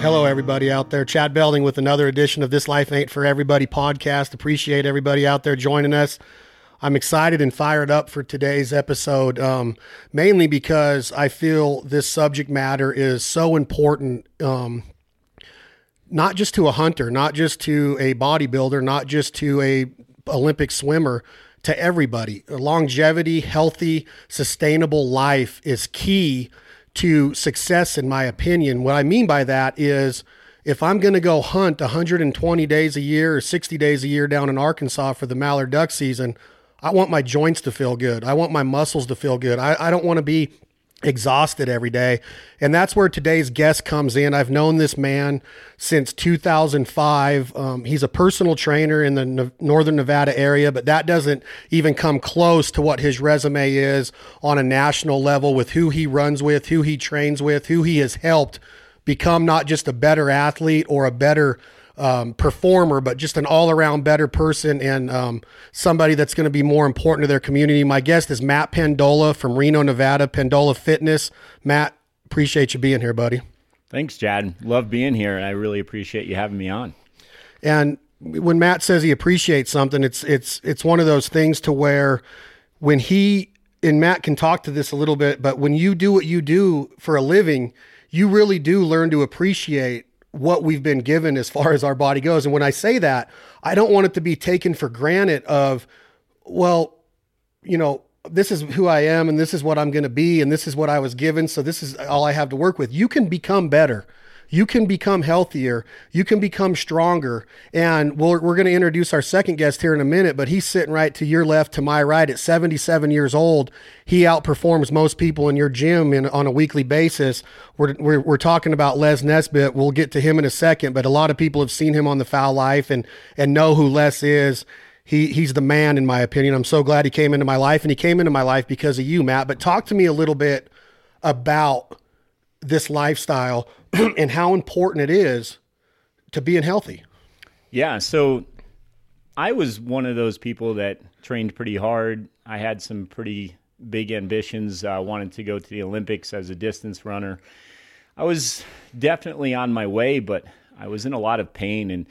Hello, everybody out there. Chad Belding with another edition of This Life Ain't For Everybody podcast. Appreciate everybody out there joining us. I'm excited and fired up for today's episode, um, mainly because I feel this subject matter is so important, um, not just to a hunter, not just to a bodybuilder, not just to a Olympic swimmer, to everybody. Longevity, healthy, sustainable life is key to success, in my opinion. What I mean by that is if I'm going to go hunt 120 days a year or 60 days a year down in Arkansas for the mallard duck season, I want my joints to feel good. I want my muscles to feel good. I, I don't want to be exhausted every day. And that's where today's guest comes in. I've known this man since 2005. Um, he's a personal trainer in the Northern Nevada area, but that doesn't even come close to what his resume is on a national level with who he runs with, who he trains with, who he has helped become not just a better athlete or a better um, performer, but just an all around better person and um, somebody that's going to be more important to their community. My guest is Matt Pendola from Reno, Nevada, Pendola Fitness. Matt, appreciate you being here, buddy. Thanks, Chad. Love being here, and I really appreciate you having me on. And when Matt says he appreciates something, it's it's it's one of those things to where when he and Matt can talk to this a little bit, but when you do what you do for a living, you really do learn to appreciate what we've been given as far as our body goes. And when I say that, I don't want it to be taken for granted of, well, you know, this is who I am and this is what I'm going to be and this is what I was given. So this is all I have to work with. You can become better you can become healthier, you can become stronger. And we're, we're going to introduce our second guest here in a minute, but he's sitting right to your left, to my right at 77 years old. He outperforms most people in your gym in, on a weekly basis. We're, we're, we're talking about Les Nesbitt. We'll get to him in a second, but a lot of people have seen him on the Fowl Life and, and know who Les is he he's the man in my opinion. I'm so glad he came into my life and he came into my life because of you, Matt. But talk to me a little bit about this lifestyle and how important it is to being healthy. Yeah. So I was one of those people that trained pretty hard. I had some pretty big ambitions. I wanted to go to the Olympics as a distance runner. I was definitely on my way, but I was in a lot of pain and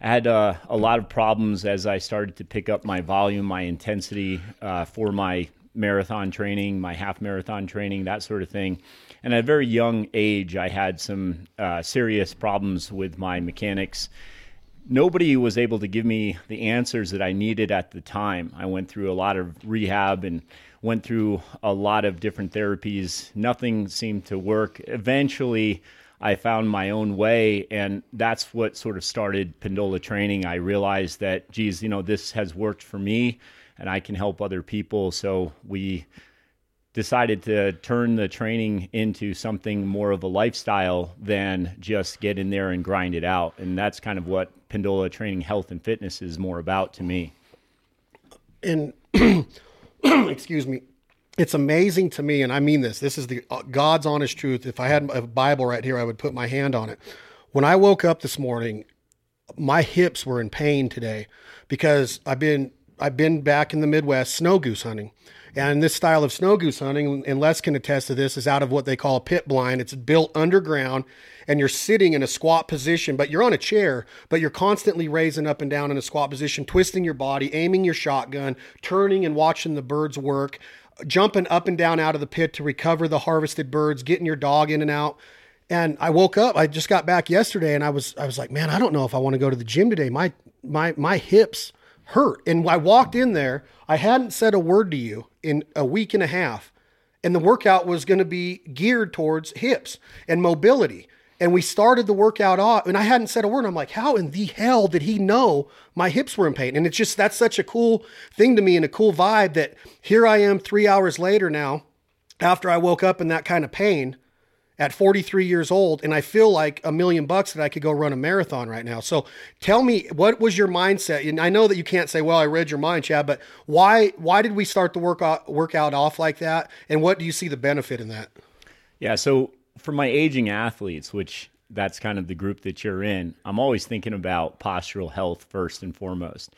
I had uh, a lot of problems as I started to pick up my volume, my intensity uh, for my marathon training, my half marathon training, that sort of thing. And at a very young age, I had some uh, serious problems with my mechanics. Nobody was able to give me the answers that I needed at the time. I went through a lot of rehab and went through a lot of different therapies. Nothing seemed to work. Eventually, I found my own way, and that's what sort of started Pendola training. I realized that, geez, you know, this has worked for me, and I can help other people. So we decided to turn the training into something more of a lifestyle than just get in there and grind it out. And that's kind of what Pendola Training Health and Fitness is more about to me. And excuse me, it's amazing to me, and I mean this. This is the uh, God's honest truth. If I had a Bible right here, I would put my hand on it. When I woke up this morning, my hips were in pain today because I've been I've been back in the Midwest snow goose hunting and this style of snow goose hunting, and Les can attest to this, is out of what they call a pit blind. It's built underground and you're sitting in a squat position, but you're on a chair, but you're constantly raising up and down in a squat position, twisting your body, aiming your shotgun, turning and watching the birds work, jumping up and down out of the pit to recover the harvested birds, getting your dog in and out. And I woke up, I just got back yesterday and I was I was like, man, I don't know if I want to go to the gym today. My my my hips hurt. And I walked in there, I hadn't said a word to you in a week and a half. And the workout was going to be geared towards hips and mobility. And we started the workout off, and I hadn't said a word. I'm like, how in the hell did he know my hips were in pain? And it's just, that's such a cool thing to me and a cool vibe that here I am three hours later now, after I woke up in that kind of pain at 43 years old and I feel like a million bucks that I could go run a marathon right now. So tell me what was your mindset? And I know that you can't say, well, I read your mind, Chad, but why why did we start the workout workout off like that? And what do you see the benefit in that? Yeah, so for my aging athletes, which that's kind of the group that you're in, I'm always thinking about postural health first and foremost.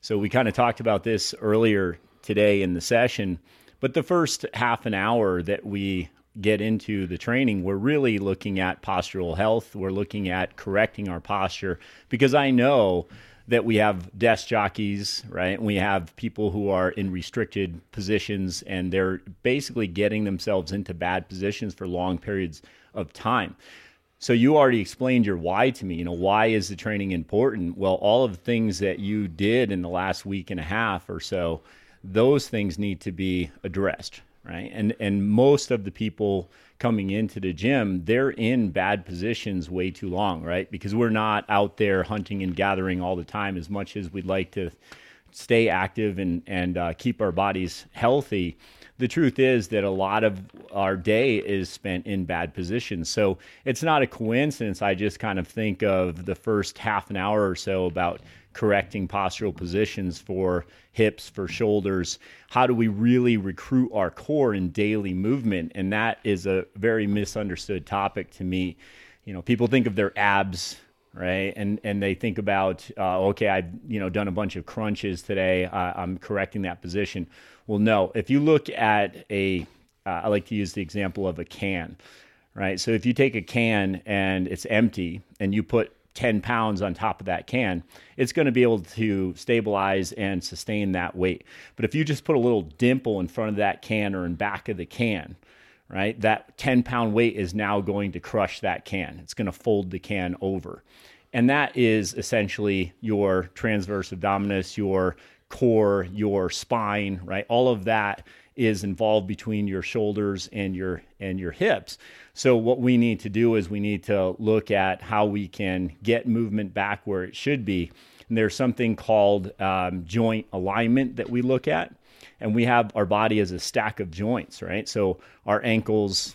So we kind of talked about this earlier today in the session, but the first half an hour that we get into the training, we're really looking at postural health. We're looking at correcting our posture because I know that we have desk jockeys, right? And we have people who are in restricted positions and they're basically getting themselves into bad positions for long periods of time. So you already explained your why to me. You know, why is the training important? Well, all of the things that you did in the last week and a half or so, those things need to be addressed, right? And and most of the people coming into the gym, they're in bad positions way too long, right? Because we're not out there hunting and gathering all the time as much as we'd like to stay active and and uh, keep our bodies healthy. The truth is that a lot of our day is spent in bad positions. So it's not a coincidence. I just kind of think of the first half an hour or so about correcting postural positions for hips, for shoulders. How do we really recruit our core in daily movement? And that is a very misunderstood topic to me. You know, people think of their abs right? And and they think about, uh, okay, I've you know done a bunch of crunches today. Uh, I'm correcting that position. Well, no. If you look at a, uh, I like to use the example of a can, right? So if you take a can and it's empty, and you put 10 pounds on top of that can, it's going to be able to stabilize and sustain that weight. But if you just put a little dimple in front of that can or in back of the can, right, that 10 pound weight is now going to crush that can. It's going to fold the can over. And that is essentially your transverse abdominis, your core, your spine, right? All of that is involved between your shoulders and your and your hips. So what we need to do is we need to look at how we can get movement back where it should be. And there's something called um, joint alignment that we look at, and we have our body as a stack of joints, right? So our ankles,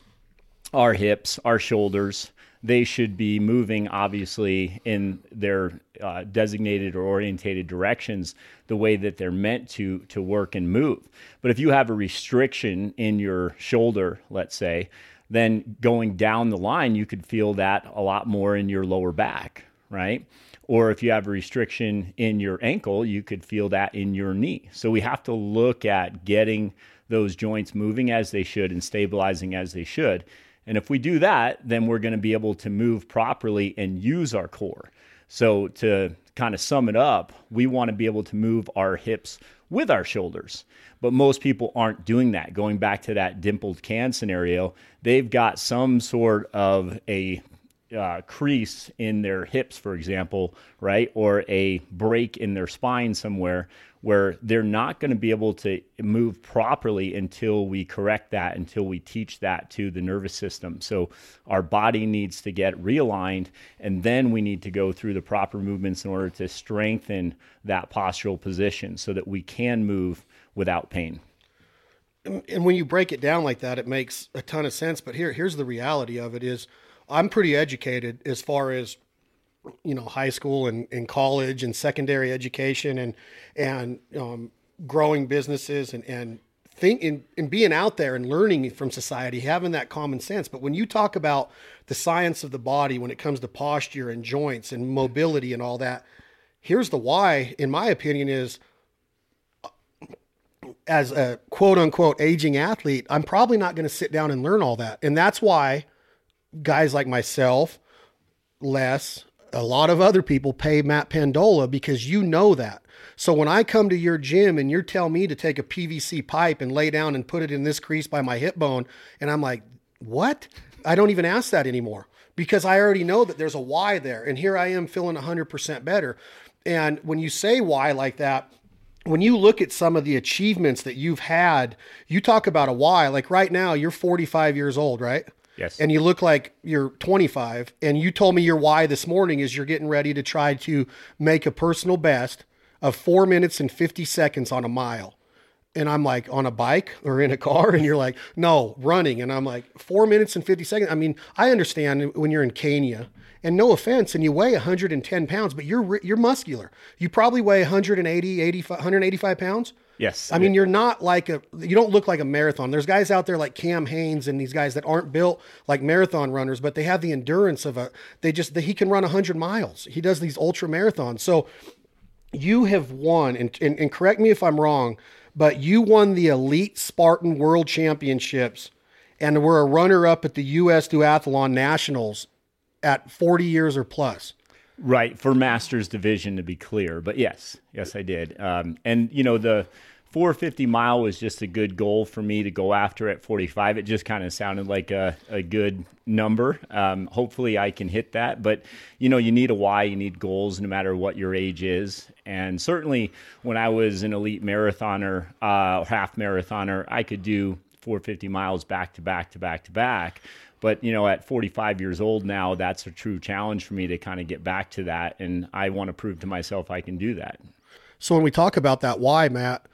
our hips, our shoulders, they should be moving obviously in their uh, designated or orientated directions the way that they're meant to to work and move. But if you have a restriction in your shoulder let's say then going down the line you could feel that a lot more in your lower back right? Or if you have a restriction in your ankle you could feel that in your knee. So we have to look at getting those joints moving as they should and stabilizing as they should and if we do that, then we're going to be able to move properly and use our core. So, to kind of sum it up, we want to be able to move our hips with our shoulders. But most people aren't doing that. Going back to that dimpled can scenario, they've got some sort of a uh, crease in their hips, for example, right? Or a break in their spine somewhere where they're not going to be able to move properly until we correct that, until we teach that to the nervous system. So our body needs to get realigned, and then we need to go through the proper movements in order to strengthen that postural position so that we can move without pain. And when you break it down like that, it makes a ton of sense. But here, here's the reality of it: is I'm pretty educated as far as you know high school and, and college and secondary education and and um, growing businesses and and think and, and being out there and learning from society having that common sense. But when you talk about the science of the body when it comes to posture and joints and mobility and all that here's the why in my opinion is as a quote unquote aging athlete i'm probably not going to sit down and learn all that. And that's why guys like myself Les a lot of other people pay Matt Pendola because you know that. So when I come to your gym and you're telling me to take a PVC pipe and lay down and put it in this crease by my hip bone, and I'm like, what? I don't even ask that anymore because I already know that there's a why there. And here I am feeling 100% better. And when you say why like that, when you look at some of the achievements that you've had, you talk about a why. Like right now, you're 45 years old, right? Yes. And you look like you're 25. And you told me your why this morning is you're getting ready to try to make a personal best of four minutes and 50 seconds on a mile. And I'm like, on a bike or in a car? And you're like, no, running. And I'm like, four minutes and 50 seconds. I mean, I understand when you're in Kenya and no offense, and you weigh 110 pounds, but you're you're muscular. You probably weigh 180, 85, 185 pounds. Yes. I mean, you're not like a, you don't look like a marathon. There's guys out there like Cam Hanes and these guys that aren't built like marathon runners, but they have the endurance of a, they just, he can run 100 miles. He does these ultra marathons. So you have won, and, and, and correct me if I'm wrong, but you won the Elite Spartan World Championships and were a runner up at the U.S. Duathlon Nationals at 40 years or plus. Right for Masters division, to be clear. But yes, yes, I did. Um, and you know the 450 mile was just a good goal for me to go after at 45. It just kind of sounded like a, a good number. Um, hopefully, I can hit that. But you know, you need a why, you need goals, no matter what your age is. And certainly, when I was an elite marathoner, uh, half marathoner, I could do 450 miles back to back to back to back. But you know, at 45 years old now, that's a true challenge for me to kind of get back to that, and I want to prove to myself I can do that. So when we talk about that why, Matt,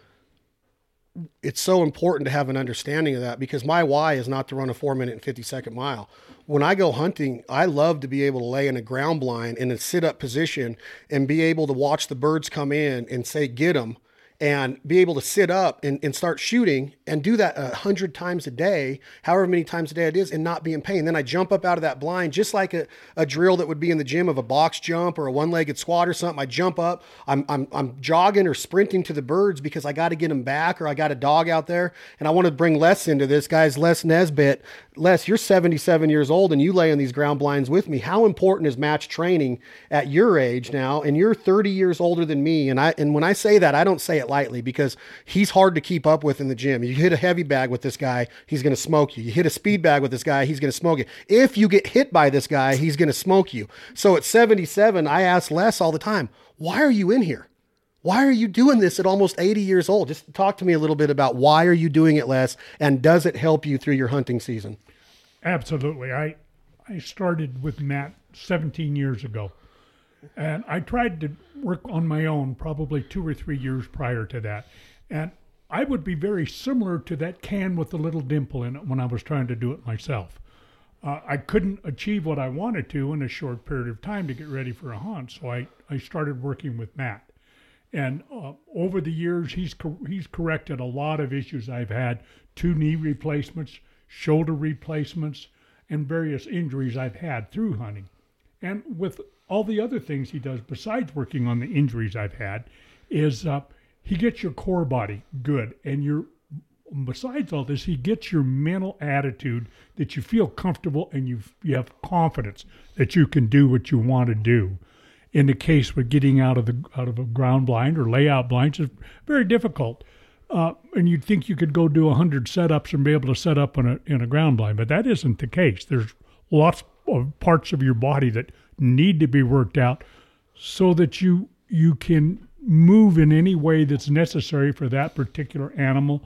it's so important to have an understanding of that because my why is not to run a four minute and 50 second mile. When I go hunting, I love to be able to lay in a ground blind in a sit up position and be able to watch the birds come in and say, get them and be able to sit up and, and start shooting and do that a hundred times a day, however many times a day it is, and not be in pain. Then I jump up out of that blind, just like a, a drill that would be in the gym of a box jump or a one-legged squat or something. I jump up, I'm, I'm, I'm jogging or sprinting to the birds because I got to get them back or I got a dog out there. And I want to bring Les into this. Guys, Les Nesbitt. Les, you're 77 years old and you lay in these ground blinds with me. How important is Matt's training at your age now? And you're 30 years older than me. And I, and when I say that, I don't say it lightly because he's hard to keep up with in the gym. You hit a heavy bag with this guy, he's going to smoke you. You hit a speed bag with this guy, he's going to smoke you. If you get hit by this guy, he's going to smoke you. So at 77, I ask Les all the time, why are you in here? Why are you doing this at almost 80 years old? Just talk to me a little bit about why are you doing it, Les, and does it help you through your hunting season? Absolutely. I I started with Matt 17 years ago. And I tried to work on my own probably two or three years prior to that. And I would be very similar to that can with the little dimple in it when I was trying to do it myself. Uh, I couldn't achieve what I wanted to in a short period of time to get ready for a hunt, so I, I started working with Matt. And uh, over the years, he's he's corrected a lot of issues I've had: two knee replacements, shoulder replacements, and various injuries I've had through hunting. And with all the other things he does besides working on the injuries I've had is uh, he gets your core body good and your besides all this he gets your mental attitude that you feel comfortable and you you have confidence that you can do what you want to do in the case with getting out of the out of a ground blind or layout blinds is very difficult uh, and you'd think you could go do 100 setups and be able to set up in a, in a ground blind but that isn't the case there's lots of parts of your body that need to be worked out so that you you can move in any way that's necessary for that particular animal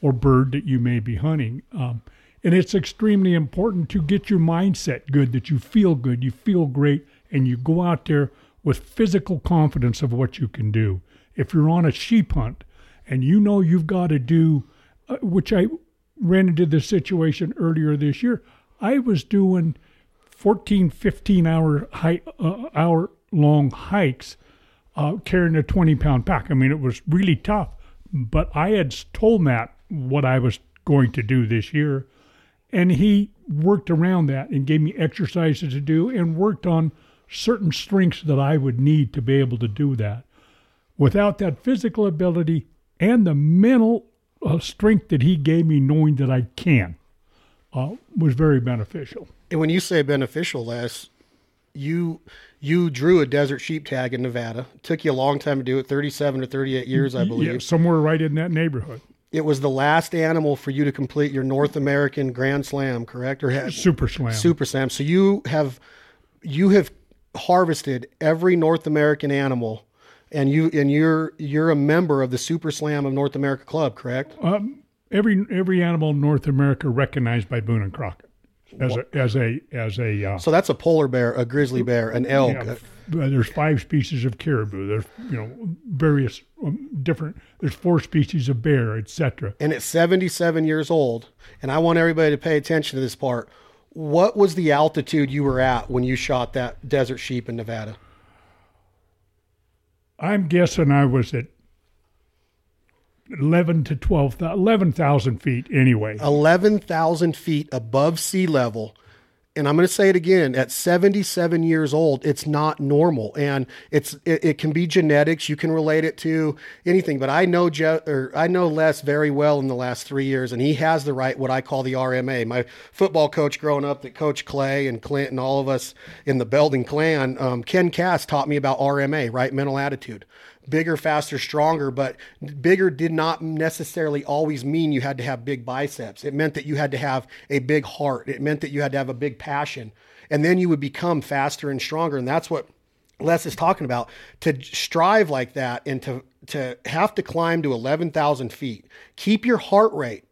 or bird that you may be hunting. Um, and it's extremely important to get your mindset good, that you feel good, you feel great, and you go out there with physical confidence of what you can do. If you're on a sheep hunt and you know you've got to do, uh, which I ran into this situation earlier this year, I was doing 14, 15 hour, high, uh, hour long hikes uh, carrying a 20 pound pack. I mean, it was really tough, but I had told Matt what I was going to do this year, and he worked around that and gave me exercises to do and worked on certain strengths that I would need to be able to do that. Without that physical ability and the mental uh, strength that he gave me, knowing that I can, uh, was very beneficial. And when you say beneficial, Les, you you drew a desert sheep tag in Nevada. It took you a long time to do it, 37 to 38 years, I believe. Yeah, somewhere right in that neighborhood. It was the last animal for you to complete your North American Grand Slam, correct? Or have, Super Slam. Super Slam. So you have you have harvested every North American animal and you and you're you're a member of the Super Slam of North America Club, correct? Um, every every animal in North America recognized by Boone and Crockett as a as a as a. Uh, so that's a polar bear, a grizzly bear, an elk. Yeah, there's five species of caribou. There's you know various um, different. There's four species of bear, etc. And it's 77 years old. And I want everybody to pay attention to this part. What was the altitude you were at when you shot that desert sheep in Nevada? I'm guessing I was at 11 to 12, 11,000 feet anyway. 11,000 feet above sea level. And I'm going to say it again at 77 years old, it's not normal. And it's, it, it can be genetics. You can relate it to anything, but I know, Je- or I know Les very well in the last three years, and he has the right, what I call the RMA. My football coach growing up that coached Clay and Clint and all of us in the Belding clan, um, Ken Cass taught me about RMA, right? Mental attitude bigger, faster, stronger, but bigger did not necessarily always mean you had to have big biceps. It meant that you had to have a big heart. It meant that you had to have a big passion. And then you would become faster and stronger. And that's what Les is talking about. To strive like that and to, to have to climb to 11,000 feet, keep your heart rate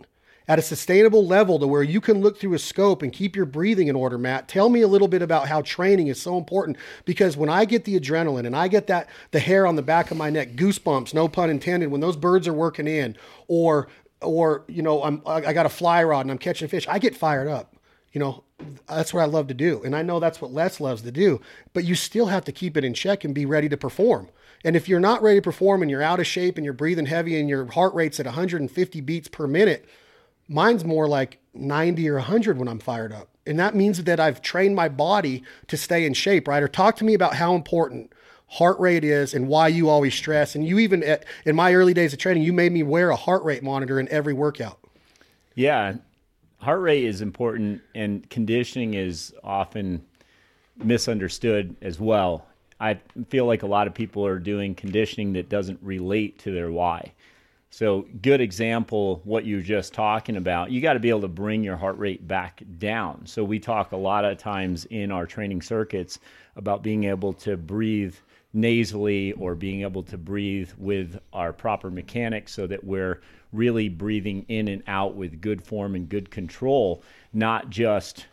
at a sustainable level to where you can look through a scope and keep your breathing in order, Matt. Tell me a little bit about how training is so important because when I get the adrenaline and I get that the hair on the back of my neck, goosebumps, no pun intended, when those birds are working in or or you know, I'm I got a fly rod and I'm catching fish, I get fired up. You know, that's what I love to do. And I know that's what Les loves to do, but you still have to keep it in check and be ready to perform. And if you're not ready to perform and you're out of shape and you're breathing heavy and your heart rate's at 150 beats per minute, Mine's more like 90 or 100 when I'm fired up. And that means that I've trained my body to stay in shape, right? Or talk to me about how important heart rate is and why you always stress. And you even, at, in my early days of training, you made me wear a heart rate monitor in every workout. Yeah. Heart rate is important, and conditioning is often misunderstood as well. I feel like a lot of people are doing conditioning that doesn't relate to their why. So, good example, what you're just talking about. You got to be able to bring your heart rate back down. So, we talk a lot of times in our training circuits about being able to breathe nasally or being able to breathe with our proper mechanics so that we're really breathing in and out with good form and good control, not just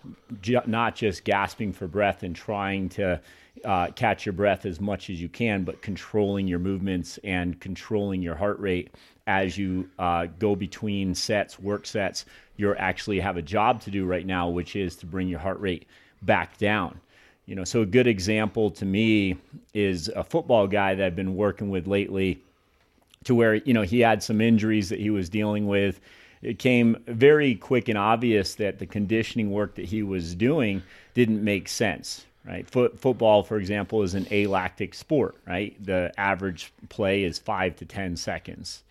ju- not just gasping for breath and trying to uh, catch your breath as much as you can, but controlling your movements and controlling your heart rate as you uh, go between sets, work sets. You actually have a job to do right now, which is to bring your heart rate back down. You know, so a good example to me is a football guy that I've been working with lately, to where you know he had some injuries that he was dealing with. It came very quick and obvious that the conditioning work that he was doing didn't make sense right? Foot, football, for example, is an alactic sport, right? The average play is five to 10 seconds,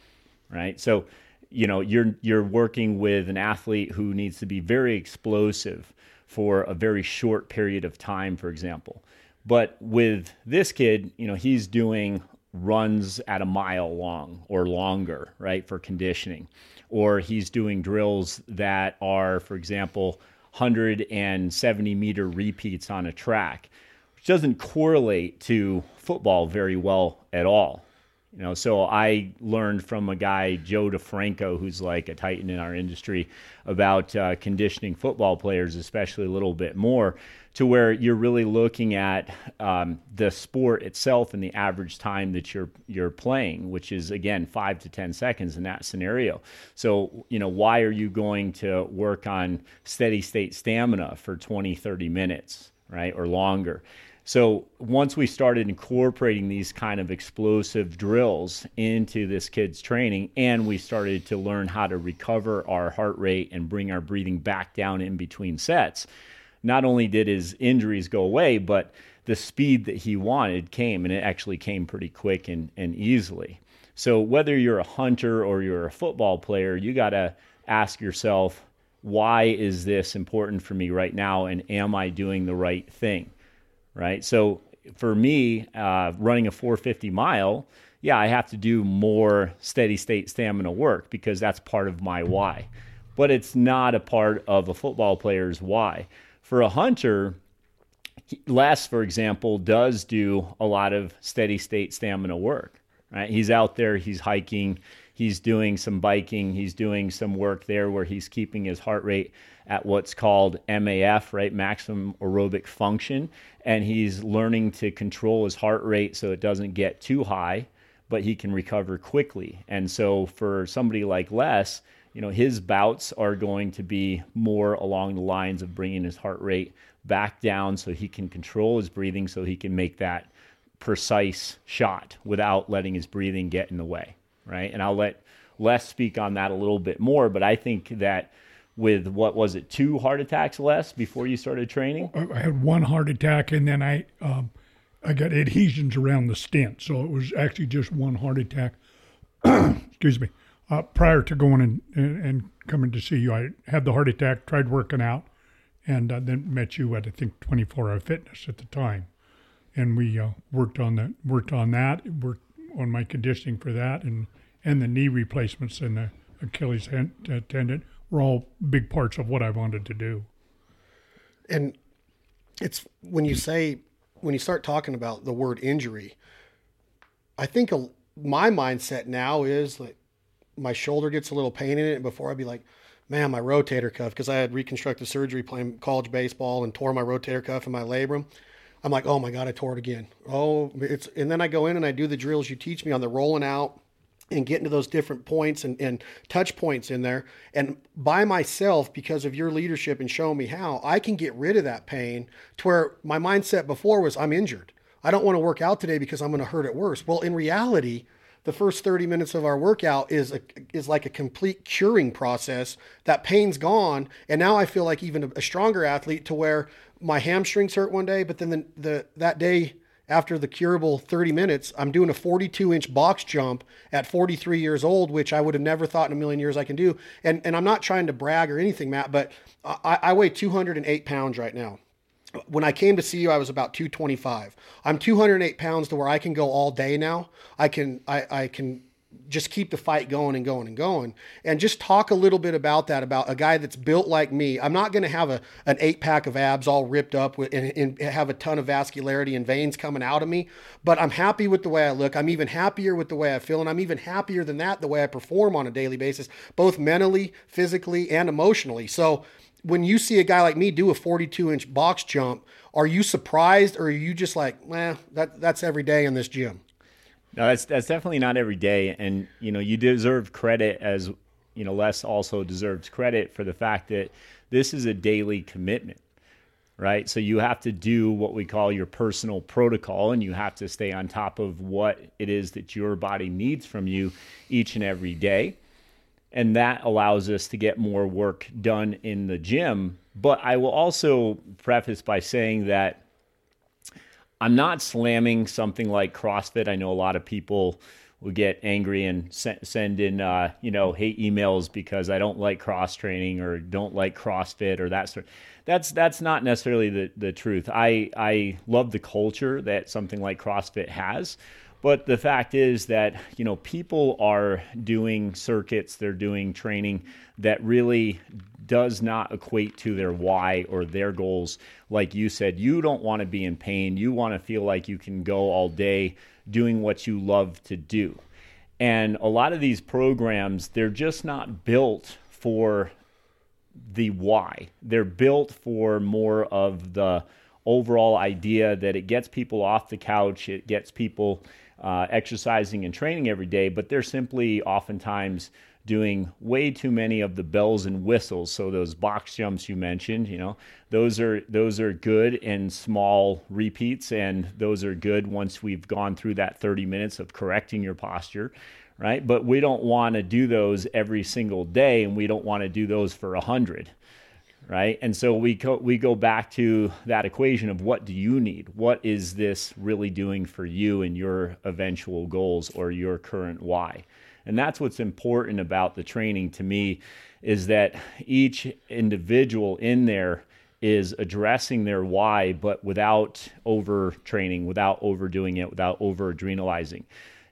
right? So, you know, you're, you're working with an athlete who needs to be very explosive for a very short period of time, for example. But with this kid, you know, he's doing runs at a mile long or longer, right, for conditioning. Or he's doing drills that are, for example, 170 meter repeats on a track, which doesn't correlate to football very well at all. You know, so I learned from a guy, Joe DeFranco, who's like a titan in our industry, about uh, conditioning football players, especially a little bit more, to where you're really looking at um, the sport itself and the average time that you're you're playing, which is again five to ten seconds in that scenario. So, you know, why are you going to work on steady state stamina for 20, 30 minutes, right, or longer? So once we started incorporating these kind of explosive drills into this kid's training, and we started to learn how to recover our heart rate and bring our breathing back down in between sets, not only did his injuries go away, but the speed that he wanted came, and it actually came pretty quick and, and easily. So whether you're a hunter or you're a football player, you got to ask yourself, why is this important for me right now, and am I doing the right thing? Right? So for me, uh, running a 450 mile, yeah, I have to do more steady state stamina work because that's part of my why. But it's not a part of a football player's why. For a hunter, Les, for example, does do a lot of steady state stamina work. Right? He's out there, he's hiking, he's doing some biking, he's doing some work there where he's keeping his heart rate at what's called MAF, right? Maximum aerobic function. And he's learning to control his heart rate so it doesn't get too high, but he can recover quickly. And so for somebody like Les, you know, his bouts are going to be more along the lines of bringing his heart rate back down so he can control his breathing so he can make that precise shot without letting his breathing get in the way, right? And I'll let Les speak on that a little bit more, but I think that with what was it, two heart attacks Les before you started training? I had one heart attack, and then I um, I got adhesions around the stent, so it was actually just one heart attack. Excuse me. Uh, prior to going and, and, and coming to see you, I had the heart attack, tried working out, and uh, then met you at I think 24 Hour Fitness at the time, and we uh, worked on that. Worked on that. Worked on my conditioning for that, and and the knee replacements and the Achilles uh, tendon were all big parts of what I wanted to do. And it's when you say when you start talking about the word injury, I think a, my mindset now is like my shoulder gets a little pain in it, and before I'd be like, man, my rotator cuff, because I had reconstructive surgery playing college baseball and tore my rotator cuff in my labrum. I'm like, oh my god, I tore it again. Oh, it's and then I go in and I do the drills you teach me on the rolling out and get into those different points and, and touch points in there. And by myself, because of your leadership and showing me how, I can get rid of that pain to where my mindset before was I'm injured. I don't want to work out today because I'm going to hurt it worse. Well, in reality, the first 30 minutes of our workout is a, is like a complete curing process. That pain's gone, and now I feel like even a, a stronger athlete to where my hamstrings hurt one day, but then the, the that day after the curable 30 minutes, I'm doing a 42 inch box jump at 43 years old, which I would have never thought in a million years I can do. And, and I'm not trying to brag or anything, Matt, but I, I weigh 208 pounds right now. When I came to see you, I was about 225. I'm 208 pounds to where I can go all day now. I can, I, I can just keep the fight going and going and going. And just talk a little bit about that about a guy that's built like me. I'm not going to have a, an eight pack of abs all ripped up with, and, and, have a ton of vascularity and veins coming out of me but i'm happy with the way i look. I'm even happier with the way i feel and i'm even happier than that the way i perform on a daily basis both mentally physically and emotionally. So when you see a guy like me do a 42 inch box jump are you surprised or are you just like well that, that's every day in this gym no, that's that's definitely not every day, and you know you deserve credit as you know Les also deserves credit for the fact that this is a daily commitment, right? So you have to do what we call your personal protocol, and you have to stay on top of what it is that your body needs from you each and every day, and that allows us to get more work done in the gym. But I will also preface by saying that I'm not slamming something like CrossFit. I know a lot of people will get angry and send in uh, you know hate emails because I don't like cross training or don't like CrossFit or that sort. That's that's not necessarily the the truth. I I love the culture that something like CrossFit has. But the fact is that you know people are doing circuits, they're doing training that really does not equate to their why or their goals. Like you said, you don't want to be in pain. You want to feel like you can go all day doing what you love to do. And a lot of these programs, they're just not built for the why. They're built for more of the overall idea that it gets people off the couch, it gets people uh, exercising and training every day, but they're simply oftentimes doing way too many of the bells and whistles. So those box jumps you mentioned, you know, those are those are good in small repeats, and those are good once we've gone through that 30 minutes of correcting your posture, right? But we don't want to do those every single day, and we don't want to do those for a hundred. Right. And so we go, we go back to that equation of what do you need? What is this really doing for you and your eventual goals or your current why? And that's what's important about the training to me is that each individual in there is addressing their why, but without overtraining, without overdoing it, without over adrenalizing.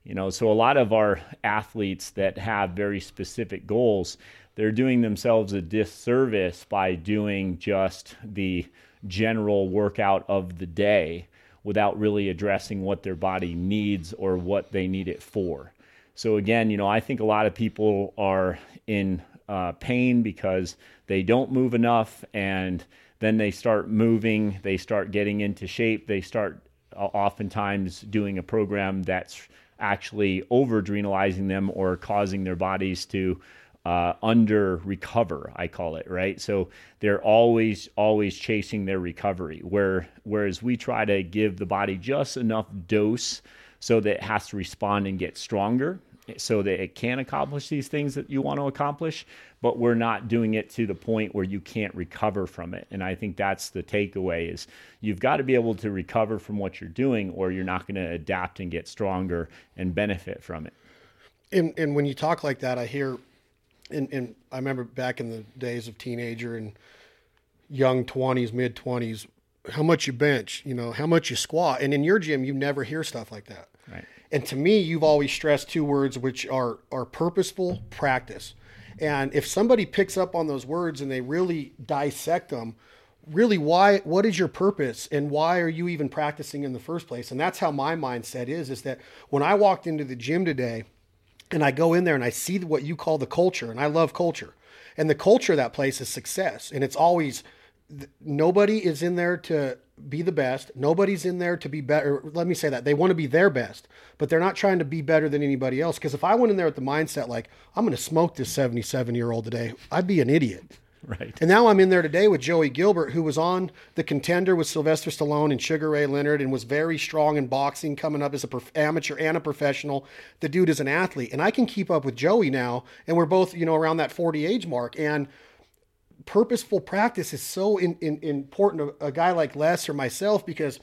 You know, so a lot of our athletes that have very specific goals, they're doing themselves a disservice by doing just the general workout of the day without really addressing what their body needs or what they need it for. So again, you know, I think a lot of people are in uh, pain because they don't move enough, and then they start moving, they start getting into shape, they start uh, oftentimes doing a program that's actually over adrenalizing them or causing their bodies to uh, under recover i call it right? So they're always always chasing their recovery where whereas we try to give the body just enough dose so that it has to respond and get stronger so that it can accomplish these things that you want to accomplish, but we're not doing it to the point where you can't recover from it. And I think that's the takeaway is you've got to be able to recover from what you're doing or you're not going to adapt and get stronger and benefit from it. And, and when you talk like that, I hear, and, and I remember back in the days of teenager and young 20s, mid 20s, how much you bench, you know, how much you squat. And in your gym, you never hear stuff like that. Right. And to me, you've always stressed two words, which are, are purposeful practice. And if somebody picks up on those words and they really dissect them, really why what is your purpose and why are you even practicing in the first place? And that's how my mindset is is that when I walked into the gym today and I go in there and I see what you call the culture and I love culture. And the culture of that place is success and it's always nobody is in there to be the best. Nobody's in there to be better. Let me say that. They want to be their best, but they're not trying to be better than anybody else. Because if I went in there with the mindset like, I'm going to smoke this 77 year old today, I'd be an idiot. Right. And now I'm in there today with Joey Gilbert, who was on the contender with Sylvester Stallone and Sugar Ray Leonard and was very strong in boxing, coming up as a prof- amateur and a professional. The dude is an athlete. And I can keep up with Joey now. And we're both, you know, around that 40 age mark. And purposeful practice is so in, in, important to a guy like Les or myself because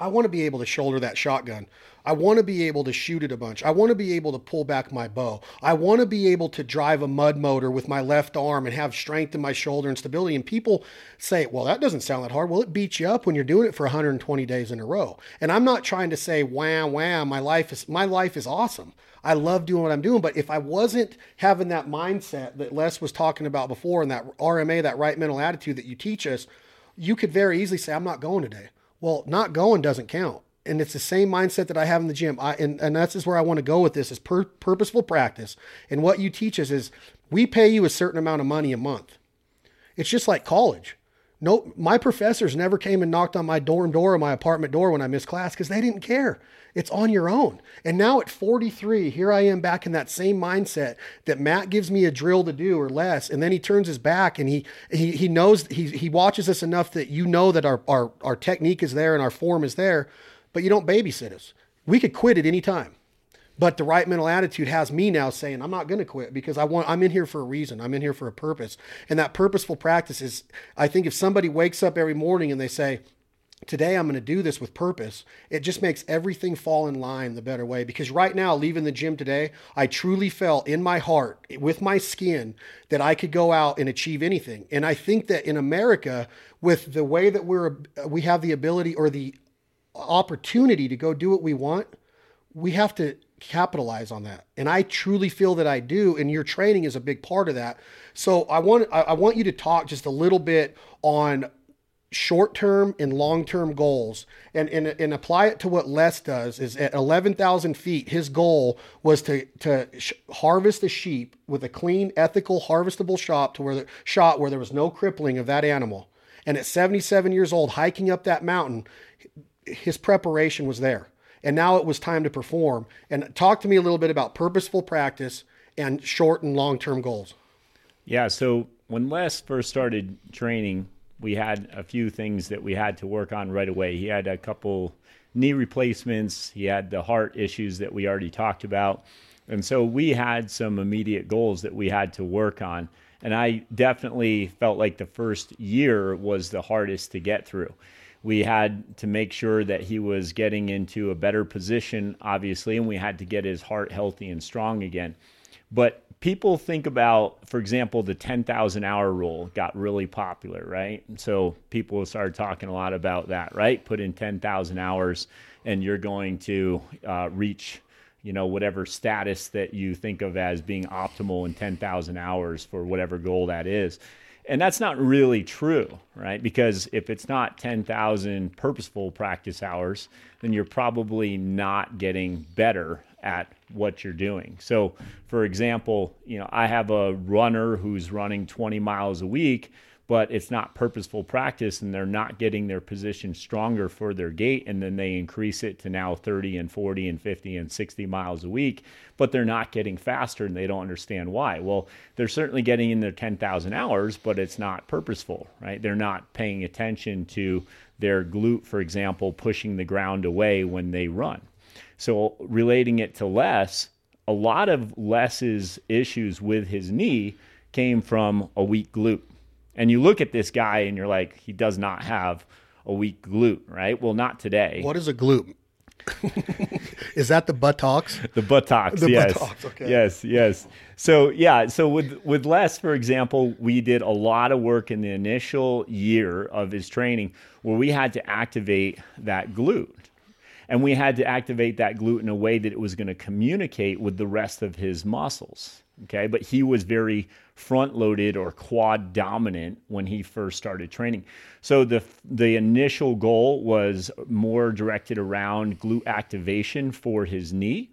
I want to be able to shoulder that shotgun. I want to be able to shoot it a bunch. I want to be able to pull back my bow. I want to be able to drive a mud motor with my left arm and have strength in my shoulder and stability. And people say, well, that doesn't sound that hard. Well, it beats you up when you're doing it for 120 days in a row. And I'm not trying to say, wham, wham, my life is my life is awesome. I love doing what I'm doing. But if I wasn't having that mindset that Les was talking about before and that RMA, that right mental attitude that you teach us, you could very easily say, I'm not going today. Well, not going doesn't count. And it's the same mindset that I have in the gym. I, and, and that's just where I want to go with this is pur- purposeful practice. And what you teach us is we pay you a certain amount of money a month. It's just like college. No, my professors never came and knocked on my dorm door or my apartment door when I missed class because they didn't care. It's on your own. And now at 43, here I am back in that same mindset that Matt gives me a drill to do or Les. And then he turns his back and he he, he knows he, he watches us enough that you know that our, our, our technique is there and our form is there, but you don't babysit us. We could quit at any time. But the right mental attitude has me now saying, I'm not going to quit because I want, I'm in here for a reason. I'm in here for a purpose. And that purposeful practice is, I think if somebody wakes up every morning and they say, today I'm going to do this with purpose, it just makes everything fall in line the better way. Because right now, leaving the gym today, I truly felt in my heart, with my skin, that I could go out and achieve anything. And I think that in America, with the way that we're, we have the ability or the opportunity to go do what we want, we have to capitalize on that. And I truly feel that I do. And your training is a big part of that. So I want, I want you to talk just a little bit on short term and long term goals and, and, and apply it to what Les does is at 11,000 feet, his goal was to, to sh- harvest a sheep with a clean, ethical, harvestable shot to where the, shot where there was no crippling of that animal. And at 77 years old, hiking up that mountain, his preparation was there. And now it was time to perform. And talk to me a little bit about purposeful practice and short and long term goals. Yeah. So when Les first started training, we had a few things that we had to work on right away. He had a couple knee replacements, he had the heart issues that we already talked about. And so we had some immediate goals that we had to work on. And I definitely felt like the first year was the hardest to get through. We had to make sure that he was getting into a better position, obviously, and we had to get his heart healthy and strong again. But people think about, for example, the 10,000 hour rule got really popular, right? So people started talking a lot about that, right? Put in 10,000 hours and you're going to uh, reach, you know, whatever status that you think of as being optimal in 10,000 hours for whatever goal that is. And that's not really true, right? Because if it's not 10,000 purposeful practice hours, then you're probably not getting better at what you're doing. So, for example, you know, I have a runner who's running 20 miles a week, but it's not purposeful practice and they're not getting their position stronger for their gait and then they increase it to now 30 and 40 and 50 and 60 miles a week, but they're not getting faster and they don't understand why. Well, they're certainly getting in their 10,000 hours, but it's not purposeful, right? They're not paying attention to their glute, for example, pushing the ground away when they run so relating it to Les, a lot of Les's issues with his knee came from a weak glute. And you look at this guy and you're like, he does not have a weak glute, right? Well, not today. What is a glute? is that the buttocks? The buttocks, The yes. buttocks, okay. Yes, yes. So yeah, so with with Les, for example, we did a lot of work in the initial year of his training where we had to activate that glute. And we had to activate that glute in a way that it was going to communicate with the rest of his muscles. Okay. But he was very front loaded or quad dominant when he first started training. So the the initial goal was more directed around glute activation for his knee.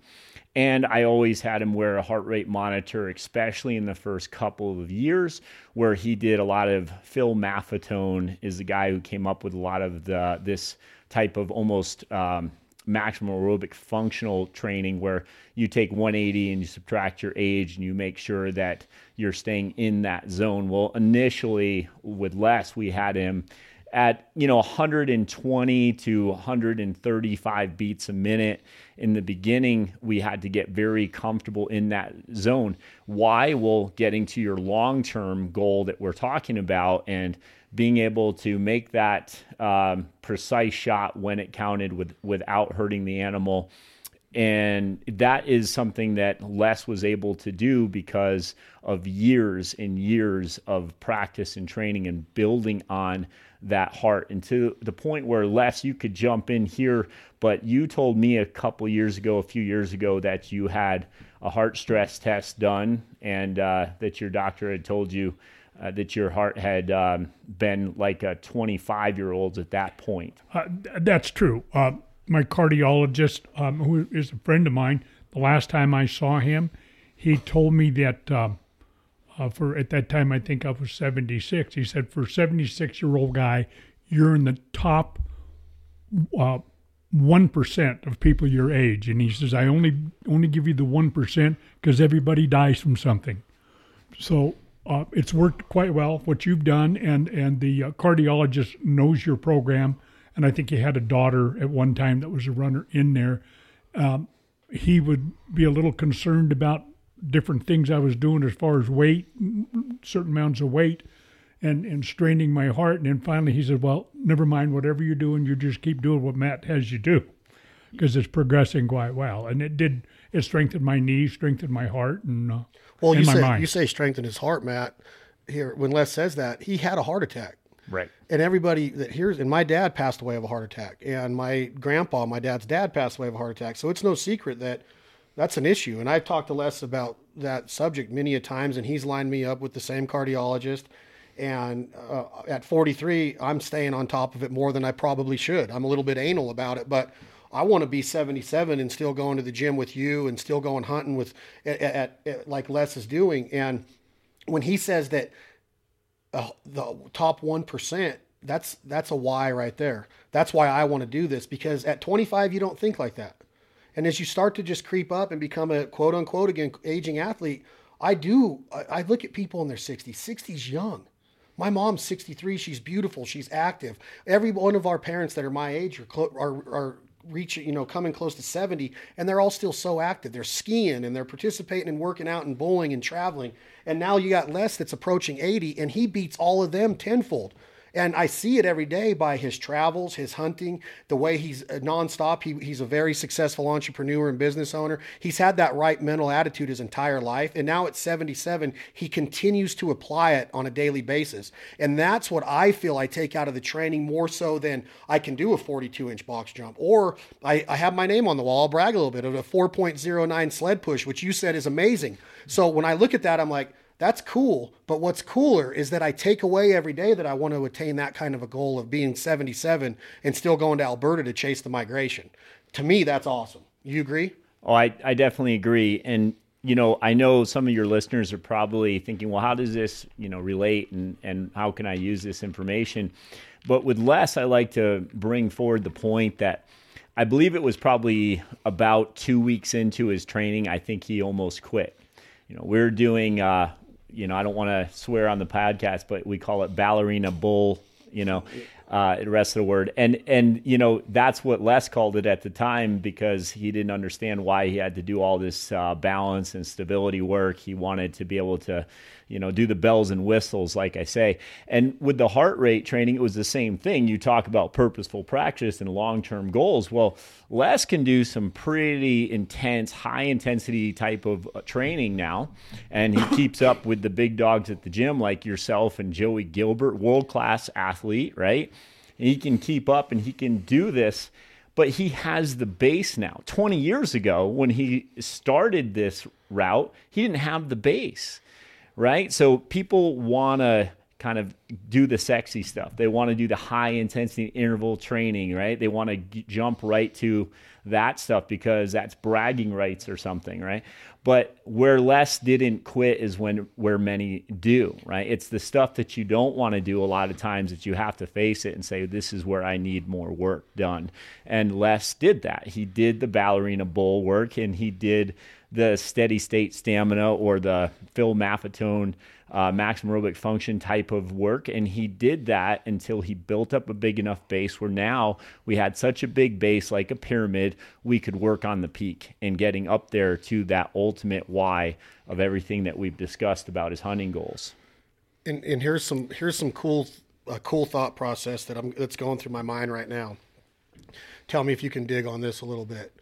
And I always had him wear a heart rate monitor, especially in the first couple of years, where he did a lot of Phil Maffetone is the guy who came up with a lot of the this type of almost um, maximum aerobic functional training where you take 180 and you subtract your age and you make sure that you're staying in that zone. Well, initially with Les, we had him at you know 120 to 135 beats a minute. In the beginning we had to get very comfortable in that zone. Why? Well getting to your long-term goal that we're talking about and being able to make that um, precise shot when it counted with without hurting the animal and that is something that Les was able to do because of years and years of practice and training and building on that heart. And to the point where Les, you could jump in here, but you told me a couple years ago, a few years ago, that you had a heart stress test done and uh, that your doctor had told you uh, that your heart had um, been like a 25 year old's at that point. Uh, that's true. Uh, my cardiologist, um, who is a friend of mine, the last time I saw him, he told me that um, uh, for at that time I think I was 76. He said for a 76 year old guy, you're in the top uh, one percent of people your age, and he says I only only give you the one percent because everybody dies from something. So uh, it's worked quite well what you've done, and and the uh, cardiologist knows your program, and I think he had a daughter at one time that was a runner in there. Um, he would be a little concerned about different things I was doing as far as weight, certain amounts of weight, and and straining my heart. And then finally he said, "Well, never mind. Whatever you're doing, you just keep doing what Matt has you do, because it's progressing quite well." And it did. It strengthened my knees, strengthened my heart, and uh, Well, and you my say mind. you say strengthen his heart, Matt. Here, when Les says that, he had a heart attack. Right. and everybody that hears and my dad passed away of a heart attack and my grandpa my dad's dad passed away of a heart attack so it's no secret that that's an issue and i've talked to les about that subject many a times and he's lined me up with the same cardiologist and uh, at 43 i'm staying on top of it more than i probably should i'm a little bit anal about it but i want to be 77 and still going to the gym with you and still going hunting with at, at, at like les is doing. And when he says that uh, the top 1% that's that's a why right there. That's why i want to do this because at 25 you don't think like that. And as you start to just creep up and become a quote unquote again aging athlete i do i, I look at people in their 60s 60s young. My mom's 63 she's beautiful. She's active. Every one of our parents that are my age are are, are reaching you know coming close to 70 and they're all still so active. They're skiing and they're participating and working out and bowling and traveling. And now you got les that's approaching 80 and he beats all of them tenfold and I see it every day by his travels, his hunting, the way he's uh, nonstop. He, he's a very successful entrepreneur and business owner. He's had that right mental attitude his entire life. And now at 77, he continues to apply it on a daily basis. And that's what I feel I take out of the training more so than I can do a 42 inch box jump. Or I, I have my name on the wall. I'll brag a little bit of a 4.09 sled push, which you said is amazing. So when I look at that, I'm like, that's cool. But what's cooler is that I take away every day that I want to attain that kind of a goal of being 77 and still going to Alberta to chase the migration. To me, that's awesome. You agree? Oh, I, I definitely agree. And, you know, I know some of your listeners are probably thinking, well, how does this, you know, relate and, and how can I use this information? But with Les, I like to bring forward the point that I believe it was probably about two weeks into his training. I think he almost quit. You know, we're doing, uh, you know, I don't want to swear on the podcast, but we call it ballerina bull, you know, uh, the rest of the word. And and you know that's what Les called it at the time because he didn't understand why he had to do all this uh, balance and stability work. He wanted to be able to, you know, do the bells and whistles, like I say. And with the heart rate training, it was the same thing. You talk about purposeful practice and long term goals. Well, Les can do some pretty intense, high intensity type of uh, training now, and he keeps up with the big dogs at the gym like yourself and Joey Gilbert, world class athlete, right? he can keep up and he can do this but he has the base now 20 years ago when he started this route he didn't have the base right so people want to kind of do the sexy stuff they want to do the high intensity interval training right they want to g- jump right to that stuff because that's bragging rights or something right but where Les didn't quit is when where many do, right? It's the stuff that you don't want to do a lot of times that you have to face it and say, this is where I need more work done. And Les did that. He did the ballerina bowl work and he did the steady state stamina or the Phil Maffetone uh, maximum aerobic function type of work. And he did that until he built up a big enough base where now we had such a big base, like a pyramid, we could work on the peak and getting up there to that ultimate why of everything that we've discussed about his hunting goals. And, and here's some here's some cool uh, cool thought process that I'm that's going through my mind right now. Tell me if you can dig on this a little bit.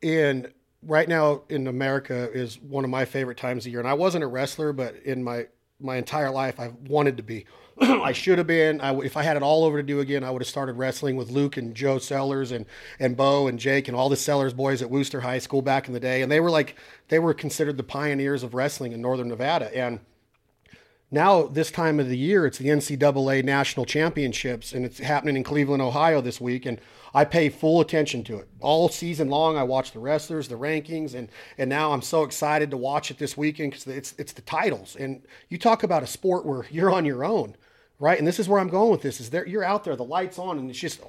And right now in America is one of my favorite times of year. And I wasn't a wrestler, but in my my entire life, I wanted to be. I should have been. I, if I had it all over to do again, I would have started wrestling with Luke and Joe Sellers and and Bo and Jake and all the Sellers boys at Wooster High School back in the day. And they were like they were considered the pioneers of wrestling in Northern Nevada. And now this time of the year, it's the NCAA national championships, and it's happening in Cleveland, Ohio this week. And I pay full attention to it all season long. I watch the wrestlers, the rankings, and and now I'm so excited to watch it this weekend because it's it's the titles. And you talk about a sport where you're on your own, right? And this is where I'm going with this: is there you're out there, the lights on, and it's just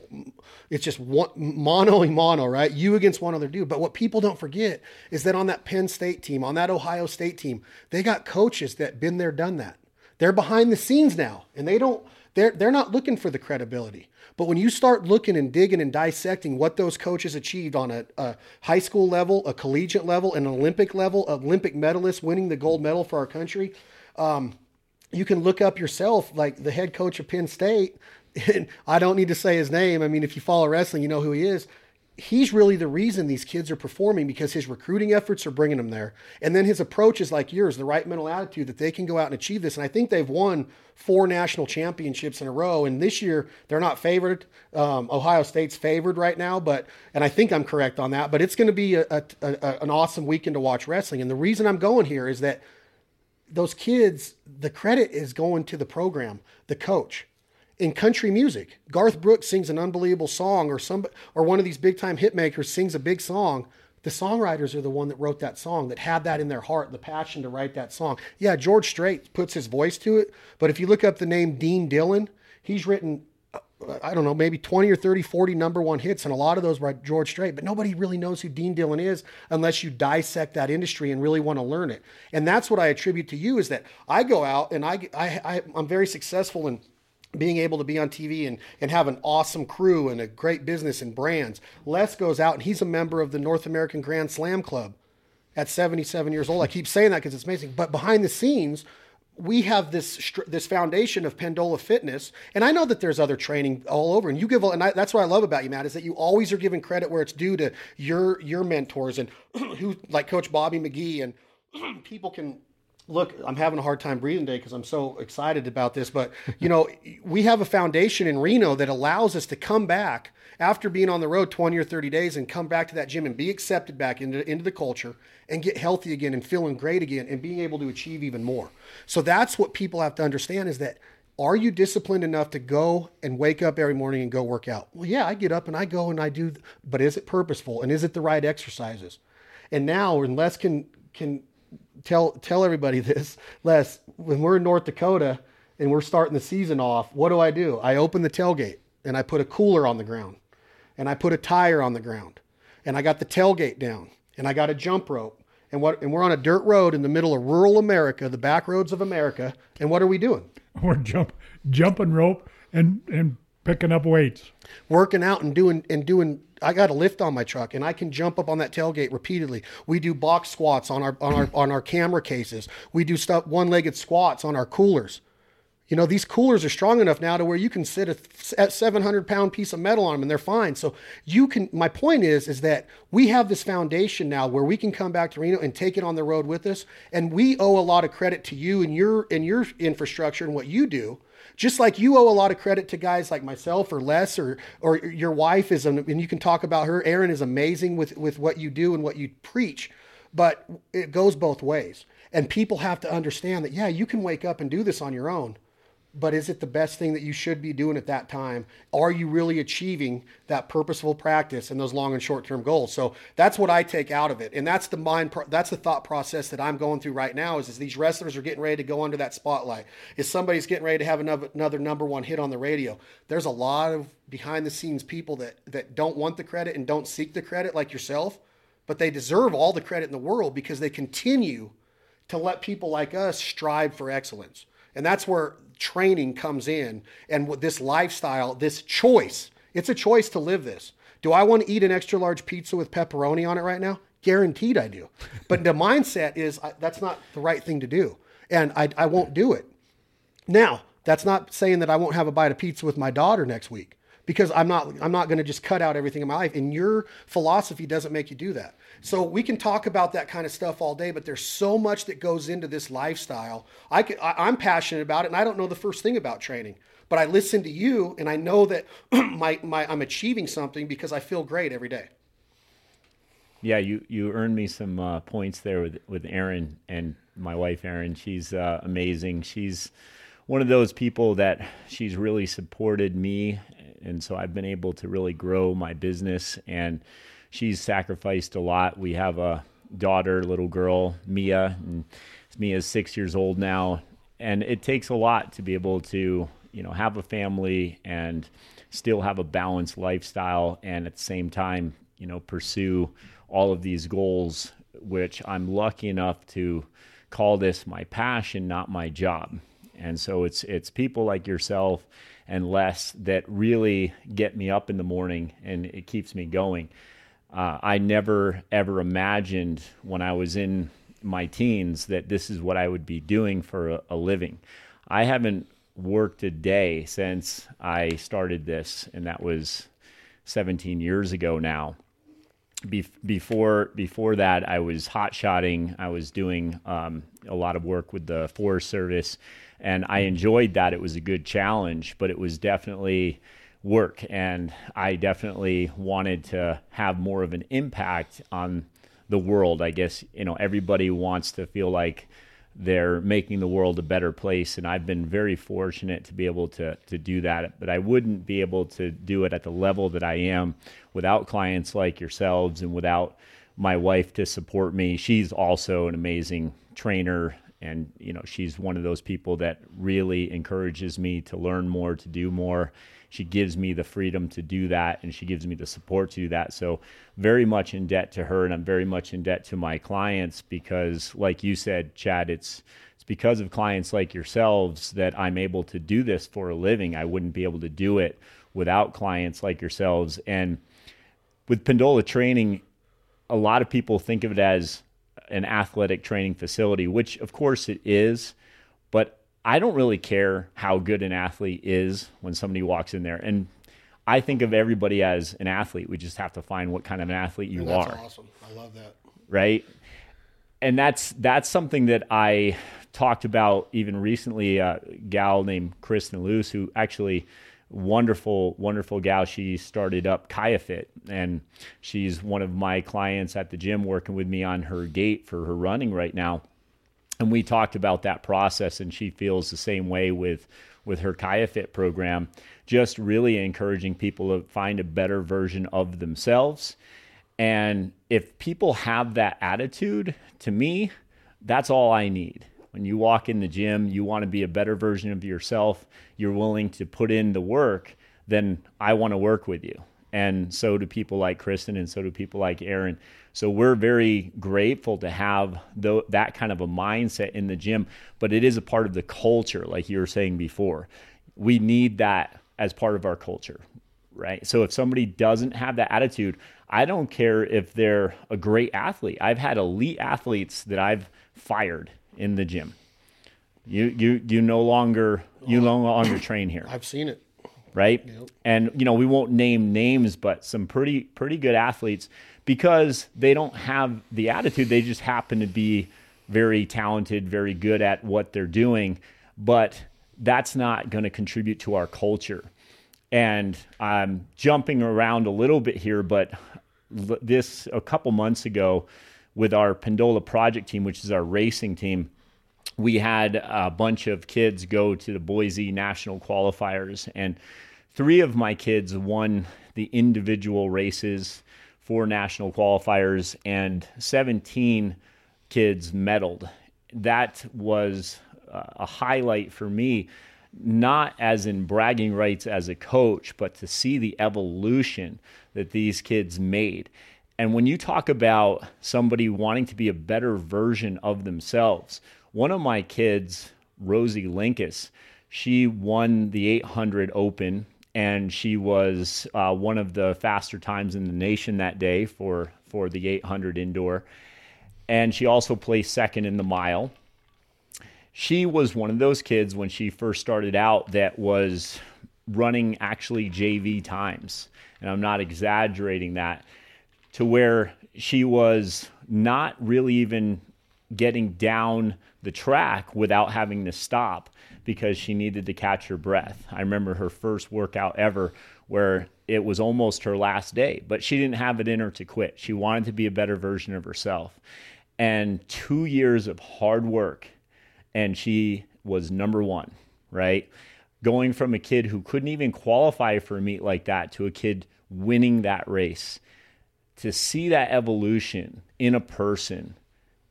it's just one mono and mono, right? You against one other dude. But what people don't forget is that on that Penn State team, on that Ohio State team, they got coaches that been there, done that. They're behind the scenes now, and they don't. They're they're not looking for the credibility. But when you start looking and digging and dissecting what those coaches achieved on a, a high school level, a collegiate level, an Olympic level, Olympic medalists winning the gold medal for our country, um, you can look up yourself, like the head coach of Penn State. And I don't need to say his name. I mean, if you follow wrestling, you know who he is he's really the reason these kids are performing because his recruiting efforts are bringing them there. And then his approach is like yours, the right mental attitude that they can go out and achieve this. And I think they've won four national championships in a row. And this year they're not favored. Um, Ohio State's favored right now, but and I think I'm correct on that. But it's going to be a, a, a, an awesome weekend to watch wrestling. And the reason I'm going here is that those kids, the credit is going to the program, the coach in country music. Garth Brooks sings an unbelievable song, or some or one of these big time hit makers sings a big song. The songwriters are the one that wrote that song, that had that in their heart, the passion to write that song. Yeah, George Strait puts his voice to it, but if you look up the name Dean Dillon, he's written uh, I don't know, maybe 20 or 30, 40 number one hits, and a lot of those by George Strait, but nobody really knows who Dean Dillon is unless you dissect that industry and really want to learn it. And that's what I attribute to you is that I go out and I, I, I I'm very successful in being able to be on TV and, and have an awesome crew and a great business and brands. Les goes out and he's a member of the North American Grand Slam Club at 77 years old. I keep saying that because it's amazing. But behind the scenes, we have this this foundation of Pendola Fitness, and I know that there's other training all over. And you give, and I, that's what I love about you, Matt, is that you always are giving credit where it's due to your your mentors and who, like Coach Bobby McGee, and people can look, I'm having a hard time breathing today because I'm so excited about this. But, you know, we have a foundation in Reno that allows us to come back after being on the road 20 or 30 days and come back to that gym and be accepted back into, into the culture and get healthy again and feeling great again and being able to achieve even more. So that's what people have to understand is that are you disciplined enough to go and wake up every morning and go work out? Well, yeah, I get up and I go and I do, but is it purposeful and is it the right exercises? And now, unless can can tell tell everybody this, Les. When we're in North Dakota and we're starting the season off, what do I do? I open the tailgate and I put a cooler on the ground, and I put a tire on the ground, and I got the tailgate down, and I got a jump rope, and what? And we're on a dirt road in the middle of rural America, the back roads of America, and what are we doing? We're jump jumping rope and and Picking up weights. working out and doing and doing I got a lift on my truck and I can jump up on that tailgate repeatedly. We do box squats on our on our on our camera cases. We do stuff one-legged squats on our coolers. You know, these coolers are strong enough now to where you can sit a, a 700 pound piece of metal on them and they're fine. So you can, my point is, is that we have this foundation now where we can come back to Reno and take it on the road with us. And we owe a lot of credit to you and your, and your infrastructure and what you do. Just like you owe a lot of credit to guys like myself or Les or, or your wife is, and you can talk about her. Erin is amazing with, with what you do and what you preach, but it goes both ways. And people have to understand that, yeah, you can wake up and do this on your own but is it the best thing that you should be doing at that time? Are you really achieving that purposeful practice and those long and short term goals? So that's what I take out of it, and that's the mind. That's the thought process that I'm going through right now. Is, is these wrestlers are getting ready to go under that spotlight? Is somebody's getting ready to have another, another number one hit on the radio? There's a lot of behind the scenes people that that don't want the credit and don't seek the credit like yourself, but they deserve all the credit in the world because they continue to let people like us strive for excellence. And that's where training comes in and this lifestyle, this choice. It's a choice to live this. Do I want to eat an extra large pizza with pepperoni on it right now? Guaranteed I do. But the mindset is I, that's not the right thing to do. And I, I won't do it. Now, that's not saying that I won't have a bite of pizza with my daughter next week because I'm not I'm not going to just cut out everything in my life and your philosophy doesn't make you do that. So we can talk about that kind of stuff all day, but there's so much that goes into this lifestyle. I can, I, am passionate about it, and I don't know the first thing about training, but I listen to you, and I know that my, my I'm achieving something because I feel great every day. Yeah, you you earned me some uh, points there with with Erin and my wife Erin. She's uh, amazing. She's one of those people that she's really supported me, and so I've been able to really grow my business and she's sacrificed a lot. We have a daughter, little girl, Mia, and Mia's six years old now, and it takes a lot to be able to, you know, have a family and still have a balanced lifestyle, and at the same time, you know, pursue all of these goals, which I'm lucky enough to call this my passion, not my job. And so it's it's people like yourself and Les that really get me up in the morning and it keeps me going uh, I never ever imagined when I was in my teens that this is what I would be doing for a, a living. I haven't worked a day since I started this, and that was 17 years ago now. Be- before before that, I was hot shotting. I was doing um, a lot of work with the Forest Service, and I enjoyed that. It was a good challenge, but it was definitely work. And I definitely wanted to have more of an impact on the world. I guess, you know, everybody wants to feel like they're making the world a better place. And I've been very fortunate to be able to, to do that. But I wouldn't be able to do it at the level that I am without clients like yourselves and without my wife to support me. She's also an amazing trainer and you know she's one of those people that really encourages me to learn more to do more she gives me the freedom to do that and she gives me the support to do that. So, very much in debt to her, and I'm very much in debt to my clients because, like you said, Chad, it's it's because of clients like yourselves that I'm able to do this for a living. I wouldn't be able to do it without clients like yourselves. And with Pendola Training, a lot of people think of it as an athletic training facility, which of course it is, but I don't really care how good an athlete is when somebody walks in there. And I think of everybody as an athlete. We just have to find what kind of an athlete you that's are. Awesome. I love that. Right. And that's that's something that I talked about even recently. A gal named Kristen Luce, who actually wonderful, wonderful gal. She started up KayaFit, and she's one of my clients at the gym, working with me on her gait for her running right now. And we talked about that process and she feels the same way with with her KayaFit program. Just really encouraging people to find a better version of themselves. And if people have that attitude to me that's all I need when you walk in the gym you want to be a better version of yourself you're willing to put in the work then I want to work with you and so do people like Kristen and so do people like Erin. so we're very grateful to have that kind of a mindset in the gym, but it is a part of the culture, like you were saying before. We need that as part of our culture, right? So if somebody doesn't have that attitude, I don't care if they're a great athlete. I've had elite athletes that I've fired in the gym. You you you no longer you no longer train here, I've seen it. right? And you know we won't name names, but some pretty pretty good athletes because they don't have the attitude. They just happen to be very talented, very good at what they're doing, but that's not going to contribute to our culture. And I'm jumping around a little bit here, but this a couple months ago with our Pendola project team, which is our racing team, we had a bunch of kids go to the Boise national qualifiers, and three of my kids won the individual races for national qualifiers, and 17 kids medaled. That was a highlight for me, not as in bragging rights as a coach, but to see the evolution that these kids made. And when you talk about somebody wanting to be a better version of themselves, one of my kids, Rosie Linkus, she won the 800 Open and she was uh, one of the faster times in the nation that day for, for the 800 indoor. And she also placed second in the mile. She was one of those kids when she first started out that was running actually JV times. And I'm not exaggerating that to where she was not really even getting down the track without having to stop because she needed to catch her breath. I remember her first workout ever where it was almost her last day, but she didn't have it in her to quit. She wanted to be a better version of herself. And two years of hard work, and she was number one, right? Going from a kid who couldn't even qualify for a meet like that to a kid winning that race to see that evolution in a person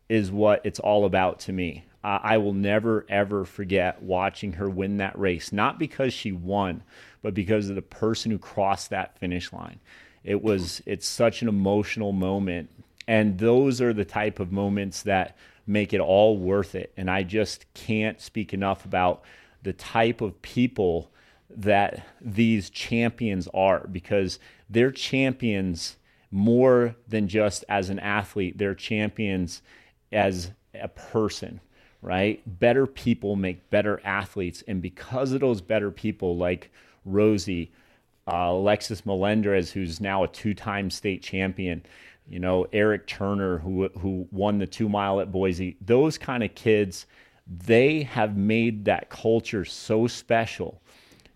is what it's all about to me. I will never, ever forget watching her win that race, not because she won, but because of the person who crossed that finish line. It was, it's such an emotional moment. And those are the type of moments that make it all worth it. And I just can't speak enough about the type of people that these champions are because they're champions more than just as an athlete, they're champions as a person, right? Better people make better athletes. And because of those better people like Rosie, uh, Alexis Melendrez, who's now a two time state champion, you know, Eric Turner, who, who won the two mile at Boise, those kind of kids, they have made that culture so special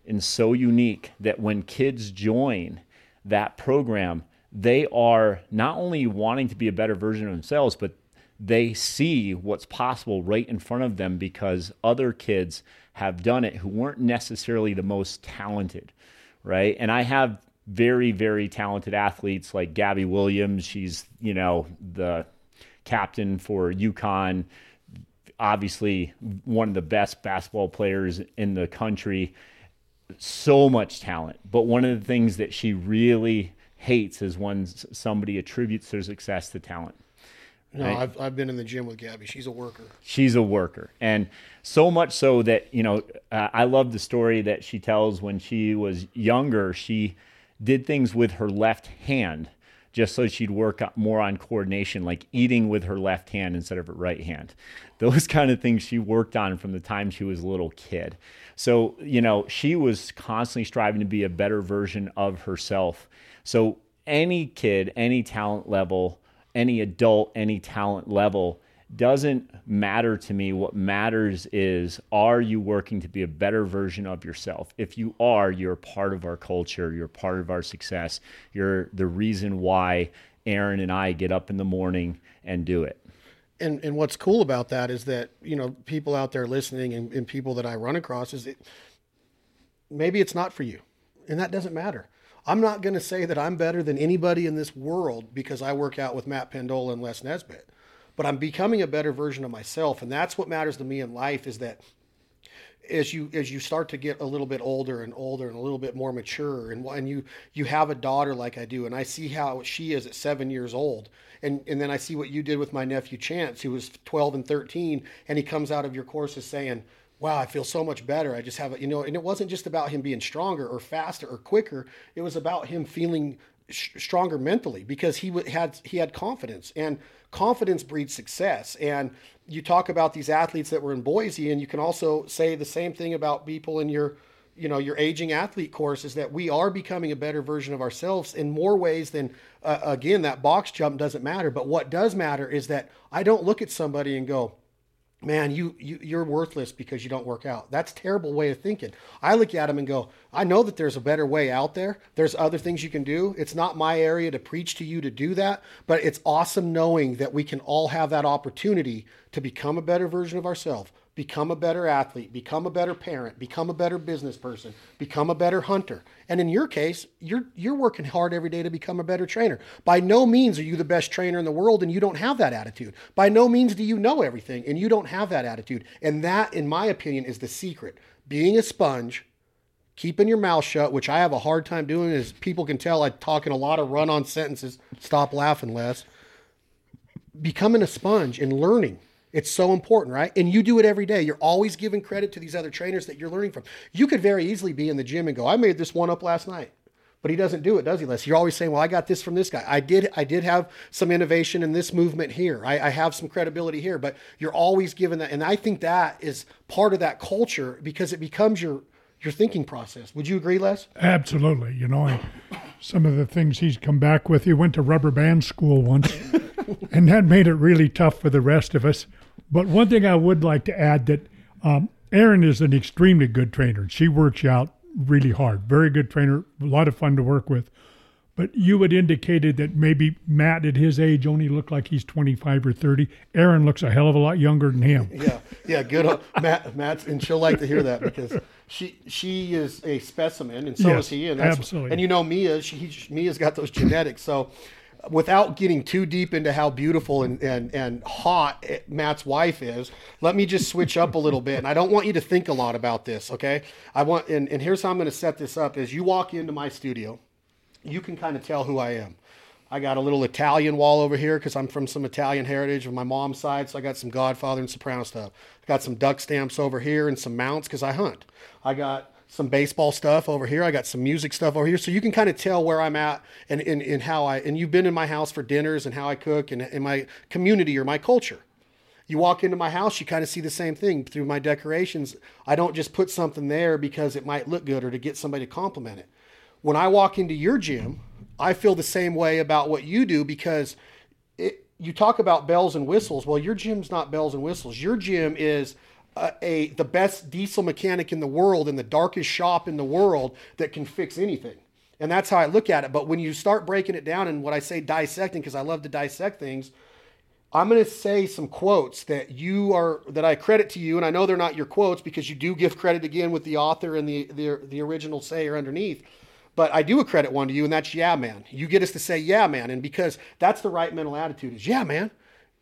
and so unique that when kids join that program, they are not only wanting to be a better version of themselves, but they see what's possible right in front of them because other kids have done it who weren't necessarily the most talented, right? And I have very, very talented athletes like Gabby Williams. She's, you know, the captain for UConn, obviously one of the best basketball players in the country. So much talent. But one of the things that she really hates is when somebody attributes their success to talent. No, right? I've, I've been in the gym with Gabby. She's a worker. She's a worker. And so much so that, you know, uh, I love the story that she tells when she was younger. She did things with her left hand just so she'd work more on coordination, like eating with her left hand instead of her right hand. Those kind of things she worked on from the time she was a little kid. So, you know, she was constantly striving to be a better version of herself. So, any kid, any talent level, any adult, any talent level doesn't matter to me. What matters is are you working to be a better version of yourself? If you are, you're part of our culture, you're part of our success, you're the reason why Erin and I get up in the morning and do it. And and what's cool about that is that, you know, people out there listening and, and people that I run across is it maybe it's not for you. And that doesn't matter. I'm not going to say that I'm better than anybody in this world because I work out with Matt Pendola and Les Nesbitt but I'm becoming a better version of myself. And that's what matters to me in life is that as you as you start to get a little bit older and older and a little bit more mature and and you you have a daughter like I do and I see how she is at 7 years old and and then I see what you did with my nephew Chance who was 12 and 13 and he comes out of your courses saying wow, I feel so much better. I just have you know, and it wasn't just about him being stronger or faster or quicker. It was about him feeling sh- stronger mentally because he w- had he had confidence and confidence breeds success. And you talk about these athletes that were in Boise, and you can also say the same thing about people in your you know your aging athlete course is that we are becoming a better version of ourselves in more ways than uh, again that box jump doesn't matter but what does matter is that i don't look at somebody and go man you, you you're worthless because you don't work out. That's terrible way of thinking. I look at them and go i know that there's a better way out there. There's other things you can do. It's not my area to preach to you to do that but it's awesome knowing that we can all have that opportunity to become a better version of ourselves become a better athlete, become a better parent, become a better business person, become a better hunter. And in your case, you're you're working hard every day to become a better trainer. By no means are you the best trainer in the world and you don't have that attitude. By no means do you know everything and you don't have that attitude. And that in my opinion is the secret. Being a sponge, keeping your mouth shut, which I have a hard time doing as people can tell I talk in a lot of run-on sentences. Stop laughing, Les. Becoming a sponge and learning it's so important, right? And you do it every day. You're always giving credit to these other trainers that you're learning from. You could very easily be in the gym and go, I made this one up last night. But he doesn't do it, does he, Les? You're always saying, Well, I got this from this guy. I did I did have some innovation in this movement here. I, I have some credibility here, but you're always giving that. And I think that is part of that culture because it becomes your your thinking process. Would you agree, Les? Absolutely. You know, some of the things he's come back with. He went to rubber band school once, and that made it really tough for the rest of us. But one thing I would like to add that um, Erin is an extremely good trainer. She works out really hard. Very good trainer. A lot of fun to work with. But you had indicated that maybe Matt at his age only looked like he's 25 or 30. Erin looks a hell of a lot younger than him. Yeah, yeah, good. On, Matt, Matt's, and she'll like to hear that because she she is a specimen, and so Yes, is he. And that's, absolutely. And you know, Mia, she, he, Mia's got those genetics. So, without getting too deep into how beautiful and, and, and hot Matt's wife is, let me just switch up a little bit. And I don't want you to think a lot about this, okay? I want, and, and here's how I'm going to set this up: is you walk into my studio, you can kind of tell who I am. I got a little Italian wall over here because I'm from some Italian heritage on my mom's side. So I got some Godfather and Soprano stuff. I got some duck stamps over here and some mounts because I hunt. I got some baseball stuff over here. I got some music stuff over here. So you can kind of tell where I'm at and, and, and how I, and you've been in my house for dinners and how I cook and in my community or my culture. You walk into my house, you kind of see the same thing through my decorations. I don't just put something there because it might look good or to get somebody to compliment it. When I walk into your gym, I feel the same way about what you do because it, you talk about bells and whistles. Well, your gym's not bells and whistles. Your gym is a, a the best diesel mechanic in the world in the darkest shop in the world that can fix anything. And that's how I look at it. But when you start breaking it down and what I say dissecting, because I love to dissect things, I'm going to say some quotes that you are that I credit to you, and I know they're not your quotes because you do give credit again with the author and the the, the original sayer underneath. But I do accredit one to you, and that's yeah, man. You get us to say yeah, man, and because that's the right mental attitude is yeah, man.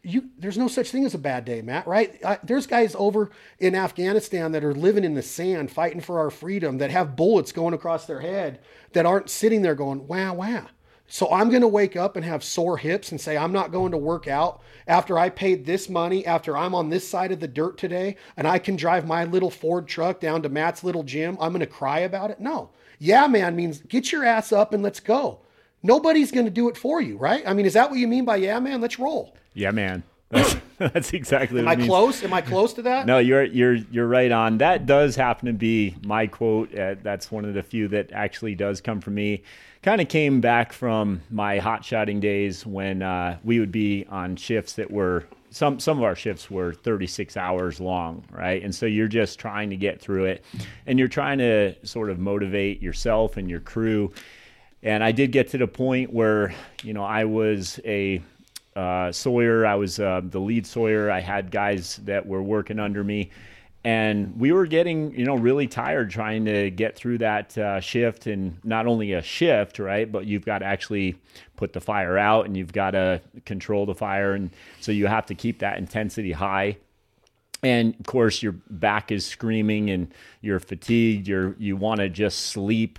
You, there's no such thing as a bad day, Matt. Right? I, there's guys over in Afghanistan that are living in the sand, fighting for our freedom, that have bullets going across their head, that aren't sitting there going wow, wow. So I'm going to wake up and have sore hips and say, I'm not going to work out after I paid this money, after I'm on this side of the dirt today, and I can drive my little Ford truck down to Matt's little gym. I'm going to cry about it. No. Yeah, man means get your ass up and let's go. Nobody's going to do it for you, right? I mean, is that what you mean by yeah, man? Let's roll. Yeah, man. That's, that's exactly Am what I means. close? Am I close to that? No, you're you're you're right on. That does happen to be my quote. Uh, that's one of the few that actually does come from me. Kind of came back from my hot shotting days when uh, we would be on shifts that were some some of our shifts were 36 hours long, right? And so you're just trying to get through it, and you're trying to sort of motivate yourself and your crew. And I did get to the point where you know I was a uh, Sawyer. I was uh, the lead Sawyer. I had guys that were working under me, and we were getting you know really tired trying to get through that uh, shift. And not only a shift, right, but you've got to actually put the fire out, and you've got to control the fire, and so you have to keep that intensity high. And of course, your back is screaming, and you're fatigued. You're you want to just sleep.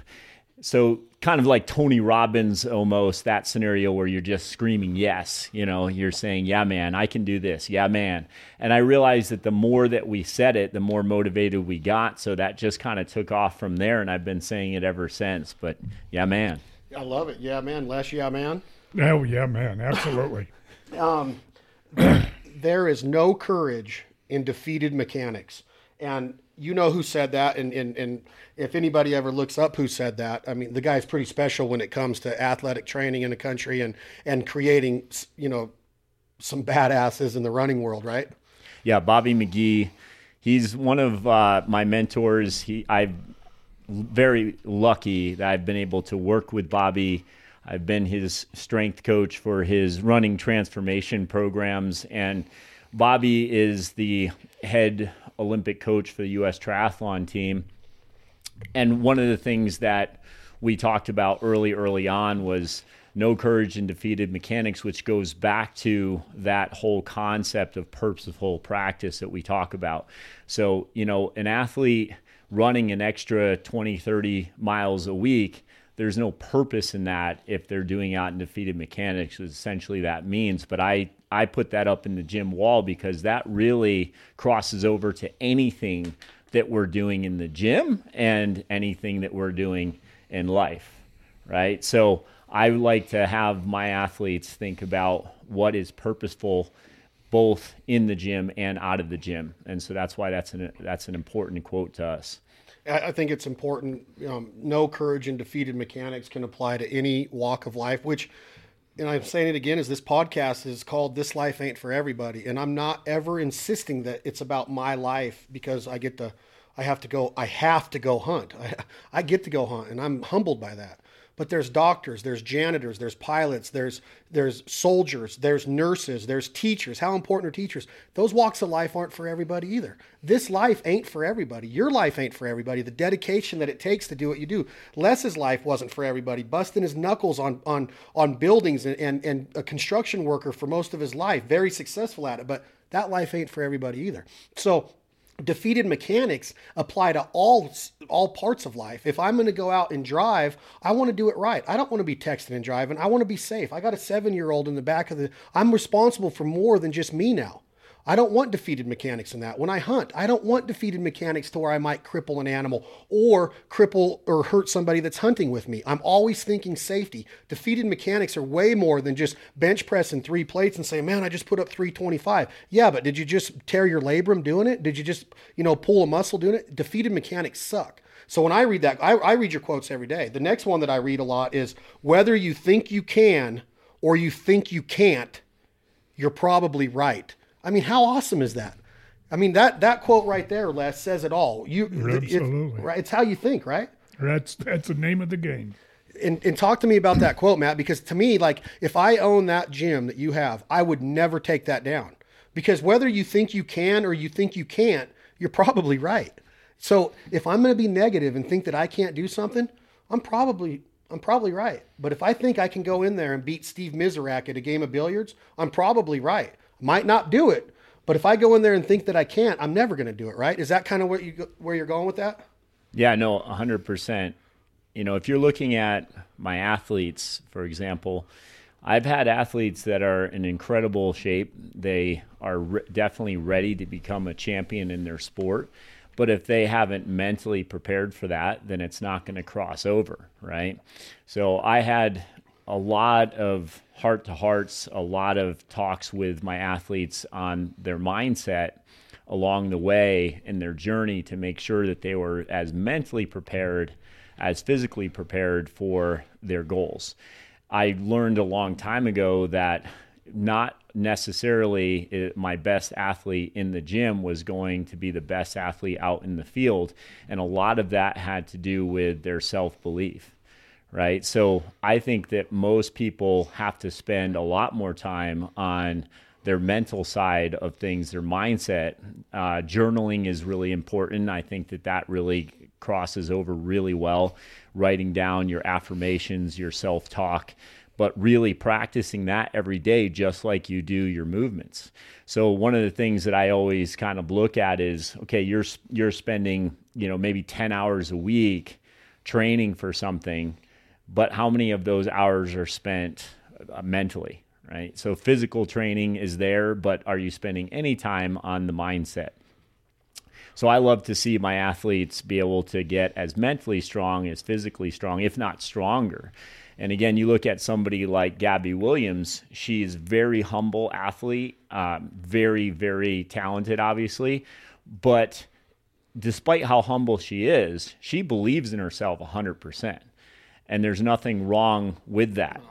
So kind of like Tony Robbins almost that scenario where you're just screaming yes, you know, you're saying, "Yeah, man, I can do this. Yeah, man." And I realized that the more that we said it, the more motivated we got, so that just kind of took off from there and I've been saying it ever since. But yeah, man. I love it. Yeah, man. Les yeah, man. Oh yeah, man, absolutely. um, there is no courage in defeated mechanics. And you know who said that, and, and, and if anybody ever looks up who said that, I mean, the guy's pretty special when it comes to athletic training in the country and, and creating, you know, some badasses in the running world, right? Yeah, Bobby McGee. He's one of uh, my mentors. He, I'm very lucky that I've been able to work with Bobby. I've been his strength coach for his running transformation programs, and Bobby is the head Olympic coach for the U.S. triathlon team. And one of the things that we talked about early, early on was no courage in defeated mechanics, which goes back to that whole concept of purposeful practice that we talk about. So, you know, an athlete running an extra 20, 30 miles a week, there's no purpose in that if they're doing out in defeated mechanics, essentially that means. But I I put that up in the gym wall because that really crosses over to anything that we're doing in the gym and anything that we're doing in life, right? So I like to have my athletes think about what is purposeful both in the gym and out of the gym. And so that's why that's an that's an important quote to us. I think it's important. Um, no courage in defeated mechanics can apply to any walk of life, which and I'm saying it again, is this podcast is called This Life Ain't for Everybody. And I'm not ever insisting that it's about my life because I get to, I have to go, I have to go hunt. I, I get to go hunt and I'm humbled by that but there's doctors, there's janitors, there's pilots, there's there's soldiers, there's nurses, there's teachers. How important are teachers? Those walks of life aren't for everybody either. This life ain't for everybody. Your life ain't for everybody. The dedication that it takes to do what you do. Les's life wasn't for everybody. Busting his knuckles on on on buildings and, and, and a construction worker for most of his life, very successful at it, but that life ain't for everybody either. So defeated mechanics apply to all all parts of life. If I'm going to go out and drive, I want to do it right. I don't want to be texting and driving. I want to be safe. I got a 7-year-old in the back of the I'm responsible for more than just me now. I don't want defeated mechanics in that. When I hunt, I don't want defeated mechanics to where I might cripple an animal or cripple or hurt somebody that's hunting with me. I'm always thinking safety. Defeated mechanics are way more than just bench pressing three plates and saying, man, I just put up 325. Yeah, but did you just tear your labrum doing it? Did you just, you know, pull a muscle doing it? Defeated mechanics suck. So when I read that, I, I read your quotes every day. The next one that I read a lot is whether you think you can or you think you can't, you're probably right. I mean, how awesome is that? I mean, that that quote right there, Les, says it all. You absolutely it, right. It's how you think, right? That's that's the name of the game. And, and talk to me about that quote, Matt, because to me, like, if I own that gym that you have, I would never take that down. Because whether you think you can or you think you can't, you're probably right. So if I'm going to be negative and think that I can't do something, I'm probably I'm probably right. But if I think I can go in there and beat Steve Miserak at a game of billiards, I'm probably right. Might not do it, but if I go in there and think that I can't, I'm never going to do it. Right? Is that kind of where you where you're going with that? Yeah, no, hundred percent. You know, if you're looking at my athletes, for example, I've had athletes that are in incredible shape. They are re- definitely ready to become a champion in their sport. But if they haven't mentally prepared for that, then it's not going to cross over, right? So I had a lot of heart to hearts, a lot of talks with my athletes on their mindset along the way in their journey to make sure that they were as mentally prepared as physically prepared for their goals. I learned a long time ago that not necessarily eh, my best athlete in the gym was going to be the best athlete out in the field. And a lot of that had to do with their self belief right? So I think that most people have to spend a lot more time on their mental side of things, their mindset. Uh, journaling is really important. I think that that really crosses over really well. Writing down your affirmations, your self talk, but really practicing that every day, just like you do your movements. So one of the things that I always kind of look at is, okay, you're you're spending you know maybe ten hours a week training for something but how many of those hours are spent uh, mentally, right? So physical training is there, but are you spending any time on the mindset? So I love to see my athletes be able to get as mentally strong as physically strong, if not stronger. And again, you look at somebody like Gabby Williams. She's very humble athlete, um, very very talented, obviously, but despite how humble she is, she believes in herself 100%. And there's nothing wrong with that,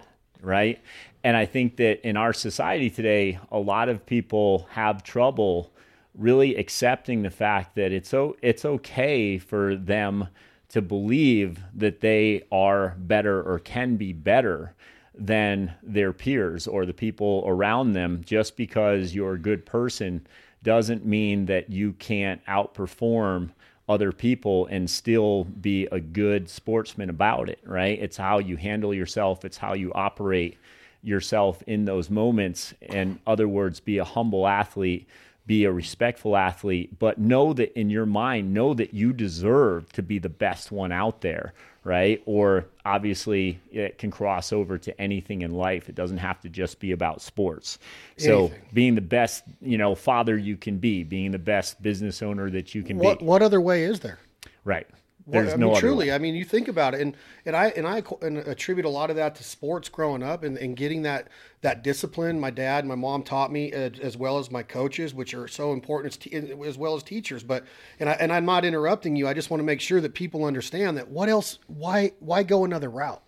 right? And I think that in our society today, a lot of people have trouble really accepting the fact that it's so it's okay for them to believe that they are better or can be better than their peers or the people around them just because you're a good person doesn't mean that you can't outperform other people and still be a good sportsman about it right? It's how you handle yourself. It's how you operate yourself in those moments. And, in other words be a humble athlete be a respectful athlete, but know that in your mind, know that you deserve to be the best one out there, right? Or obviously, it can cross over to anything in life. It doesn't have to just be about sports. So, anything. being the best, you know, father you can be, being the best business owner that you can what, be. What other way is there? Right. There's I no mean, truly. Way. I mean, you think about it, and and I and I and attribute a lot of that to sports growing up and, and getting that that discipline. My dad, and my mom taught me uh, as well as my coaches, which are so important as, as well as teachers. But and I and I'm not interrupting you. I just want to make sure that people understand that what else? Why why go another route?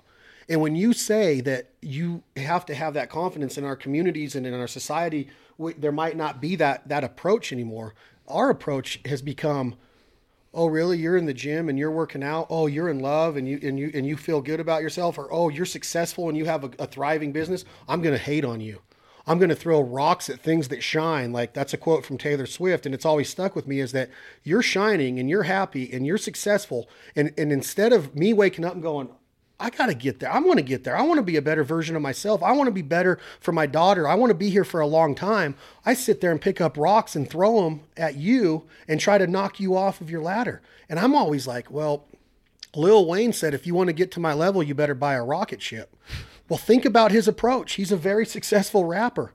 And when you say that you have to have that confidence in our communities and in our society, we, there might not be that that approach anymore. Our approach has become oh really? You're in the gym and you're working out. Oh you're in love and you and you and you feel good about yourself. Or oh you're successful and you have a, a thriving business. I'm going to hate on you. I'm going to throw rocks at things that shine. Like that's a quote from taylor swift and it's always stuck with me is that you're shining and you're happy and you're successful. And and instead of me waking up and going I got to get there. I want to get there. I want to be a better version of myself. I want to be better for my daughter. I want to be here for a long time. I sit there and pick up rocks and throw them at you and try to knock you off of your ladder. And I'm always like, well, Lil Wayne said, if you want to get to my level, you better buy a rocket ship. Well, think about his approach. He's a very successful rapper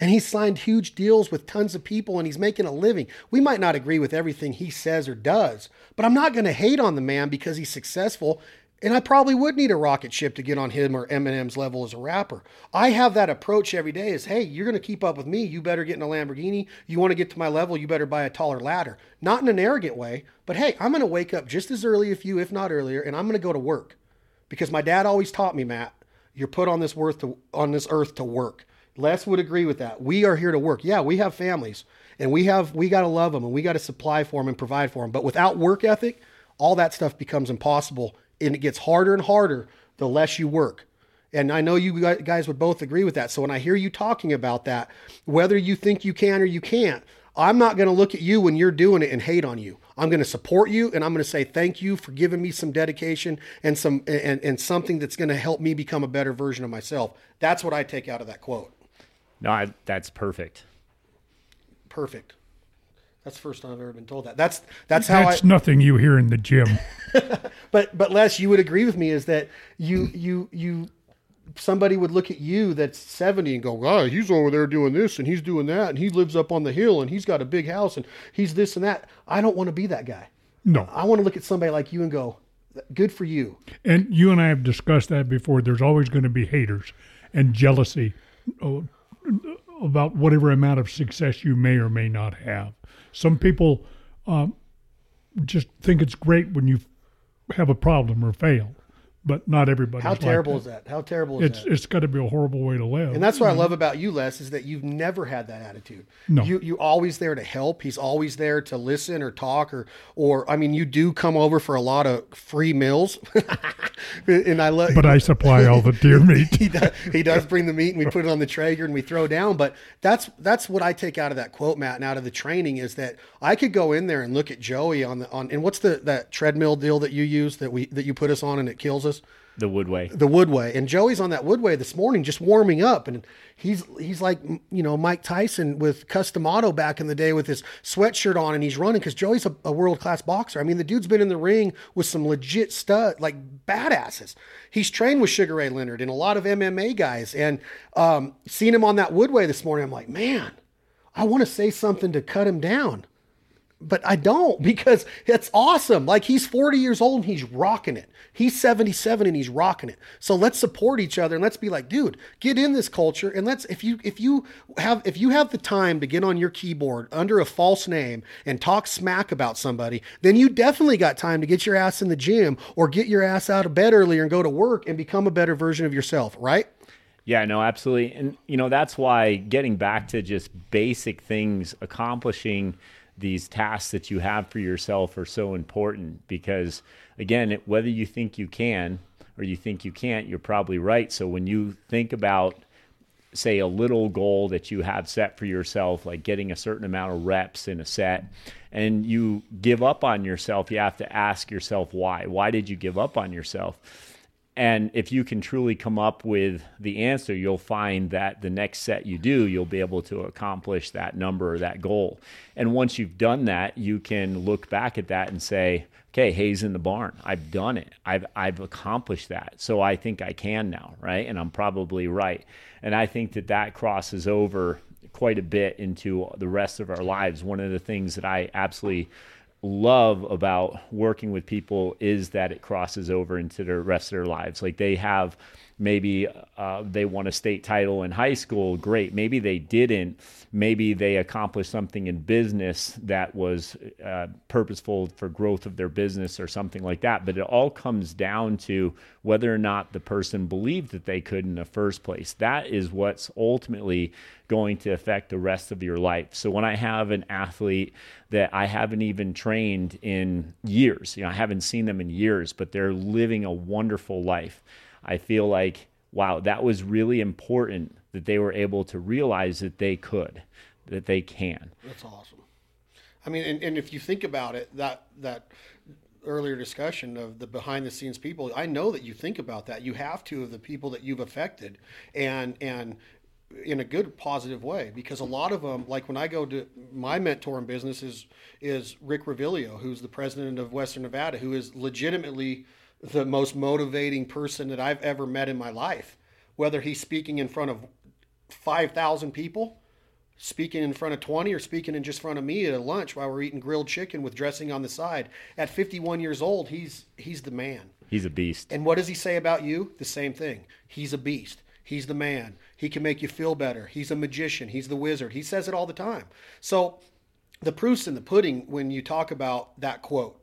and he's signed huge deals with tons of people and he's making a living. We might not agree with everything he says or does, but I'm not going to hate on the man because he's successful and I probably would need a rocket ship to get on him or Eminem's level as a rapper. I have that approach every day is, hey, you're going to keep up with me. You better get in a Lamborghini. You want to get to my level, you better buy a taller ladder. Not in an arrogant way, but hey, I'm going to wake up just as early as you, if not earlier, and I'm going to go to work. Because my dad always taught me, Matt, you're put on this earth to, on this earth to work. Les would agree with that. We are here to work. Yeah, we have families and we have we got to love them and we got to supply for them and provide for them. But without work ethic, all that stuff becomes impossible and it gets harder and harder the less you work. And I know you guys would both agree with that. So when I hear you talking about that, whether you think you can or you can't, I'm not going to look at you when you're doing it and hate on you. I'm going to support you and I'm going to say thank you for giving me some dedication and some and, and something that's going to help me become a better version of myself. That's what I take out of that quote. No, I, that's perfect. Perfect. That's the first time I've ever been told that. That's that's how that's I, nothing you hear in the gym. but but Les, you would agree with me is that you you you somebody would look at you that's 70 and go, "Oh, he's over there doing this and he's doing that and he lives up on the hill and he's got a big house and he's this and that." I don't want to be that guy. No. I want to look at somebody like you and go, "Good for you." And you and I have discussed that before. There's always going to be haters and jealousy oh, about whatever amount of success you may or may not have. Some people um, just think it's great when you have a problem or fail but not everybody. How terrible like that. is that? How terrible is it's, that? It's got to be a horrible way to live. And that's what I mm-hmm. love about you, Les, is that you've never had that attitude. No, you you always there to help. He's always there to listen or talk or or I mean, you do come over for a lot of free meals, and I love. But I supply all the deer meat. he does. He does bring the meat, and we put it on the Traeger and we throw down. But that's that's what I take out of that quote, Matt, and out of the training is that I could go in there and look at Joey on the on and what's the that treadmill deal that you use that we that you put us on and it kills us The Woodway. the Woodway. And Joey's on that Woodway this morning, just warming up, and he's he's like you know Mike Tyson with Cus D'Amato back in the day with his sweatshirt on, and he's running because Joey's a, a world class boxer. I mean, the dude's been in the ring with some legit stud, like badasses. He's trained with Sugar Ray Leonard and a lot of MMA guys, and um, seeing him on that Woodway this morning, I'm like, man, I want to say something to cut him down but I don't because it's awesome. Like he's 40 years old and he's rocking it. He's 77 and he's rocking it. So let's support each other and let's be like, dude, get in this culture and let's if you if you have if you have the time to get on your keyboard under a false name and talk smack about somebody, then you definitely got time to get your ass in the gym or get your ass out of bed earlier and go to work and become a better version of yourself, right? Yeah, no, absolutely. And, you know, that's why getting back to just basic things, accomplishing these tasks that you have for yourself are so important because, again, whether you think you can or you think you can't, you're probably right. So when you think about, say, a little goal that you have set for yourself, like getting a certain amount of reps in a set, and you give up on yourself, you have to ask yourself why. Why did you give up on yourself? And if you can truly come up with the answer, you'll find that the next set you do, you'll be able to accomplish that number or that goal. And once you've done that, you can look back at that and say, okay, hay's in the barn. I've done it. I've I've accomplished that. So I think I can now, right? And I'm probably right. And I think that that crosses over quite a bit into the rest of our lives. One of the things that I absolutely love about working with people is that it crosses over into the rest of their lives. Like they have maybe uh, they won a state title in high school, great. Maybe they didn't. Maybe they accomplished something in business that was uh, purposeful for growth of their business or something like that. But it all comes down to whether or not the person believed that they could in the first place. That is what's ultimately going to affect the rest of your life. So when I have an athlete that I haven't even trained in years, you know, I haven't seen them in years, but they're living a wonderful life. I feel like, wow, that was really important that they were able to realize that they could, that they can. That's awesome. I mean, and, and if you think about it, that that earlier discussion of the behind the scenes people, I know that you think about that. You have to of the people that you've affected, and and in a good positive way because a lot of them like when i go to my mentor in business is is rick revilio who's the president of western nevada who is legitimately the most motivating person that I've ever met in my life. Whether he's speaking in front of 5,000 people, speaking in front of 20, or speaking in just front of me at a lunch while we're eating grilled chicken with dressing on the side. At 51 years old, he's he's the man. He's a beast. And what does he say about you? The same thing. He's a beast. He's the man. He can make you feel better. He's a magician. He's the wizard. He says it all the time. So the proof's in the pudding when you talk about that quote.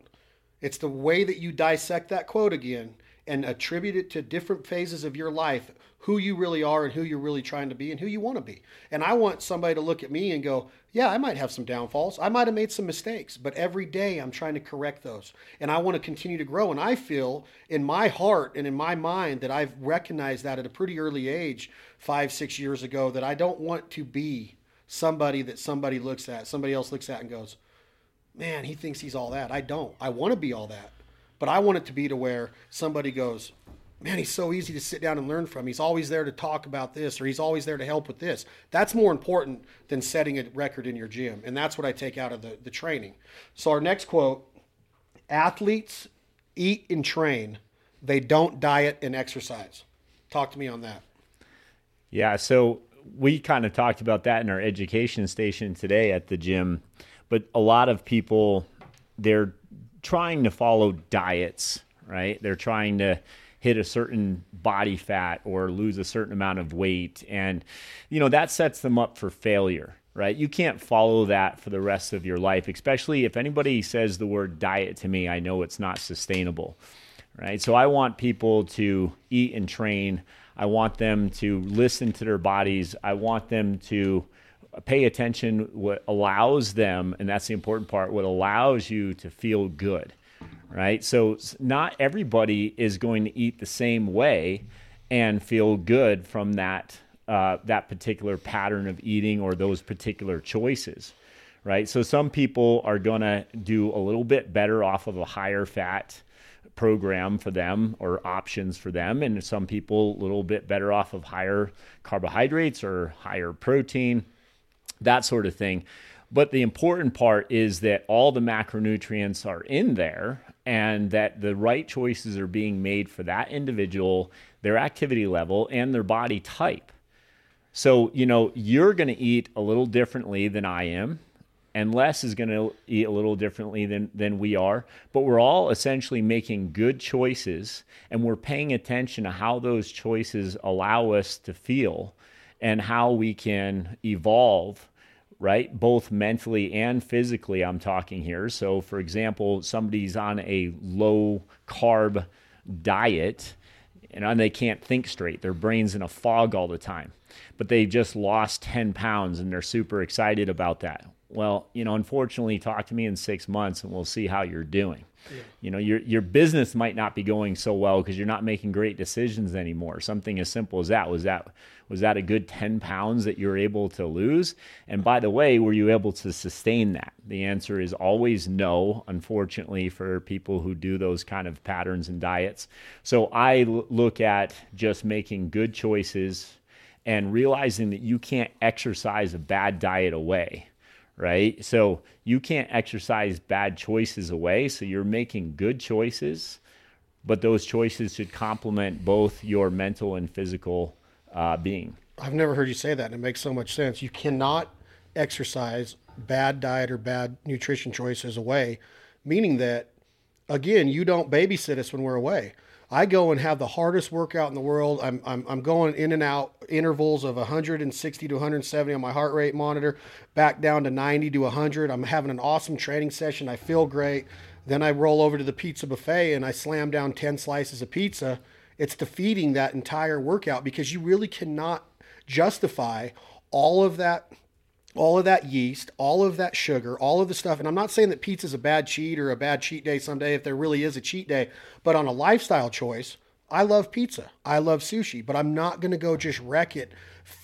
It's the way that you dissect that quote again and attribute it to different phases of your life, who you really are and who you're really trying to be and who you want to be. And I want somebody to look at me and go, yeah, I might have some downfalls. I might have made some mistakes, but every day I'm trying to correct those. And I want to continue to grow. And I feel in my heart and in my mind that I've recognized that at a pretty early age, five, six years ago, that I don't want to be somebody that somebody looks at, somebody else looks at and goes, man, he thinks he's all that. I don't. I want to be all that. But I want it to be to where somebody goes, man, he's so easy to sit down and learn from. He's always there to talk about this or he's always there to help with this. That's more important than setting a record in your gym. And that's what I take out of the, the training. So our next quote athletes eat and train, they don't diet and exercise. Talk to me on that. Yeah, so we kind of talked about that in our education station today at the gym but a lot of people they're trying to follow diets, right? They're trying to hit a certain body fat or lose a certain amount of weight. And you know that sets them up for failure right? You can't follow that for the rest of your life especially if anybody says the word diet to me i know it's not sustainable right? So i want people to eat and train. I want them to listen to their bodies. I want them to pay attention what allows them and that's the important part what allows you to feel good right so not everybody is going to eat the same way and feel good from that uh, that particular pattern of eating or those particular choices right? So some people are going to do a little bit better off of a higher fat program for them or options for them and some people a little bit better off of higher carbohydrates or higher protein that sort of thing but the important part is that all the macronutrients are in there and that the right choices are being made for that individual their activity level and their body type. So you know you're going to eat a little differently than i am and Les is going to eat a little differently than than we are, but we're all essentially making good choices and we're paying attention to how those choices allow us to feel and how we can evolve right both mentally and physically I'm talking here. So for example, somebody's on a low carb diet and they can't think straight. Their brain's in a fog all the time. But they just lost 10 pounds and they're super excited about that well, you know, unfortunately, talk to me in six months and we'll see how you're doing. Yeah. You know, your your business might not be going so well because you're not making great decisions anymore. Something as simple as that was that was that a good ten pounds that you were able to lose? And by the way, were you able to sustain that? The answer is always no. Unfortunately, for people who do those kind of patterns and diets, so I l- look at just making good choices and realizing that you can't exercise a bad diet away right? So you can't exercise bad choices away. So you're making good choices, but those choices should complement both your mental and physical uh, being. I've never heard you say that, and it makes so much sense. You cannot exercise bad diet or bad nutrition choices away, meaning that, again, you don't babysit us when we're away. I go and have the hardest workout in the world. I'm, I'm, I'm going in and out intervals of 160 to 170 on my heart rate monitor, back down to 90 to 100. I'm having an awesome training session. I feel great. Then I roll over to the pizza buffet and I slam down 10 slices of pizza. It's defeating that entire workout because you really cannot justify all of that all of that yeast, all of that sugar, all of the stuff. And I'm not saying that pizza is a bad cheat or a bad cheat day someday if there really is a cheat day, but on a lifestyle choice, I love pizza. I love sushi, but I'm not going to go just wreck it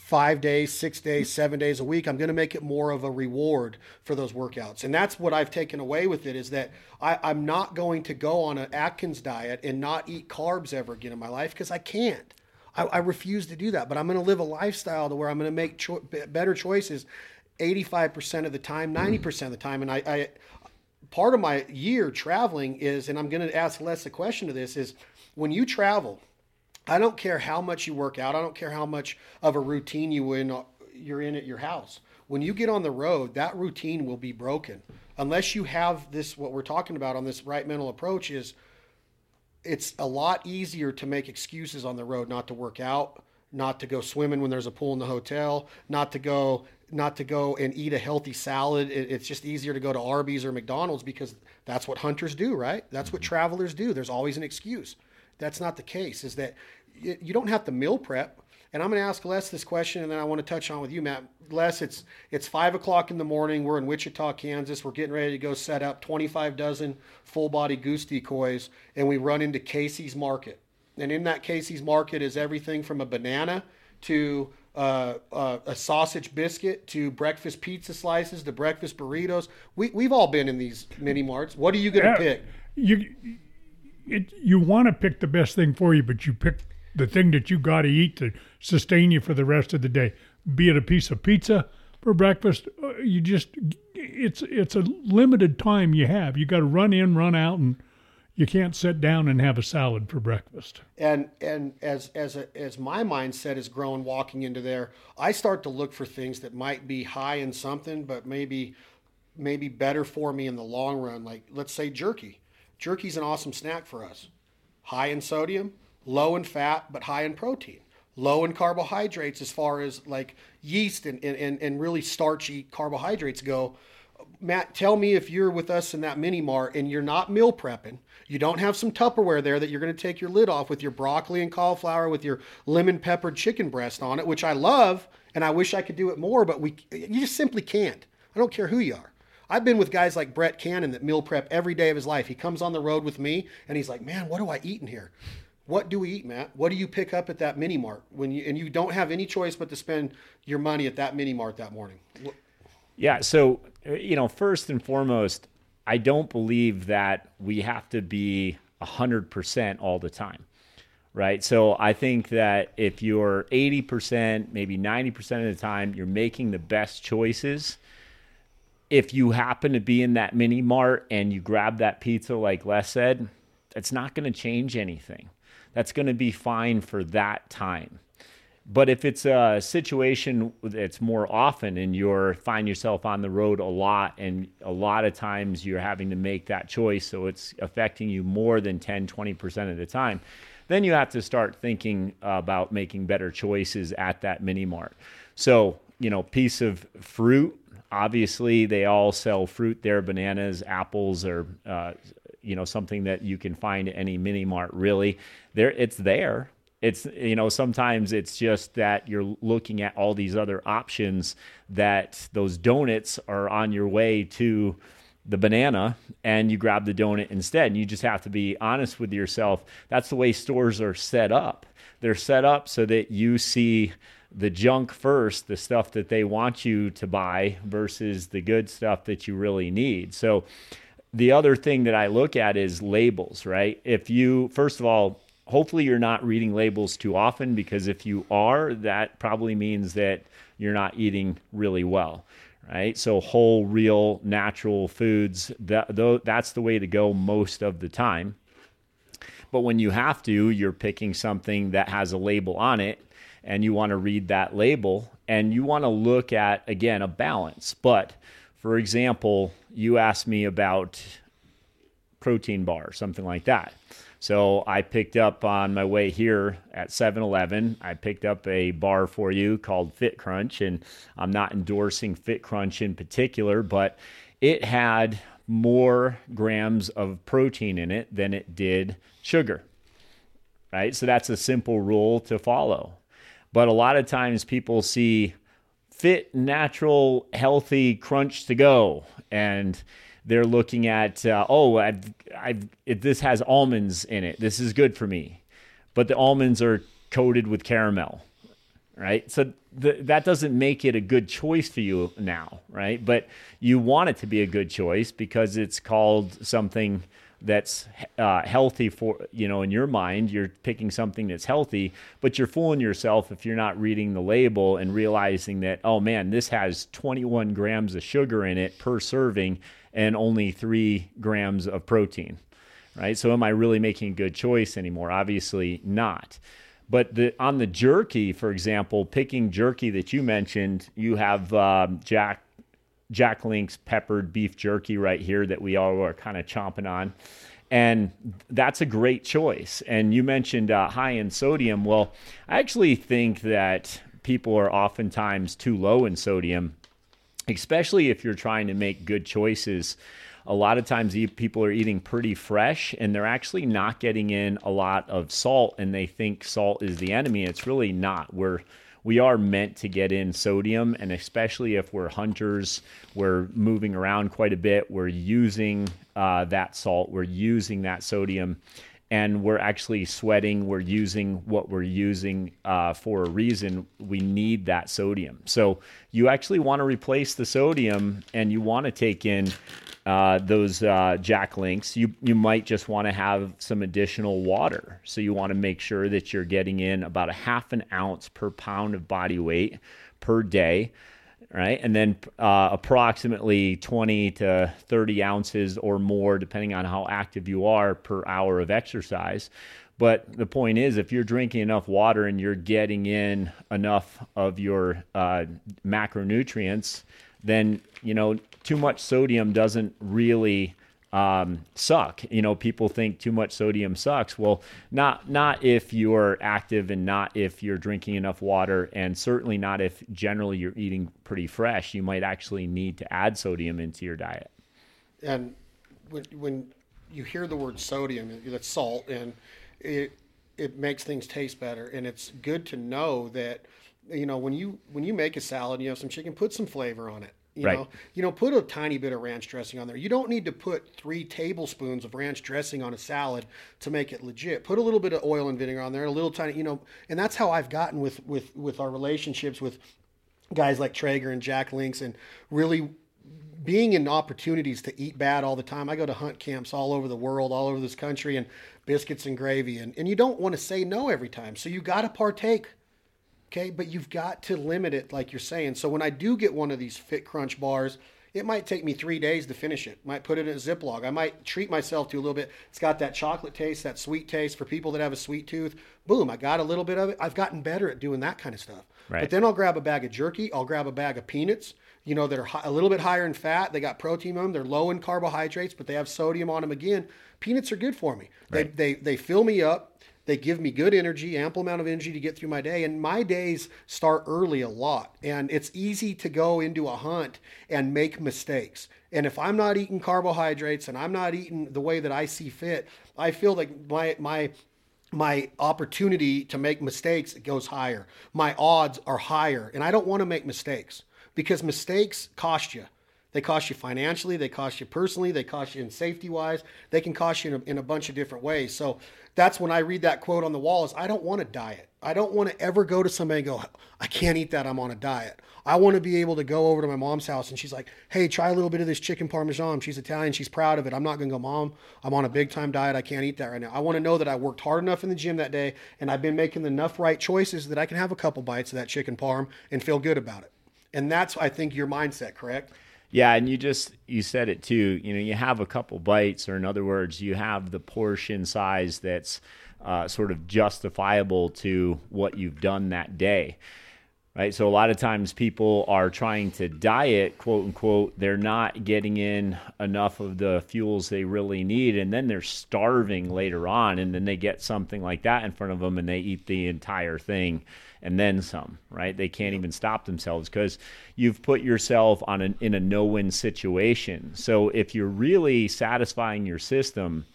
five days, six days, seven days a week. I'm going to make it more of a reward for those workouts. And that's what I've taken away with it is that I, am not going to go on an Atkins diet and not eat carbs ever again in my life because I can't. I, I, refuse to do that, but I'm going to live a lifestyle to where I'm going to make cho- better choices 85% of the time, 90% of the time. And I, I part of my year traveling is, and I'm going to ask Les a question to this is when you travel, I don't care how much you work out. I don't care how much of a routine you in, you're in at your house. When you get on the road, that routine will be broken unless you have this. What we're talking about on this right mental approach is it's a lot easier to make excuses on the road not to work out, not to go swimming when there's a pool in the hotel, not to go not to go and eat a healthy salad. It's just easier to go to Arby's or McDonald's because that's what hunters do, right? That's what travelers do. There's always an excuse. That's not the case. Is that you don't have to meal prep. And I'm going to ask Les this question, and then I want to touch on with you, Matt. Les, it's it's five o'clock in the morning. We're in Wichita, Kansas. We're getting ready to go set up 25 dozen full body goose decoys, and we run into Casey's Market. And in that Casey's Market is everything from a banana to uh, uh, a sausage biscuit to breakfast pizza slices to breakfast burritos. We, we've all been in these mini marts. What are you going to pick? You, it, you want to pick the best thing for you, but you pick the thing that you got to eat to sustain you for the rest of the day. Be it a piece of pizza for breakfast, uh, you just it's it's a limited time you have. You got to run in, run out, and you can't sit down and have a salad for breakfast. And and as as a, as my mindset is growing walking into there, I start to look for things that might be high in something, but maybe maybe better for me in the long run. Like let's say jerky. Jerky's an awesome snack for us. High in sodium, low in fat, but high in protein. Low in carbohydrates as far as like yeast and, and, and really starchy carbohydrates go. Matt, tell me if you're with us in that mini mart and you're not meal prepping you don't have some Tupperware there that you're going to take your lid off with your broccoli and cauliflower with your lemon peppered chicken breast on it, which I love and I wish I could do it more, but we you just simply can't. I don't care who you are. I've been with guys like Brett Cannon that meal prep every day of his life. He comes on the road with me and he's like, "Man, what do I eat in here?" What do we eat, Matt? What do you pick up at that mini mart when you and you don't have any choice but to spend your money at that mini mart that morning? What? Yeah. So, you know, first and foremost, I don't believe that we have to be 100% all the time. Right. So I think that if you're 80%, maybe 90% of the time, you're making the best choices. If you happen to be in that mini mart and you grab that pizza, like Les said, it's not going to change anything. That's going to be fine for that time. But if it's a situation that's more often and you're find yourself on the road a lot and a lot of times you're having to make that choice so it's affecting you more than 10 20% of the time then you have to start thinking about making better choices at that mini mart so you know piece of fruit obviously they all sell fruit there bananas apples or uh, you know something that you can find at any mini mart really. There it's there. It's you know sometimes it's just that you're looking at all these other options that those donuts are on your way to the banana and you grab the donut instead. And you just have to be honest with yourself. That's the way stores are set up. They're set up so that you see the junk first the stuff that they want you to buy versus the good stuff that you really need. So the other thing that I look at is labels, right? If you, first of all, hopefully you're not reading labels too often because if you are, that probably means that you're not eating really well, right? So whole, real, natural foods, that, that's the way to go most of the time. But when you have to, you're picking something that has a label on it and you want to read that label and you want to look at, again, a balance. But for example, you asked me about protein bar, something like that. So I picked up on my way here at 7 Eleven, I picked up a bar for you called Fit Crunch. And I'm not endorsing Fit Crunch in particular, but it had more grams of protein in it than it did sugar. Right? So that's a simple rule to follow. But a lot of times people see fit, natural, healthy crunch to go. And they're looking at, uh, oh, I've, I've, this has almonds in it. This is good for me. But the almonds are coated with caramel, right? So that doesn't make it a good choice for you now, right? But you want it to be a good choice because it's called something that's uh, healthy for you know in your mind you're picking something that's healthy but you're fooling yourself if you're not reading the label and realizing that oh man this has 21 grams of sugar in it per serving and only three grams of protein right? So am i really making a good choice anymore? Obviously not. But the, on the jerky for example picking jerky that you mentioned you have um, jack Jack Link's peppered beef jerky right here that we all are kind of chomping on. And that's a great choice. And you mentioned uh, high in sodium. Well, I actually think that people are oftentimes too low in sodium, especially if you're trying to make good choices. A lot of times people are eating pretty fresh and they're actually not getting in a lot of salt and they think salt is the enemy. It's really not. We're we are meant to get in sodium, and especially if we're hunters, we're moving around quite a bit, we're using uh, that salt, we're using that sodium, and we're actually sweating, we're using what we're using uh, for a reason. We need that sodium. So you actually want to replace the sodium, and you want to take in uh, those uh, jack links, you you might just want to have some additional water. So you want to make sure that you're getting in about a half an ounce per pound of body weight per day, right? And then uh, approximately 20 to 30 ounces or more, depending on how active you are, per hour of exercise. But the point is, if you're drinking enough water and you're getting in enough of your uh, macronutrients, then you know too much sodium doesn't really um, suck. You know, people think too much sodium sucks. Well, not not if you're active and not if you're drinking enough water, and certainly not if generally you're eating pretty fresh. You might actually need to add sodium into your diet. And when when you hear the word sodium, that's salt, and it it makes things taste better. And it's good to know that you know when you when you make a salad, you have some chicken, put some flavor on it you right. know, you know, put a tiny bit of ranch dressing on there. You don't need to put three tablespoons of ranch dressing on a salad to make it legit. Put a little bit of oil and vinegar on there, a little tiny, you know, and that's how I've gotten with with with our relationships with guys like Traeger and Jack Links and really being in opportunities to eat bad all the time. I go to hunt camps all over the world, all over this country, and biscuits and gravy. And, and you don't want to say no every time. So you got to partake. Okay. But you've got to limit it, like you're saying. So when I do get one of these Fit Crunch bars, it might take me three days to finish it. Might put it in a Ziploc. I might treat myself to a little bit. It's got that chocolate taste, that sweet taste for people that have a sweet tooth. Boom, I got a little bit of it. I've gotten better at doing that kind of stuff. Right. But then I'll grab a bag of jerky. I'll grab a bag of peanuts. You know, that are a little bit higher in fat. They got protein on them. They're low in carbohydrates, but they have sodium on them again. Peanuts are good for me. Right. They, they, they fill me up. They give me good energy, ample amount of energy to get through my day. And my days start early a lot. And it's easy to go into a hunt and make mistakes. And if I'm not eating carbohydrates and I'm not eating the way that I see fit, I feel like my my my opportunity to make mistakes goes higher. My odds are higher. And I don't want to make mistakes because mistakes cost you. They cost you financially, they cost you personally, they cost you in safety wise, they can cost you in a, in a bunch of different ways. So that's when I read that quote on the wall is I don't want to diet. I don't want to ever go to somebody and go, I can't eat that, I'm on a diet. I want to be able to go over to my mom's house and she's like, hey, try a little bit of this chicken parmesan. She's Italian, she's proud of it. I'm not going to go, mom, I'm on a big time diet. I can't eat that right now. I want to know that I worked hard enough in the gym that day and I've been making enough right choices that I can have a couple bites of that chicken parm and feel good about it. And that's, I think, your mindset, correct? Yeah, and you just you said it too. You know, you have a couple bites, or in other words, you have the portion size that's uh, sort of justifiable to what you've done that day. Right. So a lot of times people are trying to diet, quote unquote. They're not getting in enough of the fuels they really need, and then they're starving later on, and then they get something like that in front of them, and they eat the entire thing and then some. Right. They can't even stop themselves because you've put yourself on an, in a no-win situation. So if you're really satisfying your system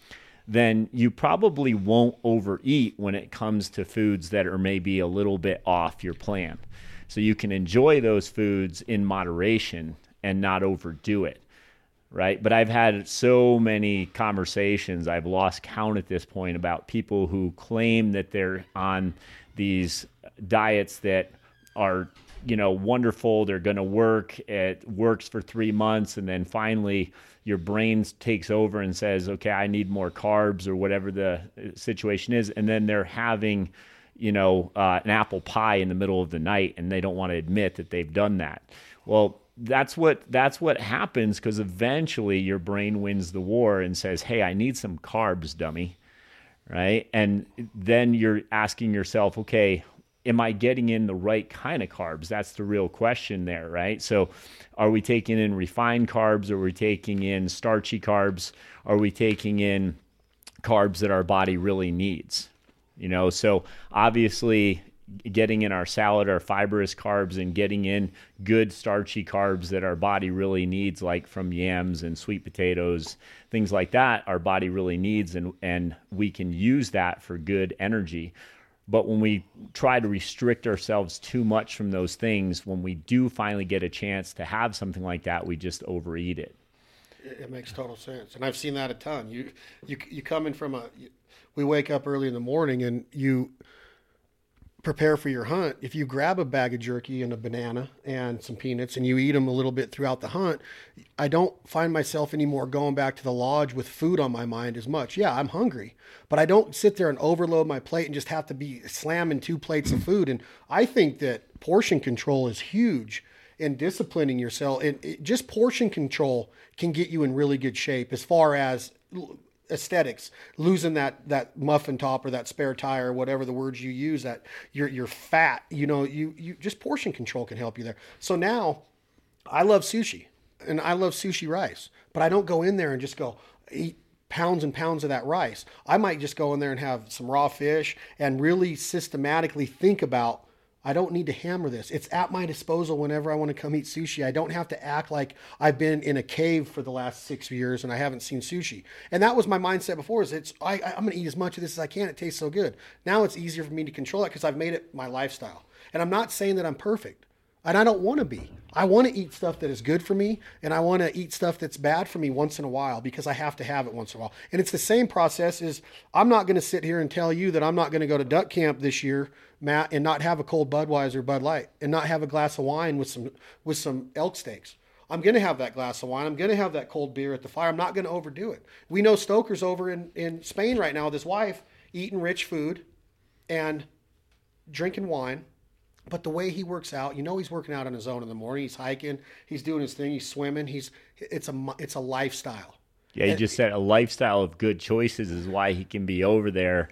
then you probably won't overeat when it comes to foods that are maybe a little bit off your plan. So you can enjoy those foods in moderation and not overdo it. Right. But I've had so many conversations, I've lost count at this point about people who claim that they're on these diets that are you know wonderful they're going to work it works for three months and then finally your brain takes over and says okay i need more carbs or whatever the situation is and then they're having you know uh, an apple pie in the middle of the night and they don't want to admit that they've done that. Well that's what that's what happens because eventually your brain wins the war and says hey i need some carbs dummy right? And then you're asking yourself okay am I getting in the right kind of carbs? That's the real question there, right? So, are we taking in refined carbs? Are we taking in starchy carbs? Are we taking in carbs that our body really needs? You know, so obviously, getting in our salad our fibrous carbs and getting in good starchy carbs that our body really needs like from yams and sweet potatoes things like that our body really needs and and we can use that for good energy but when we try to restrict ourselves too much from those things, when we do finally get a chance to have something like that, we just overeat it. It makes total sense, and I've seen that a ton. You, you, you come in from a. We wake up early in the morning, and you prepare for your hunt. If you grab a bag of jerky and a banana and some peanuts, and you eat them a little bit throughout the hunt, I don't find myself anymore going back to the lodge with food on my mind as much. Yeah, I'm hungry, but I don't sit there and overload my plate and just have to be slamming two plates of food. And I think that portion control is huge in disciplining yourself. And just portion control can get you in really good shape as far as aesthetics losing that that muffin top or that spare tire or whatever the words you use that you're you're fat you know you you just portion control can help you there. So now i love sushi and i love sushi rice but i don't go in there and just go eat pounds and pounds of that rice. I might just go in there and have some raw fish and really systematically think about I don't need to hammer this. It's at my disposal whenever I want to come eat sushi. I don't have to act like I've been in a cave for the last six years and I haven't seen sushi. And that was my mindset before. Is it's I, I'm going to eat as much of this as I can. It tastes so good. Now it's easier for me to control it because I've made it my lifestyle. And I'm not saying that I'm perfect. And I don't want to be. I want to eat stuff that is good for me and I want to eat stuff that's bad for me once in a while because I have to have it once in a while. And it's the same process Is I'm not going to sit here and tell you that I'm not going to go to duck camp this year, Matt, and not have a cold Budweiser Bud Light and not have a glass of wine with some with some elk steaks. I'm going to have that glass of wine. I'm going to have that cold beer at the fire. I'm not going to overdo it. We know Stoker's over in, in Spain right now with his wife eating rich food and drinking wine but the way he works out, you know, he's working out on his own in the morning. He's hiking, he's doing his thing, he's swimming. He's it's a it's a lifestyle. Yeah, he just said a lifestyle of good choices is why he can be over there.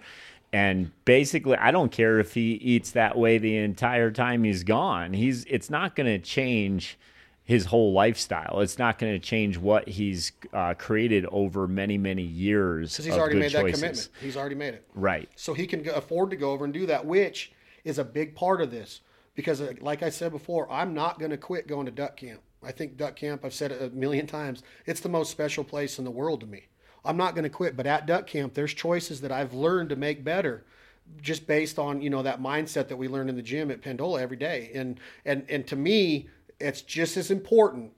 And basically, I don't care if he eats that way the entire time he's gone. He's it's not going to change his whole lifestyle. It's not going to change what he's uh, created over many many years. Because he's already made choices. that commitment. He's already made it. Right. So he can afford to go over and do that, which is a big part of this because, uh, like I said before, I'm not going to quit going to duck camp. I think duck camp, I've said it a million times, it's the most special place in the world to me. I'm not going to quit, but at duck camp, there's choices that I've learned to make better just based on you know that mindset that we learn in the gym at Pendola every day. And and and to me, it's just as important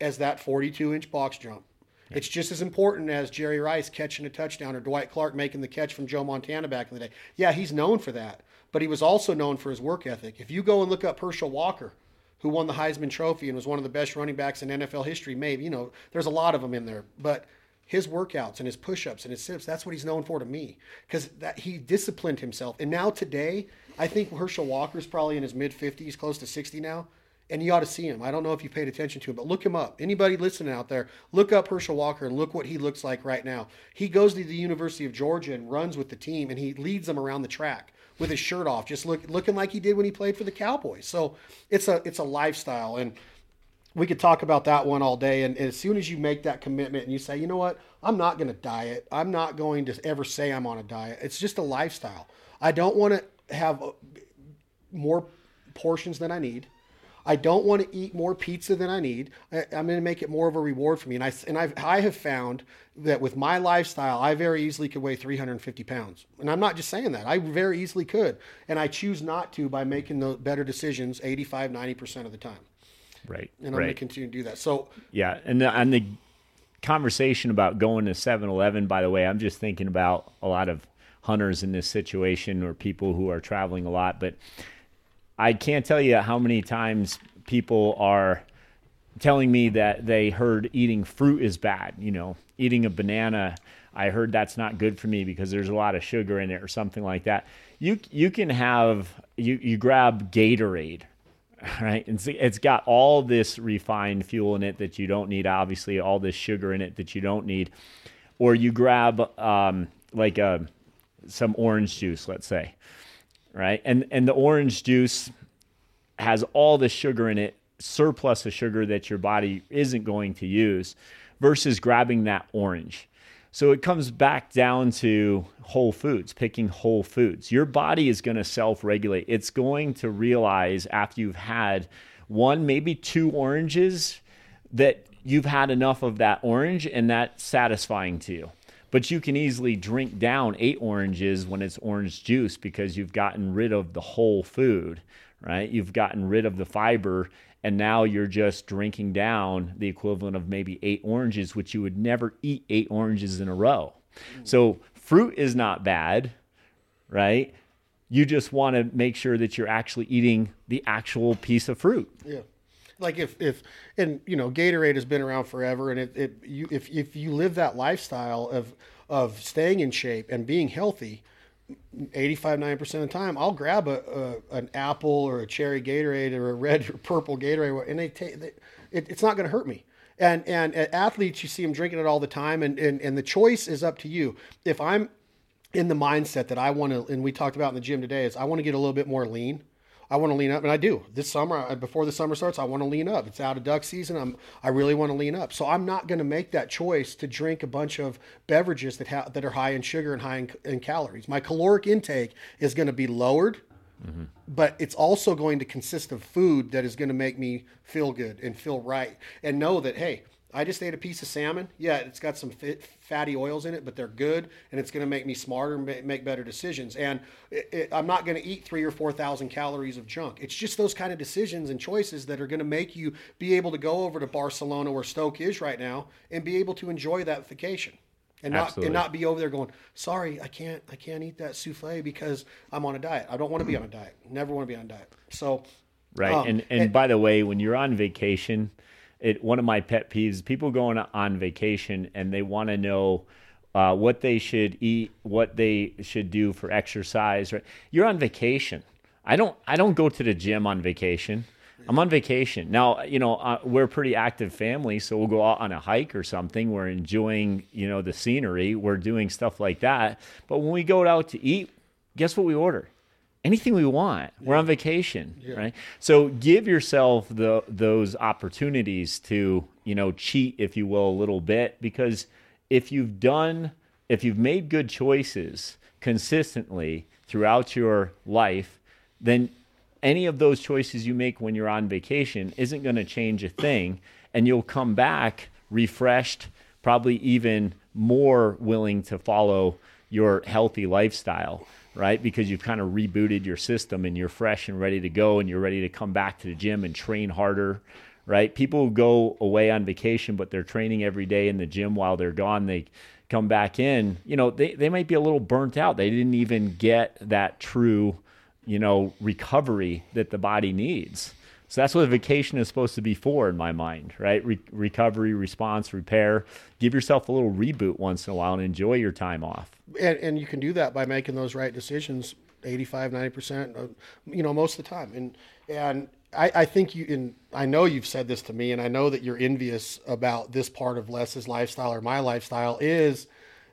as that 42 inch box jump. It's just as important as Jerry Rice catching a touchdown or Dwight Clark making the catch from Joe Montana back in the day. Yeah, he's known for that but he was also known for his work ethic. If you go and look up Herschel Walker, who won the Heisman Trophy and was one of the best running backs in NFL history, maybe, you know, there's a lot of them in there, but his workouts and his push-ups and his sit-ups, that's what he's known for to me because that he disciplined himself. And now today, I think Herschel Walker's probably in his mid 50s, close to 60 now. And you ought to see him. I don't know if you paid attention to him, but look him up. Anybody listening out there, look up Herschel Walker and look what he looks like right now. He goes to the University of Georgia and runs with the team, and he leads them around the track with his shirt off, just look, looking like he did when he played for the Cowboys. So it's a it's a lifestyle, and we could talk about that one all day. And, and as soon as you make that commitment and you say, you know what, I'm not going to diet. I'm not going to ever say I'm on a diet. It's just a lifestyle. I don't want to have uh, more portions than I need. I don't want to eat more pizza than I need. I, am going to make it more of a reward for me. And I and I've, I have found that with my lifestyle, I very easily could weigh 350 pounds. And I'm not just saying that. I very easily could. And I choose not to by making the better decisions 85, 90% of the time. Right. And I'm right. going to continue to do that. So yeah, and the, and the conversation about going to 7-Eleven, by the way, I'm just thinking about a lot of hunters in this situation or people who are traveling a lot, but I can't tell you how many times people are telling me that they heard eating fruit is bad. You know, eating a banana, I heard that's not good for me because there's a lot of sugar in it or something like that. You you can have you you grab Gatorade, right? And it's got all this refined fuel in it that you don't need. Obviously, all this sugar in it that you don't need. Or you grab um, like a uh, some orange juice, let's say right? And and the orange juice has all the sugar in it, surplus of sugar that your body isn't going to use, versus grabbing that orange. So it comes back down to whole foods, picking whole foods. Your body is going to self regulate. It's going to realize after you've had one, maybe two oranges, that you've had enough of that orange and that's satisfying to you. But you can easily drink down eight oranges when it's orange juice because you've gotten rid of the whole food, right? You've gotten rid of the fiber and now you're just drinking down the equivalent of maybe eight oranges, which you would never eat eight oranges in a row. So fruit is not bad, right? You just want to make sure that you're actually eating the actual piece of fruit. Yeah like if if and you know Gatorade has been around forever, and it, it you if if you live that lifestyle of of staying in shape and being healthy, 85 90 percent of the time, I'll grab a, a, an apple or a cherry Gatorade or a red or purple Gatorade, and they take it, it's not going to hurt me. And and athletes, you see them drinking it all the time, and, and and the choice is up to you. If I'm in the mindset that I want to, and we talked about in the gym today, is I want to get a little bit more lean. I want to lean up, and I do. This summer, before the summer starts, I want to lean up. It's out of duck season. I'm I really want to lean up. So I'm not going to make that choice to drink a bunch of beverages that have that are high in sugar and high in, in calories. My caloric intake is going to be lowered, mm-hmm. but it's also going to consist of food that is going to make me feel good and feel right, and know that hey, I just ate a piece of salmon. Yeah, it's got some fit, fatty oils in it, but they're good, and it's going to make me smarter and make better decisions. And it, it, I'm not going to eat three or four thousand calories of junk. It's just those kind of decisions and choices that are going to make you be able to go over to Barcelona, where Stoke is right now, and be able to enjoy that vacation and not Absolutely. and not be over there going, sorry, I can't I can't eat that souffle because I'm on a diet. I don't want to be on a diet. Never want to be on a diet. So Right. um, and, and by the way, when you're on vacation, it one of my pet peeves, people going on vacation and they want to know uh, what they should eat, what they should do for exercise. Right. You're on vacation. I don't I don't go to the gym on vacation. I'm on vacation. Now, you know, uh, we're a pretty active family, so we'll go out on a hike or something. We're enjoying, you know, the scenery. We're doing stuff like that. But when we go out to eat, guess what we order? Anything we want. We're on vacation, right? So give yourself the those opportunities to, you know, cheat if you will a little bit because if you've done if you've made good choices consistently throughout your life, then any of those choices you make when you're on vacation isn't going to change a thing and you'll come back refreshed, probably even more willing to follow your healthy lifestyle right? Because you've kind of rebooted your system and you're fresh and ready to go and you're ready to come back to the gym and train harder, right? People go away on vacation, but they're training every day in the gym while they're gone. They come back in, you know, they, they might be a little burnt out. They didn't even get that true, you know, recovery that the body needs. So that's what a vacation is supposed to be for, in my mind, right? Re- recovery, response, repair. Give yourself a little reboot once in a while and enjoy your time off. and, and you can do that by making those right decisions 85 90% uh, you know most of the time and and I, I think you and I know you've said this to me and I know that you're envious about this part of Les's lifestyle or my lifestyle is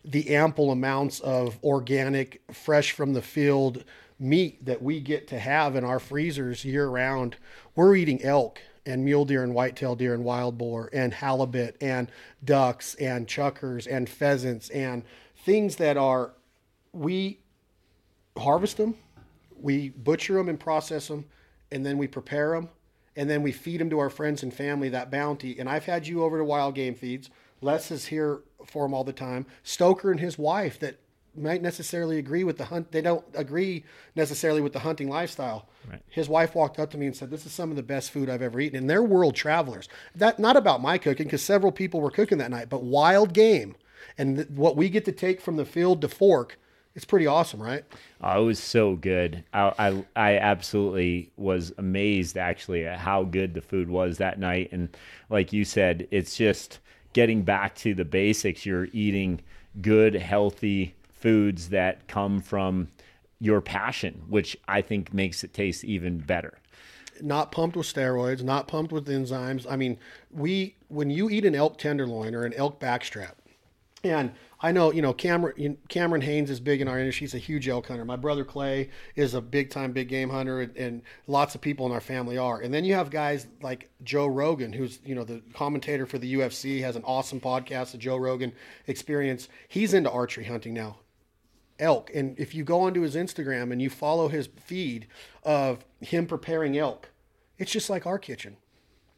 the ample amounts of organic fresh from the field meat that we get to have in our freezers year round we're eating elk and mule deer and whitetail deer and wild boar and halibut and ducks and chukars and pheasants and things that are we harvest them, we butcher them and process them, and then we prepare them, and then we feed them to our friends and family that bounty. And I've had you over to Wild Game Feeds. Les is here for them all the time. Stoker and his wife that might necessarily agree with the hunt. They don't agree necessarily with the hunting lifestyle. Right. His wife walked up to me and said, "This is some of the best food I've ever eaten." And they're world travelers. That not about my cooking because several people were cooking that night, but wild game and th- what we get to take from the field to fork. It's pretty awesome, right? Oh, it was so good. I, I I absolutely was amazed actually at how good the food was that night. And like you said, it's just getting back to the basics. You're eating good, healthy foods that come from your passion, which I think makes it taste even better. not pumped with steroids, not pumped with enzymes. I mean, we when you eat an elk tenderloin or an elk backstrap, and I know you know Cameron Cameron Hanes is big in our industry. He's a huge elk hunter. My brother Clay is a big time big game hunter, and, and lots of people in our family are. And then you have guys like Joe Rogan, who's you know the commentator for the UFC, has an awesome podcast, the Joe Rogan Experience. He's into archery hunting now elk. And if you go onto his Instagram and you follow his feed of him preparing elk, it's just like our kitchen.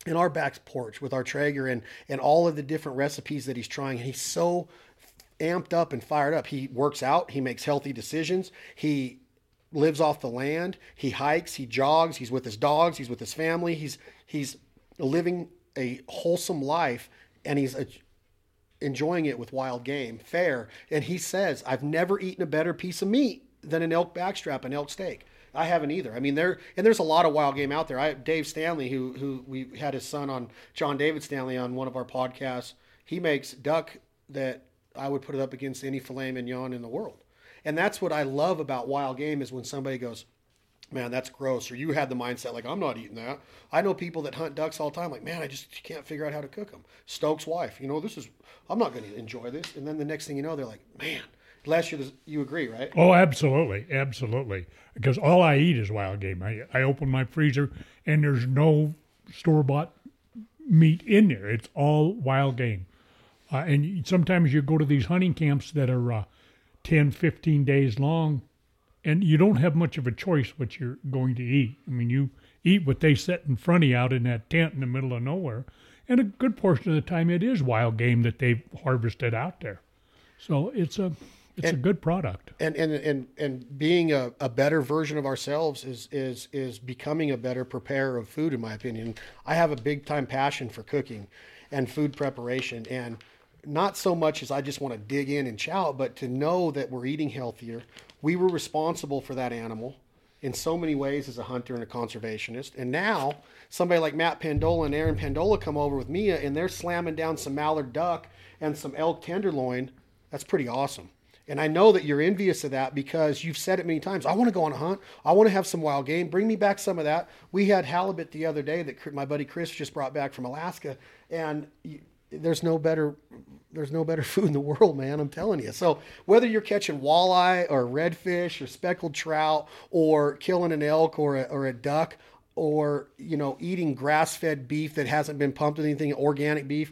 In our back porch with our Traeger and, and all of the different recipes that he's trying. And he's so amped up and fired up. He works out, he makes healthy decisions, he lives off the land, he hikes, he jogs, he's with his dogs, he's with his family, he's he's living a wholesome life. And he's a, enjoying it with wild game, fair. And he says, I've never eaten a better piece of meat than an elk backstrap, an elk steak. I haven't either. I mean, there and there's a lot of wild game out there. I Dave Stanley, who who we had his son on, John David Stanley on one of our podcasts. He makes duck that I would put it up against any filet mignon in the world. And that's what I love about wild game is when somebody goes, man, that's gross. Or you had the mindset like, I'm not eating that. I know people that hunt ducks all the time. Like, man, I just can't figure out how to cook them. Stokes' wife, you know, this is, I'm not going to enjoy this. And then the next thing you know, they're like, man, last year, you agree, right? Oh, absolutely, absolutely. Because all I eat is wild game. I, I open my freezer and there's no store bought meat in there. It's all wild game. Uh, and sometimes you go to these hunting camps that are uh, 10, 15 days long, and you don't have much of a choice what you're going to eat. I mean, you eat what they set in front of you out in that tent in the middle of nowhere, and a good portion of the time it is wild game that they've harvested out there. So it's a it's And- a good product. and and and and being a, a better version of ourselves is is is becoming a better preparer of food in my opinion i have a big time passion for cooking and food preparation and not so much as i just want to dig in and chow but to know that we're eating healthier we were responsible for that animal in so many ways as a hunter and a conservationist and now somebody like matt pendola and erin pendola come over with mia and they're slamming down some mallard duck and some elk tenderloin that's pretty awesome and I know that you're envious of that because you've said it many times. I want to go on a hunt. I want to have some wild game. Bring me back some of that. We had halibut the other day that my buddy Chris just brought back from Alaska, and there's no better there's no better food in the world, man. I'm telling you. So whether you're catching walleye or redfish or speckled trout or killing an elk or a, or a duck or you know eating grass-fed beef that hasn't been pumped with anything, organic beef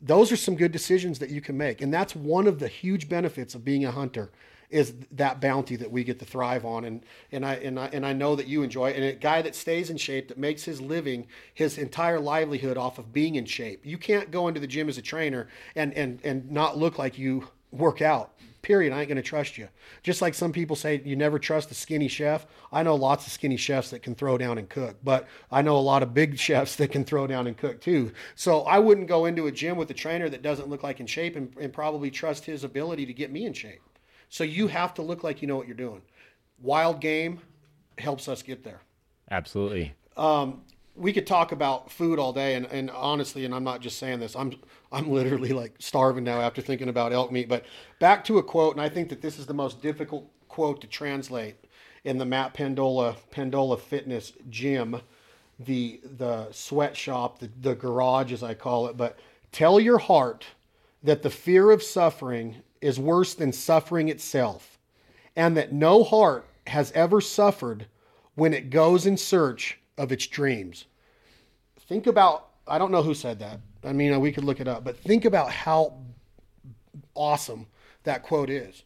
those are some good decisions that you can make and that's one of the huge benefits of being a hunter is that bounty that we get to thrive on. And and I and I and I know that you enjoy it. And a guy that stays in shape that makes his living his entire livelihood off of being in shape. You can't go into the gym as a trainer and and and not look like you work out. Period. I ain't to trust you. Just like some people say you never trust a skinny chef. I know lots of skinny chefs that can throw down and cook but I know a lot of big chefs that can throw down and cook too. So I wouldn't go into a gym with a trainer that doesn't look like in shape and, and probably trust his ability to get me in shape so you have to look like you know what you're doing wild game helps us get there Absolutely. Um, we could talk about food all day and, and honestly and i'm not just saying this i'm i'm literally like starving now after thinking about elk meat but back to a quote and i think that this is the most difficult quote to translate in the matt pendola pendola fitness gym the the sweatshop the, the garage as i call it but tell your heart that the fear of suffering is worse than suffering itself and that no heart has ever suffered when it goes in search of its dreams. Think about, I don't know who said that. I mean, we could look it up, but think about how awesome that quote is.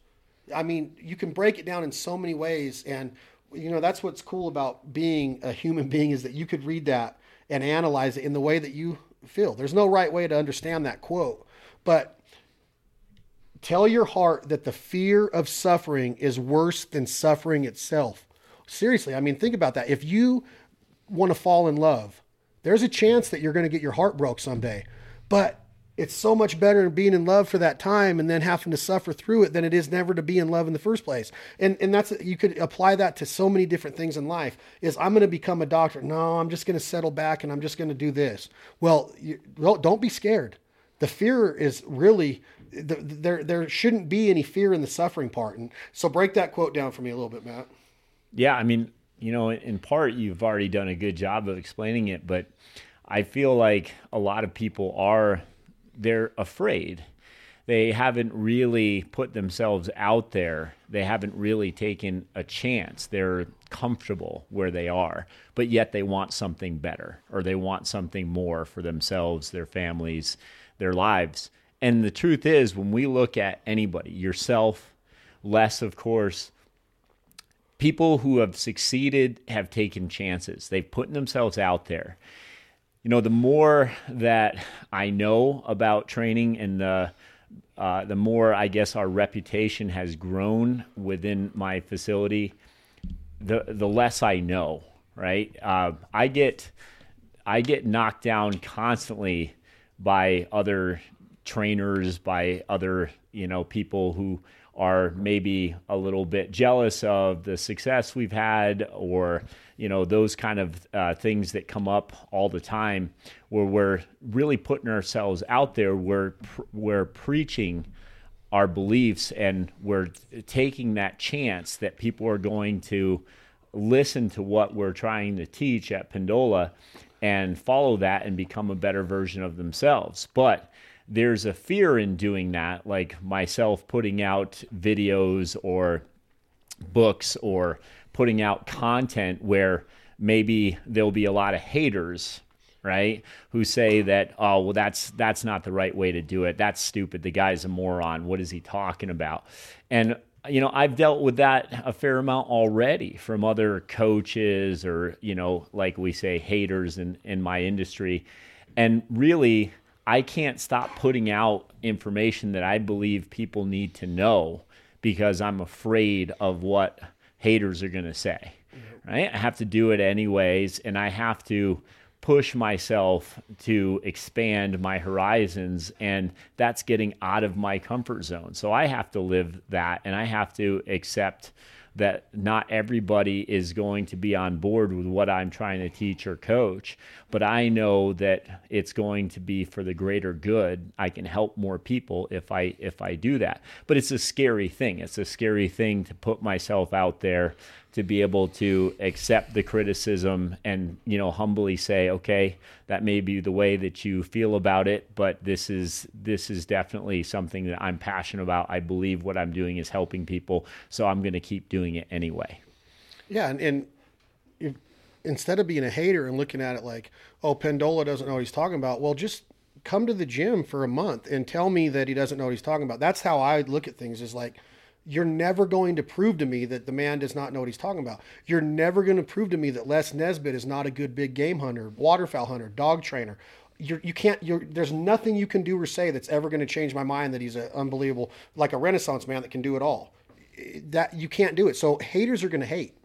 I mean, you can break it down in so many ways. And, you know, that's what's cool about being a human being is that you could read that and analyze it in the way that you feel. There's no right way to understand that quote. But tell your heart that the fear of suffering is worse than suffering itself. Seriously, I mean, think about that. If you want to fall in love, there's a chance that you're going to get your heart broke someday. But it's so much better being in love for that time and then having to suffer through it than it is never to be in love in the first place. And and that's you could apply that to so many different things in life. Is I'm going to become a doctor? No, I'm just going to settle back and I'm just going to do this. Well, you, well, don't be scared. The fear is really the, there. There shouldn't be any fear in the suffering part. And so break that quote down for me a little bit, Matt. Yeah, I mean, you know, in part, you've already done a good job of explaining it, but I feel like a lot of people are they're afraid. They haven't really put themselves out there. They haven't really taken a chance. They're comfortable where they are, but yet they want something better or they want something more for themselves, their families, their lives. And the truth is, when we look at anybody, yourself, Les, of course, people who have succeeded have taken chances. They've put themselves out there. You know, the more that I know about training and the uh, the more I guess our reputation has grown within my facility, the the less I know. Right? Uh, I get I get knocked down constantly by other trainers, by other you know people who are maybe a little bit jealous of the success we've had or you know those kind of uh, things that come up all the time where we're really putting ourselves out there we're we're preaching our beliefs and we're taking that chance that people are going to listen to what we're trying to teach at Pendola and follow that and become a better version of themselves. But there's a fear in doing that, like myself putting out videos or books or putting out content where maybe there'll be a lot of haters right who say that oh well that's that's not the right way to do it. That's stupid. The guy's a moron. What is he talking about? And you know i've dealt with that a fair amount already from other coaches or you know like we say haters in in my industry. And really, I can't stop putting out information that I believe people need to know because I'm afraid of what haters are going to say. Right? I have to do it anyways, and I have to push myself to expand my horizons and that's getting out of my comfort zone so i have to live that and i have to accept that not everybody is going to be on board with what I'm trying to teach or coach, but I know that it's going to be for the greater good. I can help more people if I if I do that. But it's a scary thing. It's a scary thing to put myself out there to be able to accept the criticism and you know humbly say okay that may be the way that you feel about it but this is this is definitely something that I'm passionate about. I believe what I'm doing is helping people so I'm going to keep doing it anyway. Yeah and, and if, instead of being a hater and looking at it like oh Pendola doesn't know what he's talking about well just come to the gym for a month and tell me that he doesn't know what he's talking about. That's how I look at things is like you're never going to prove to me that the man does not know what he's talking about. You're never going to prove to me that Les Nesbitt is not a good big game hunter, waterfowl hunter, dog trainer. You're, you can't. You're, there's nothing you can do or say that's ever going to change my mind that he's an unbelievable, like a Renaissance man that can do it all. That you can't do it. So haters are going to hate,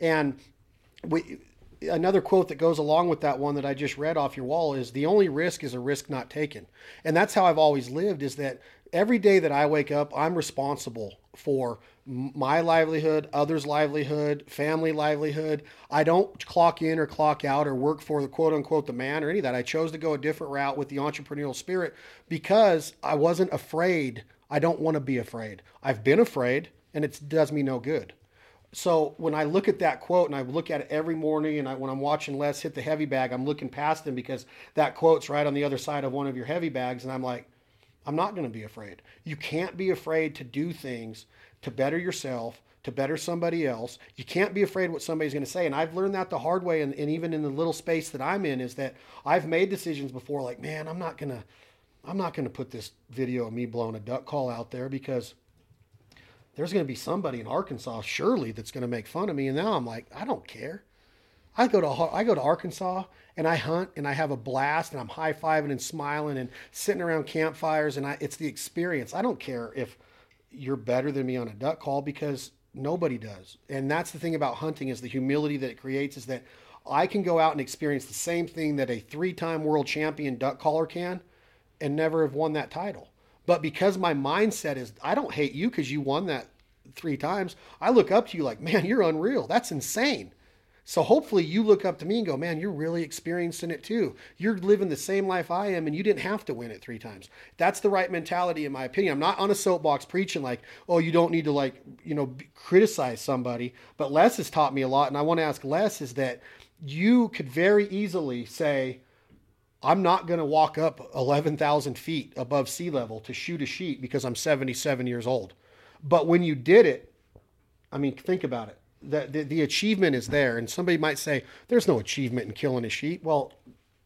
and we. Another quote that goes along with that one that I just read off your wall is the only risk is a risk not taken. And that's how I've always lived is that every day that I wake up, I'm responsible for my livelihood, others' livelihood, family livelihood. I don't clock in or clock out or work for the quote unquote the man or any of that. I chose to go a different route with the entrepreneurial spirit because I wasn't afraid. I don't want to be afraid. I've been afraid and it does me no good. So when I look at that quote and I look at it every morning and I, when I'm watching Les hit the heavy bag, I'm looking past him because that quote's right on the other side of one of your heavy bags. And I'm like, I'm not going to be afraid. You can't be afraid to do things to better yourself, to better somebody else. You can't be afraid what somebody's going to say. And I've learned that the hard way. And, and, even in the little space that I'm in, is that I've made decisions before, like, man, I'm not going to, I'm not going to put this video of me blowing a duck call out there because there's going to be somebody in Arkansas, surely, that's going to make fun of me. And now I'm like, I don't care. I go to I go to Arkansas and I hunt and I have a blast and I'm high fiving and smiling and sitting around campfires and I, it's the experience. I don't care if you're better than me on a duck call because nobody does. And that's the thing about hunting is the humility that it creates is that I can go out and experience the same thing that a three-time world champion duck caller can and never have won that title. But because my mindset is I don't hate you because you won that three times, I look up to you like, man, you're unreal. That's insane. So hopefully you look up to me and go, man, you're really experiencing it too. You're living the same life I am, and you didn't have to win it three times. That's the right mentality, in my opinion. I'm not on a soapbox preaching like, oh, you don't need to like, you know, criticize somebody. But Les has taught me a lot, and I want to ask Les is that you could very easily say, I'm not going to walk up 11,000 feet above sea level to shoot a sheep because I'm 77 years old. But when you did it, I mean, think about it the, the, achievement is there. And somebody might say, there's no achievement in killing a sheep. Well,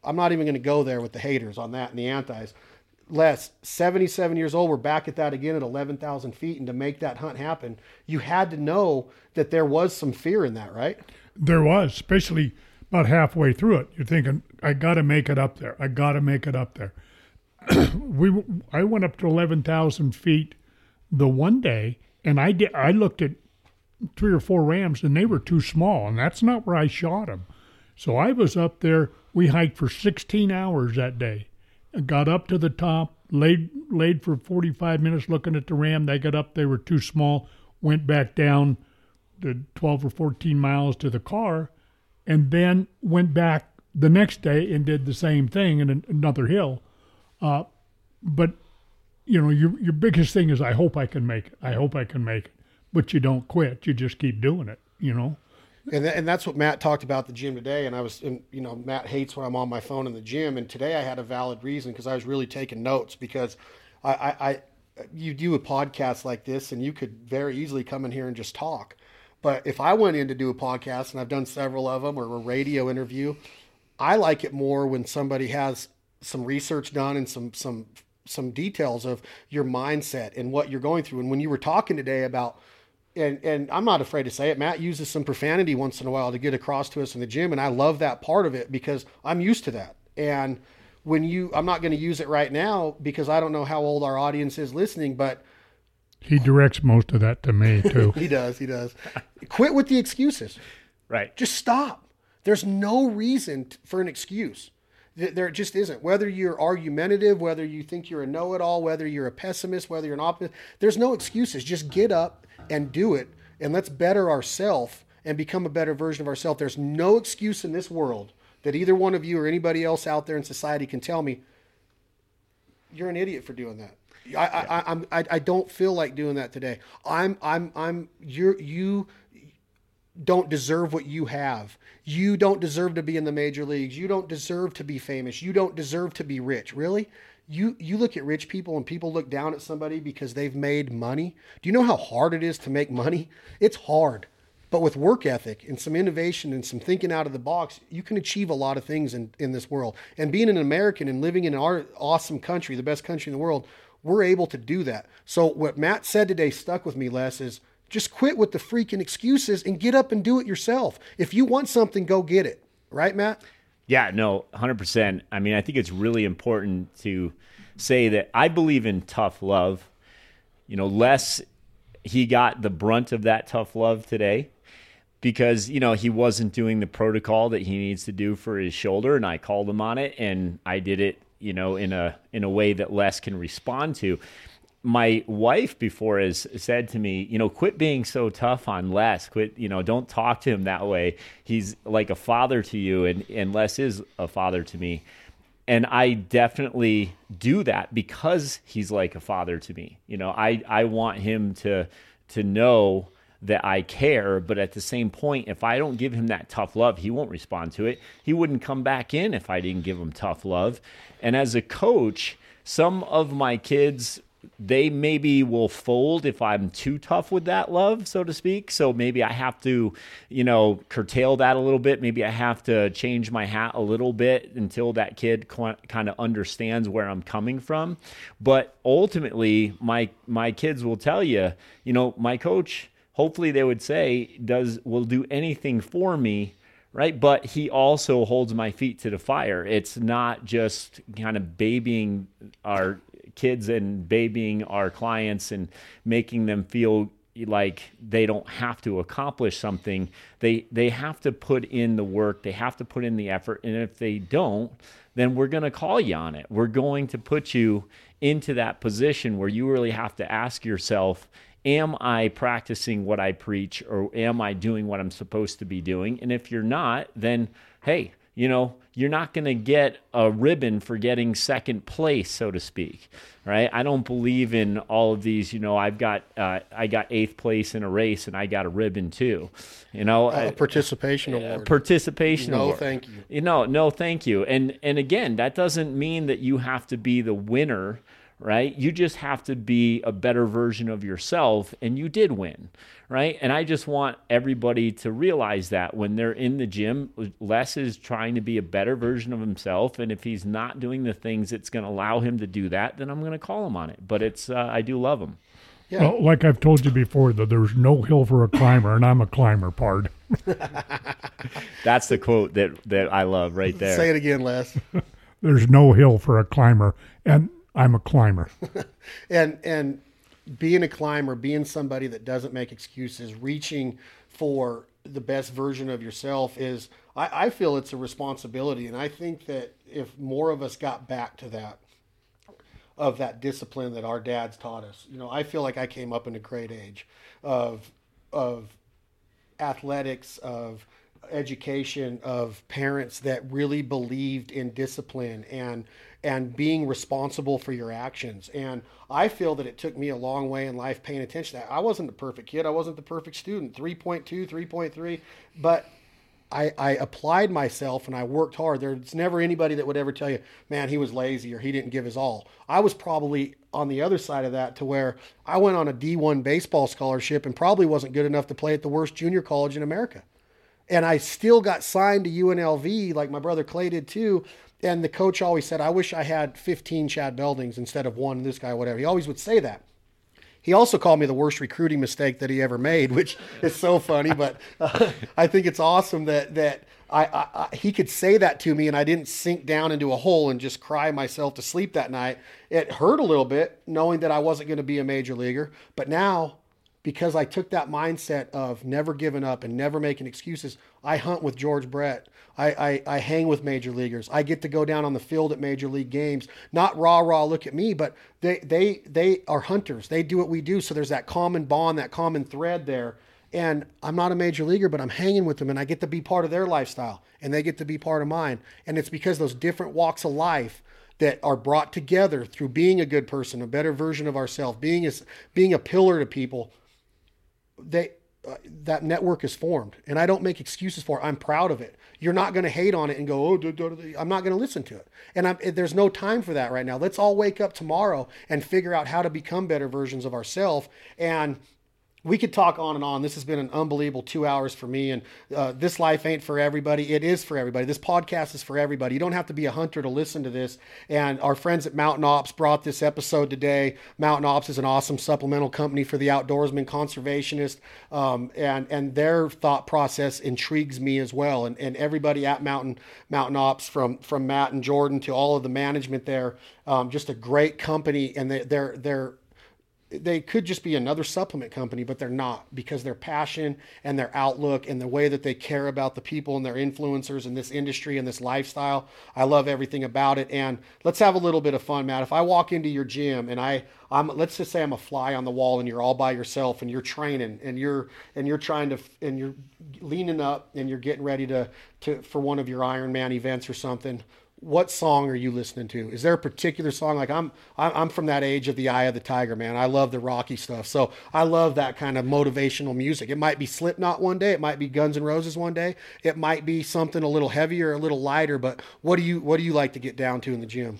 I'm not even going to go there with the haters on that and the antis. Les, 77 years old, we're back at that again at 11,000 feet. And to make that hunt happen, you had to know that there was some fear in that, right? There was, especially about halfway through it. You're thinking, I got to make it up there. I got to make it up there. we, I went up to 11,000 feet the one day, and I did. I looked at three or four rams, and they were too small, and that's not where I shot them. So I was up there. We hiked for 16 hours that day. Got up to the top, laid laid for 45 minutes looking at the ram. They got up, they were too small. Went back down the 12 or 14 miles to the car, and then went back the next day and did the same thing in another hill. Uh, but you know, your your biggest thing is I hope I can make it. I hope I can make it but you don't quit. You just keep doing it, you know? And, th- and that's what Matt talked about the gym today. And I was, and, you know, Matt hates when I'm on my phone in the gym. And today I had a valid reason because I was really taking notes because I, I, I, you do a podcast like this and you could very easily come in here and just talk. But if I went in to do a podcast, and I've done several of them, or a radio interview, I like it more when somebody has some research done and some some some details of your mindset and what you're going through. And when you were talking today about and and I'm not afraid to say it. Matt uses some profanity once in a while to get across to us in the gym, and I love that part of it because I'm used to that. And when you I'm not going to use it right now because I don't know how old our audience is listening, but He directs most of that to me too. he does, he does. Quit with the excuses. Right. Just stop. There's no reason t- for an excuse. Th- There just isn't. Whether you're argumentative, whether you think you're a know it all, whether you're a pessimist, whether you're an optimist, there's no excuses. Just get up and do it. And let's better ourselves and become a better version of ourselves. There's no excuse in this world that either one of you or anybody else out there in society can tell me you're an idiot for doing that. I, I, I, I'm, I, I don't feel like doing that today. I'm, I'm, I'm, you're, you don't deserve what you have. You don't deserve to be in the major leagues. You don't deserve to be famous. You don't deserve to be rich. Really? You, you look at rich people and people look down at somebody because they've made money. Do you know how hard it is to make money? It's hard. But with work ethic and some innovation and some thinking out of the box, you can achieve a lot of things in, in this world. And being an American and living in our awesome country, the best country in the world, we're able to do that. So what Matt said today stuck with me, Les, is just quit with the freaking excuses and get up and do it yourself. If you want something, go get it. Right, Matt? Yeah, no, 100%. I mean, I think it's really important to say that I believe in tough love. You know, Les he got the brunt of that tough love today because, you know, he wasn't doing the protocol that he needs to do for his shoulder. And I called him on it and I did it, you know, in a, in a way that Les can respond to my wife before has said to me, you know, quit being so tough on Les. Quit, you know, don't talk to him that way. He's like a father to you, and, and Les is a father to me. And I definitely do that because he's like a father to me. You know, I, I want him to to know that I care, but at the same point, if I don't give him that tough love, he won't respond to it. He wouldn't come back in if I didn't give him tough love. And as a coach, some of my kids they maybe will fold if I'm too tough with that love, so to speak. So maybe I have to, you know, curtail that a little bit. Maybe I have to change my hat a little bit until that kid kind of understands where I'm coming from. But ultimately, my my kids will tell you, you know, my coach. Hopefully, they would say does will do anything for me right? But he also holds my feet to the fire. It's not just kind of babying our kids and babying our clients and making them feel like they don't have to accomplish something they they have to put in the work they have to put in the effort and if they don't then we're going to call you on it we're going to put you into that position where you really have to ask yourself am I practicing what I preach or am I doing what I'm supposed to be doing? And if you're not, then hey, you know, you're not going to get a ribbon for getting second place, so to speak, right? I don't believe in all of these. You know, I've got uh, I got eighth place in a race, and I got a ribbon too. You know, a participation award. participation no, award. thank you. You know, no, thank you. And and again, that doesn't mean that you have to be the winner right? You just have to be a better version of yourself, and you did win, right? And I just want everybody to realize that when they're in the gym, Les is trying to be a better version of himself, and if he's not doing the things that's going to allow him to do that, then I'm going to call him on it. But it's uh, I do love him. Yeah. Well, like I've told you before, that there's no hill for a climber, and I'm a climber, pard. That's the quote that that I love right there. Say it again, Les. there's no hill for a climber, and I'm a climber. and and being a climber, being somebody that doesn't make excuses, reaching for the best version of yourself is I, I feel it's a responsibility. And I think that if more of us got back to that, of that discipline that our dads taught us, you know, I feel like I came up in a great age of of athletics, of education, of parents that really believed in discipline and and being responsible for your actions. And I feel that it took me a long way in life paying attention to that. I wasn't the perfect kid. I wasn't the perfect student, 3.2, 3.3, but I, I applied myself and I worked hard. There's never anybody that would ever tell you, man, he was lazy or he didn't give his all. I was probably on the other side of that to where I went on a D1 baseball scholarship and probably wasn't good enough to play at the worst junior college in America. And I still got signed to UNLV like my brother Clay did too. And the coach always said, I wish I had 15 Chad Beldings instead of one, this guy, whatever. He always would say that. He also called me the worst recruiting mistake that he ever made, which is so funny. But uh, I think it's awesome that that I, I, I, he could say that to me, and I didn't sink down into a hole and just cry myself to sleep that night. It hurt a little bit knowing that I wasn't going to be a major leaguer, but now because I took that mindset of never giving up and never making excuses. I hunt with George Brett. I, I, I, hang with major leaguers. I get to go down on the field at major league games. Not rah rah, look at me, but they they they are hunters. They do what we do. So there's that common bond, that common thread there. And I'm not a major leaguer, but I'm hanging with them, and I get to be part of their lifestyle, and they get to be part of mine. And it's because those different walks of life that are brought together through being a good person, a better version of ourselves, being being a pillar to people they uh, that network is formed and i don't make excuses for it. I'm proud of it. You're not going to hate on it and go oh i'm not going to listen to it. And I'm, there's no time for that right now. Let's all wake up tomorrow and figure out how to become better versions of ourselves. And we could talk on and on. This has been an unbelievable two hours for me. And uh, this life ain't for everybody. It is for everybody. This podcast is for everybody. You don't have to be a hunter to listen to this. And our friends at Mountain Ops brought this episode today. Mountain Ops is an awesome supplemental company for the outdoorsman, conservationist, um, and and their thought process intrigues me as well. And and everybody at Mountain Mountain Ops, from from Matt and Jordan to all of the management there, um, just a great company. And they, they're they're they could just be another supplement company, but they're not because their passion and their outlook and the way that they care about the people and their influencers in this industry and this lifestyle. I love everything about it. And let's have a little bit of fun, Matt. If I walk into your gym and I, I'm, let's just say I'm a fly on the wall and you're all by yourself and you're training and you're, and you're trying to, and you're leaning up and you're getting ready to, to, for one of your Ironman events or something what song are you listening to? Is there a particular song? Like I'm, I'm from that age of the Eye of the Tiger, man. I love the Rocky stuff, so I love that kind of motivational music. It might be Slipknot one day, it might be Guns N' Roses one day, it might be something a little heavier, a little lighter. But what do you, what do you like to get down to in the gym?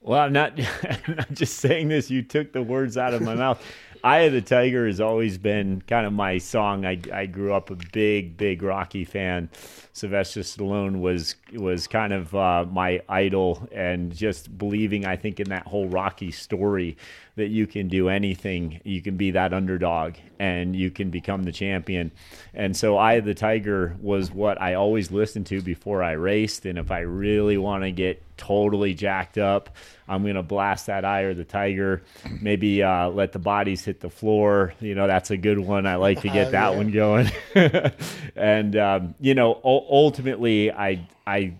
Well, I'm not, I'm not just saying this. You took the words out of my mouth. Eye of the Tiger has always been kind of my song. I, I grew up a big, big Rocky fan. Sylvester Stallone was was kind of uh, my idol, and just believing, I think, in that whole Rocky story that you can do anything, you can be that underdog, and you can become the champion. And so, Eye of the Tiger was what I always listened to before I raced, and if I really want to get totally jacked up. I'm going to blast that eye or the tiger. Maybe uh, let the bodies hit the floor. You know, that's a good one. I like to get that yeah. one going. and, um, you know, ultimately, I, I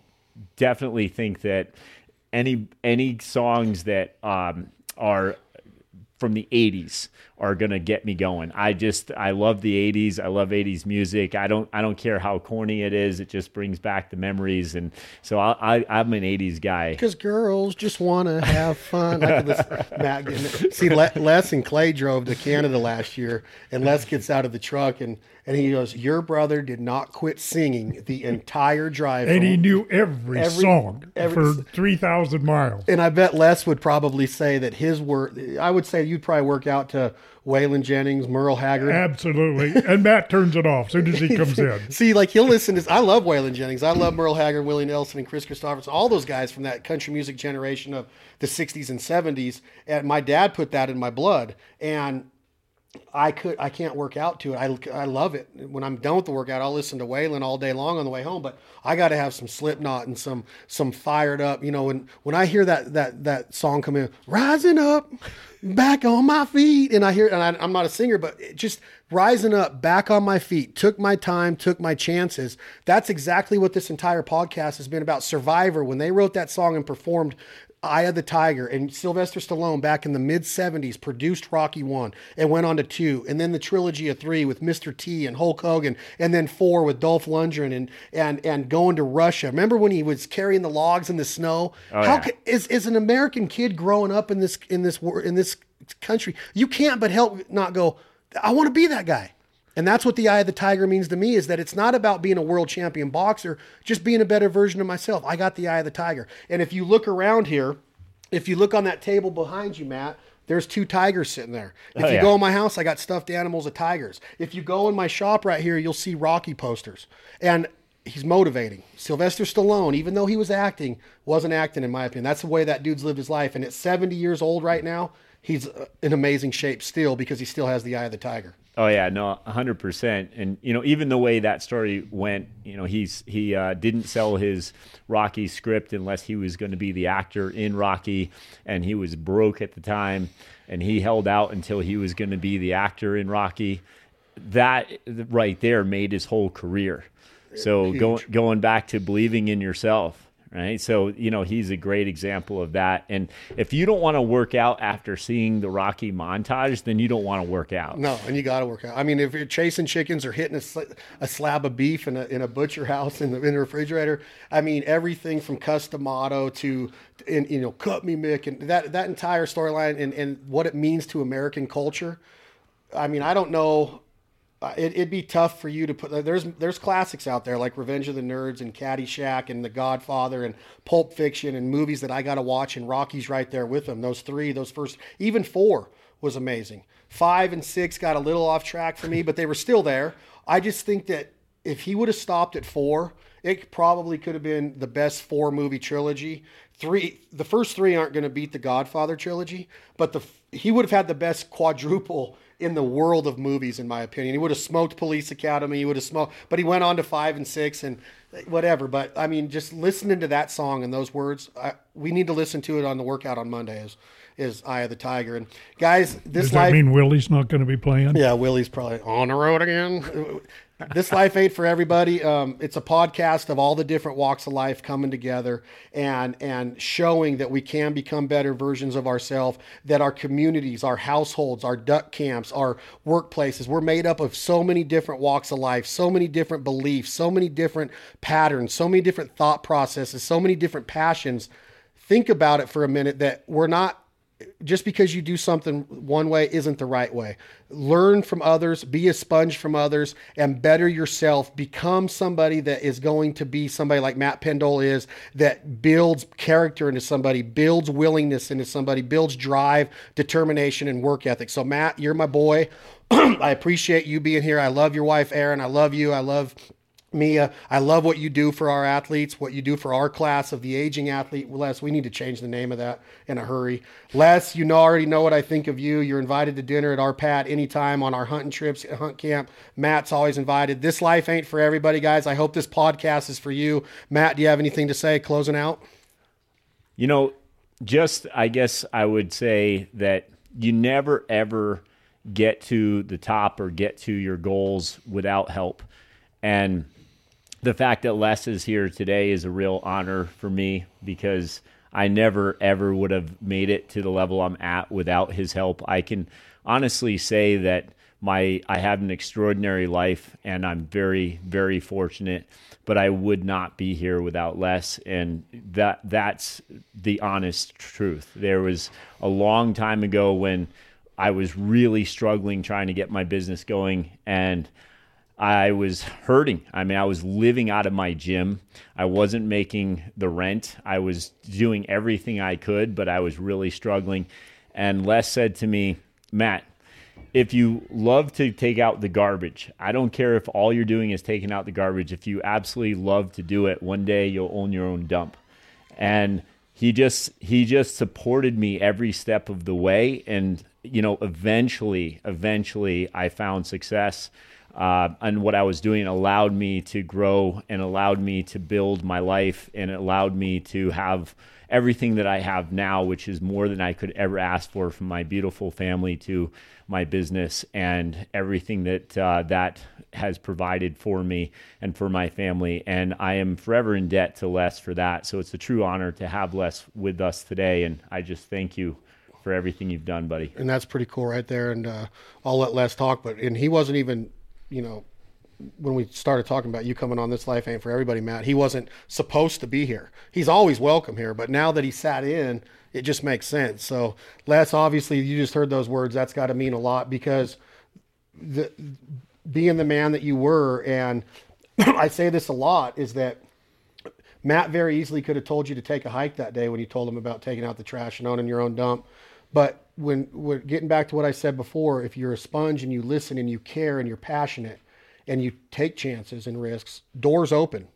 definitely think that any, any songs that um, are from the 80s are going to get me going. I just I love the 80s. I love 80s music. I don't I don't care how corny it is. It just brings back the memories and so I, I am an 80s guy. Cuz girls just want to have fun. Matt See Les and Clay drove to Canada last year and Les gets out of the truck and and he goes, "Your brother did not quit singing the entire drive, and home. he knew every, every song every, for three thousand miles." And I bet Les would probably say that his work. I would say you'd probably work out to Waylon Jennings, Merle Haggard. Absolutely. And Matt turns it off as soon as he comes in. See, like he'll listen to I love Waylon Jennings. I love Merle Haggard, Willie Nelson, and Kris Kristofferson, all those guys from that country music generation of the 60s and 70s. And my dad put that in my blood. And I could I can't work out to it. I, I love it. When I'm done with the workout, I'll listen to Waylon all day long on the way home. But I got to have some Slipknot and some some fired up. You know, when when I hear that that that song come in, rising up, back on my feet, and I hear and I, am not a singer, but just rising up, back on my feet, took my time, took my chances. That's exactly what this entire podcast has been about. Survivor, when they wrote that song and performed Eye of the Tiger and Sylvester Stallone back in the mid 70s produced Rocky 1 and went on to 2 and then the trilogy of 3 with Mr. T and Hulk Hogan and then 4 with Dolph Lundgren and and and going to Russia. Remember when he was carrying the logs in the snow? Oh, How yeah. is is an American kid growing up in this in this in this country, you can't but help not go I want to be that guy. And that's what the eye of the tiger means to me is that it's not about being a world champion boxer, just being a better version of myself. I got the eye of the tiger. And if you look around here, if you look on that table behind you, Matt, there's two tigers sitting there. If oh, you yeah. go in my house, I got stuffed animals of tigers. If you go in my shop right here, you'll see Rocky posters. And he's motivating. Sylvester Stallone, even though he was acting, wasn't acting in my opinion. That's the way that dude's lived his life. And at 70 years old right now, he's uh, in amazing shape still because he still has the eye of the tiger. Oh yeah, no, hundred percent. And you know, even the way that story went, you know, he's he uh, didn't sell his Rocky script unless he was going to be the actor in Rocky, and he was broke at the time, and he held out until he was going to be the actor in Rocky. That right there made his whole career. So going going back to believing in yourself right? So, you know, he's a great example of that. And if you don't want to work out after seeing the Rocky montage, then you don't want to work out. No, and you got to work out. I mean, if you're chasing chickens or hitting a, sl- a slab of beef in a, in a butcher house in the, in the refrigerator, I mean, everything from Cus D'Amato to, in, you know, cut me Mick and that, that entire storyline and, and what it means to American culture. I mean, I don't know uh, it, would be tough for you to put. There's there's classics out there like Revenge of the Nerds and Caddyshack and The Godfather and Pulp Fiction and movies that I got to watch and Rocky's right there with them. Those three, those first, even four was amazing. Five and six got a little off track for me, but they were still there. I just think that if he would have stopped at four, it probably could have been the best four movie trilogy. Three, the first three aren't going to beat the Godfather trilogy, but the he would have had the best quadruple in the world of movies, in my opinion. He would have smoked Police Academy. He would have smoked, but he went on to five and six and uh, whatever. But I mean, just listening to that song and those words, I, we need to listen to it on the workout on Monday. Is is Eye of the Tiger. And guys, this does that life, mean Willie's not going to be playing? Yeah, Willie's probably on the road again this life ain't for everybody. Um, it's a podcast of all the different walks of life coming together and and showing that we can become better versions of ourselves. That our communities, our households, our duck camps, our workplaces, we're made up of so many different walks of life, so many different beliefs, so many different patterns, so many different thought processes, so many different passions. Think about it for a minute. That we're not just because you do something one way isn't the right way. Learn from others, be a sponge from others, and better yourself. Become somebody that is going to be somebody like Matt Pendola is, that builds character into somebody, builds willingness into somebody, builds drive, determination, and work ethic. So, Matt, you're my boy. I appreciate you being here. I love your wife, Erin. I love you. I love Mia, I love what you do for our athletes, what you do for our class of the aging athlete. Les, we need to change the name of that in a hurry. Les, you know, already know what I think of you. You're invited to dinner at our pad anytime on our hunting trips, hunt camp. Matt's always invited. This life ain't for everybody, guys. I hope this podcast is for you. Matt, do you have anything to say closing out? You know, just I guess I would say that you never ever get to the top or get to your goals without help. And the fact that Les is here today is a real honor for me because I never ever would have made it to the level I'm at without his help. I can honestly say that my I have an extraordinary life and I'm very very fortunate, but I would not be here without Les and that that's the honest truth. There was a long time ago when I was really struggling trying to get my business going and I was hurting. I mean, I was living out of my gym. I wasn't making the rent. I was doing everything I could, but I was really struggling. And Les said to me, Matt, if you love to take out the garbage, I don't care if all you're doing is taking out the garbage. If you absolutely love to do it, one day you'll own your own dump. And he just he just supported me every step of the way and you know eventually eventually I found success uh, and what I was doing allowed me to grow and allowed me to build my life and allowed me to have everything that I have now, which is more than I could ever ask for from my beautiful family to my business and everything that uh, that has provided for me and for my family. And I am forever in debt to Les for that. So it's a true honor to have Les with us today. And I just thank you for everything you've done, buddy. And that's pretty cool right there. And uh, I'll let Les talk, but and he wasn't even you know, when we started talking about you coming on this life ain't for everybody, Matt, he wasn't supposed to be here. He's always welcome here, but now that he sat in, it just makes sense. So, Les, obviously, you just heard those words. That's got to mean a lot because the being the man that you were, and I say this a lot, is that Matt very easily could have told you to take a hike that day when you told him about taking out the trash and owning your own dump. But when, when getting back to what I said before, if you're a sponge and you listen and you care and you're passionate and you take chances and risks, doors open.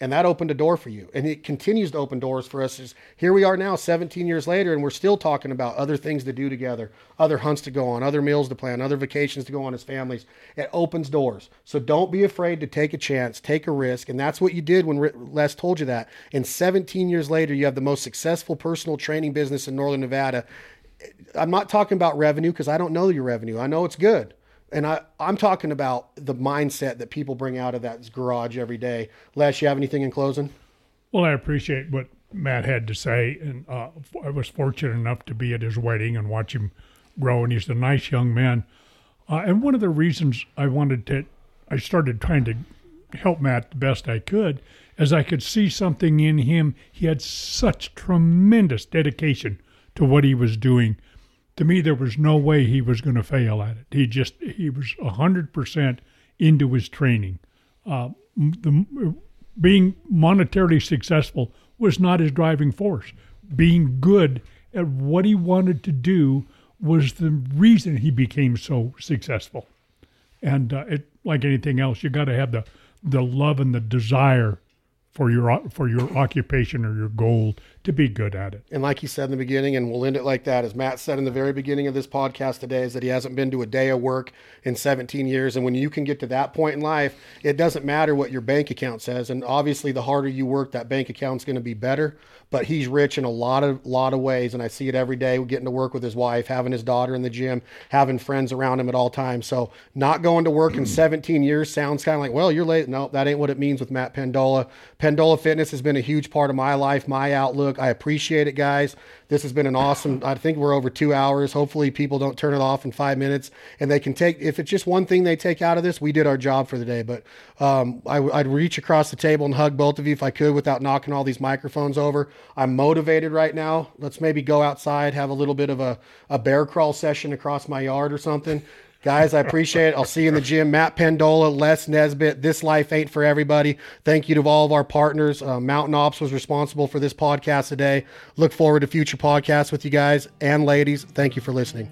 and that opened a door for you. And it continues to open doors for us. Here we are now 17 years later and we're still talking about other things to do together other hunts to go on other meals to plan other vacations to go on as families. It opens doors. So don't be afraid to take a chance take a risk. And that's what you did when les told you that. And 17 years later you have the most successful personal training business in northern nevada i'm not talking about revenue because i don't know your revenue i know it's good and I, I'm talking about the mindset that people bring out of that garage every day. Les, you have anything in closing? Well, I appreciate what Matt had to say, and uh, I was fortunate enough to be at his wedding and watch him grow. And he's a nice young man. Uh, and one of the reasons I wanted to, I started trying to help Matt the best I could, as I could see something in him. He had such tremendous dedication to what he was doing to me, there was no way he was going to fail at it. He just he was hundred percent into his training. Uh, the being monetarily successful was not his driving force. Being good at what he wanted to do was the reason he became so successful. And uh, it, like anything else, you got to have the the love and the desire for your for your occupation or your goal to be good at it. And like he said in the beginning, and we'll end it like that, as Matt said in the very beginning of this podcast today, is that he hasn't been to a day of work in 17 years. And when you can get to that point in life, it doesn't matter what your bank account says. And obviously, the harder you work, that bank account's going to be better. But he's rich in a lot of lot of ways, and I see it every day. Getting to work with his wife, having his daughter in the gym, having friends around him at all times. So not going to work in 17 years sounds kind of like, well, you're late. No, that ain't what it means with Matt Pendola. Pendola Fitness has been a huge part of my life, my outlook. I appreciate it, guys. This has been an awesome. I think we're over two hours. Hopefully, people don't turn it off in five minutes, and they can take. If it's just one thing they take out of this, we did our job for the day. But um, I, would reach across the table and hug both of you if I could without knocking all these microphones over. I'm motivated right now. Let's maybe go outside, have a little bit of a, a bear crawl session across my yard or something. Guys, I appreciate it. I'll see you in the gym. Matt Pendola, Les Nesbitt. This life ain't for everybody. Thank you to all of our partners. Uh, Mountain Ops was responsible for this podcast today. Look forward to future podcasts with you guys and ladies. Thank you for listening.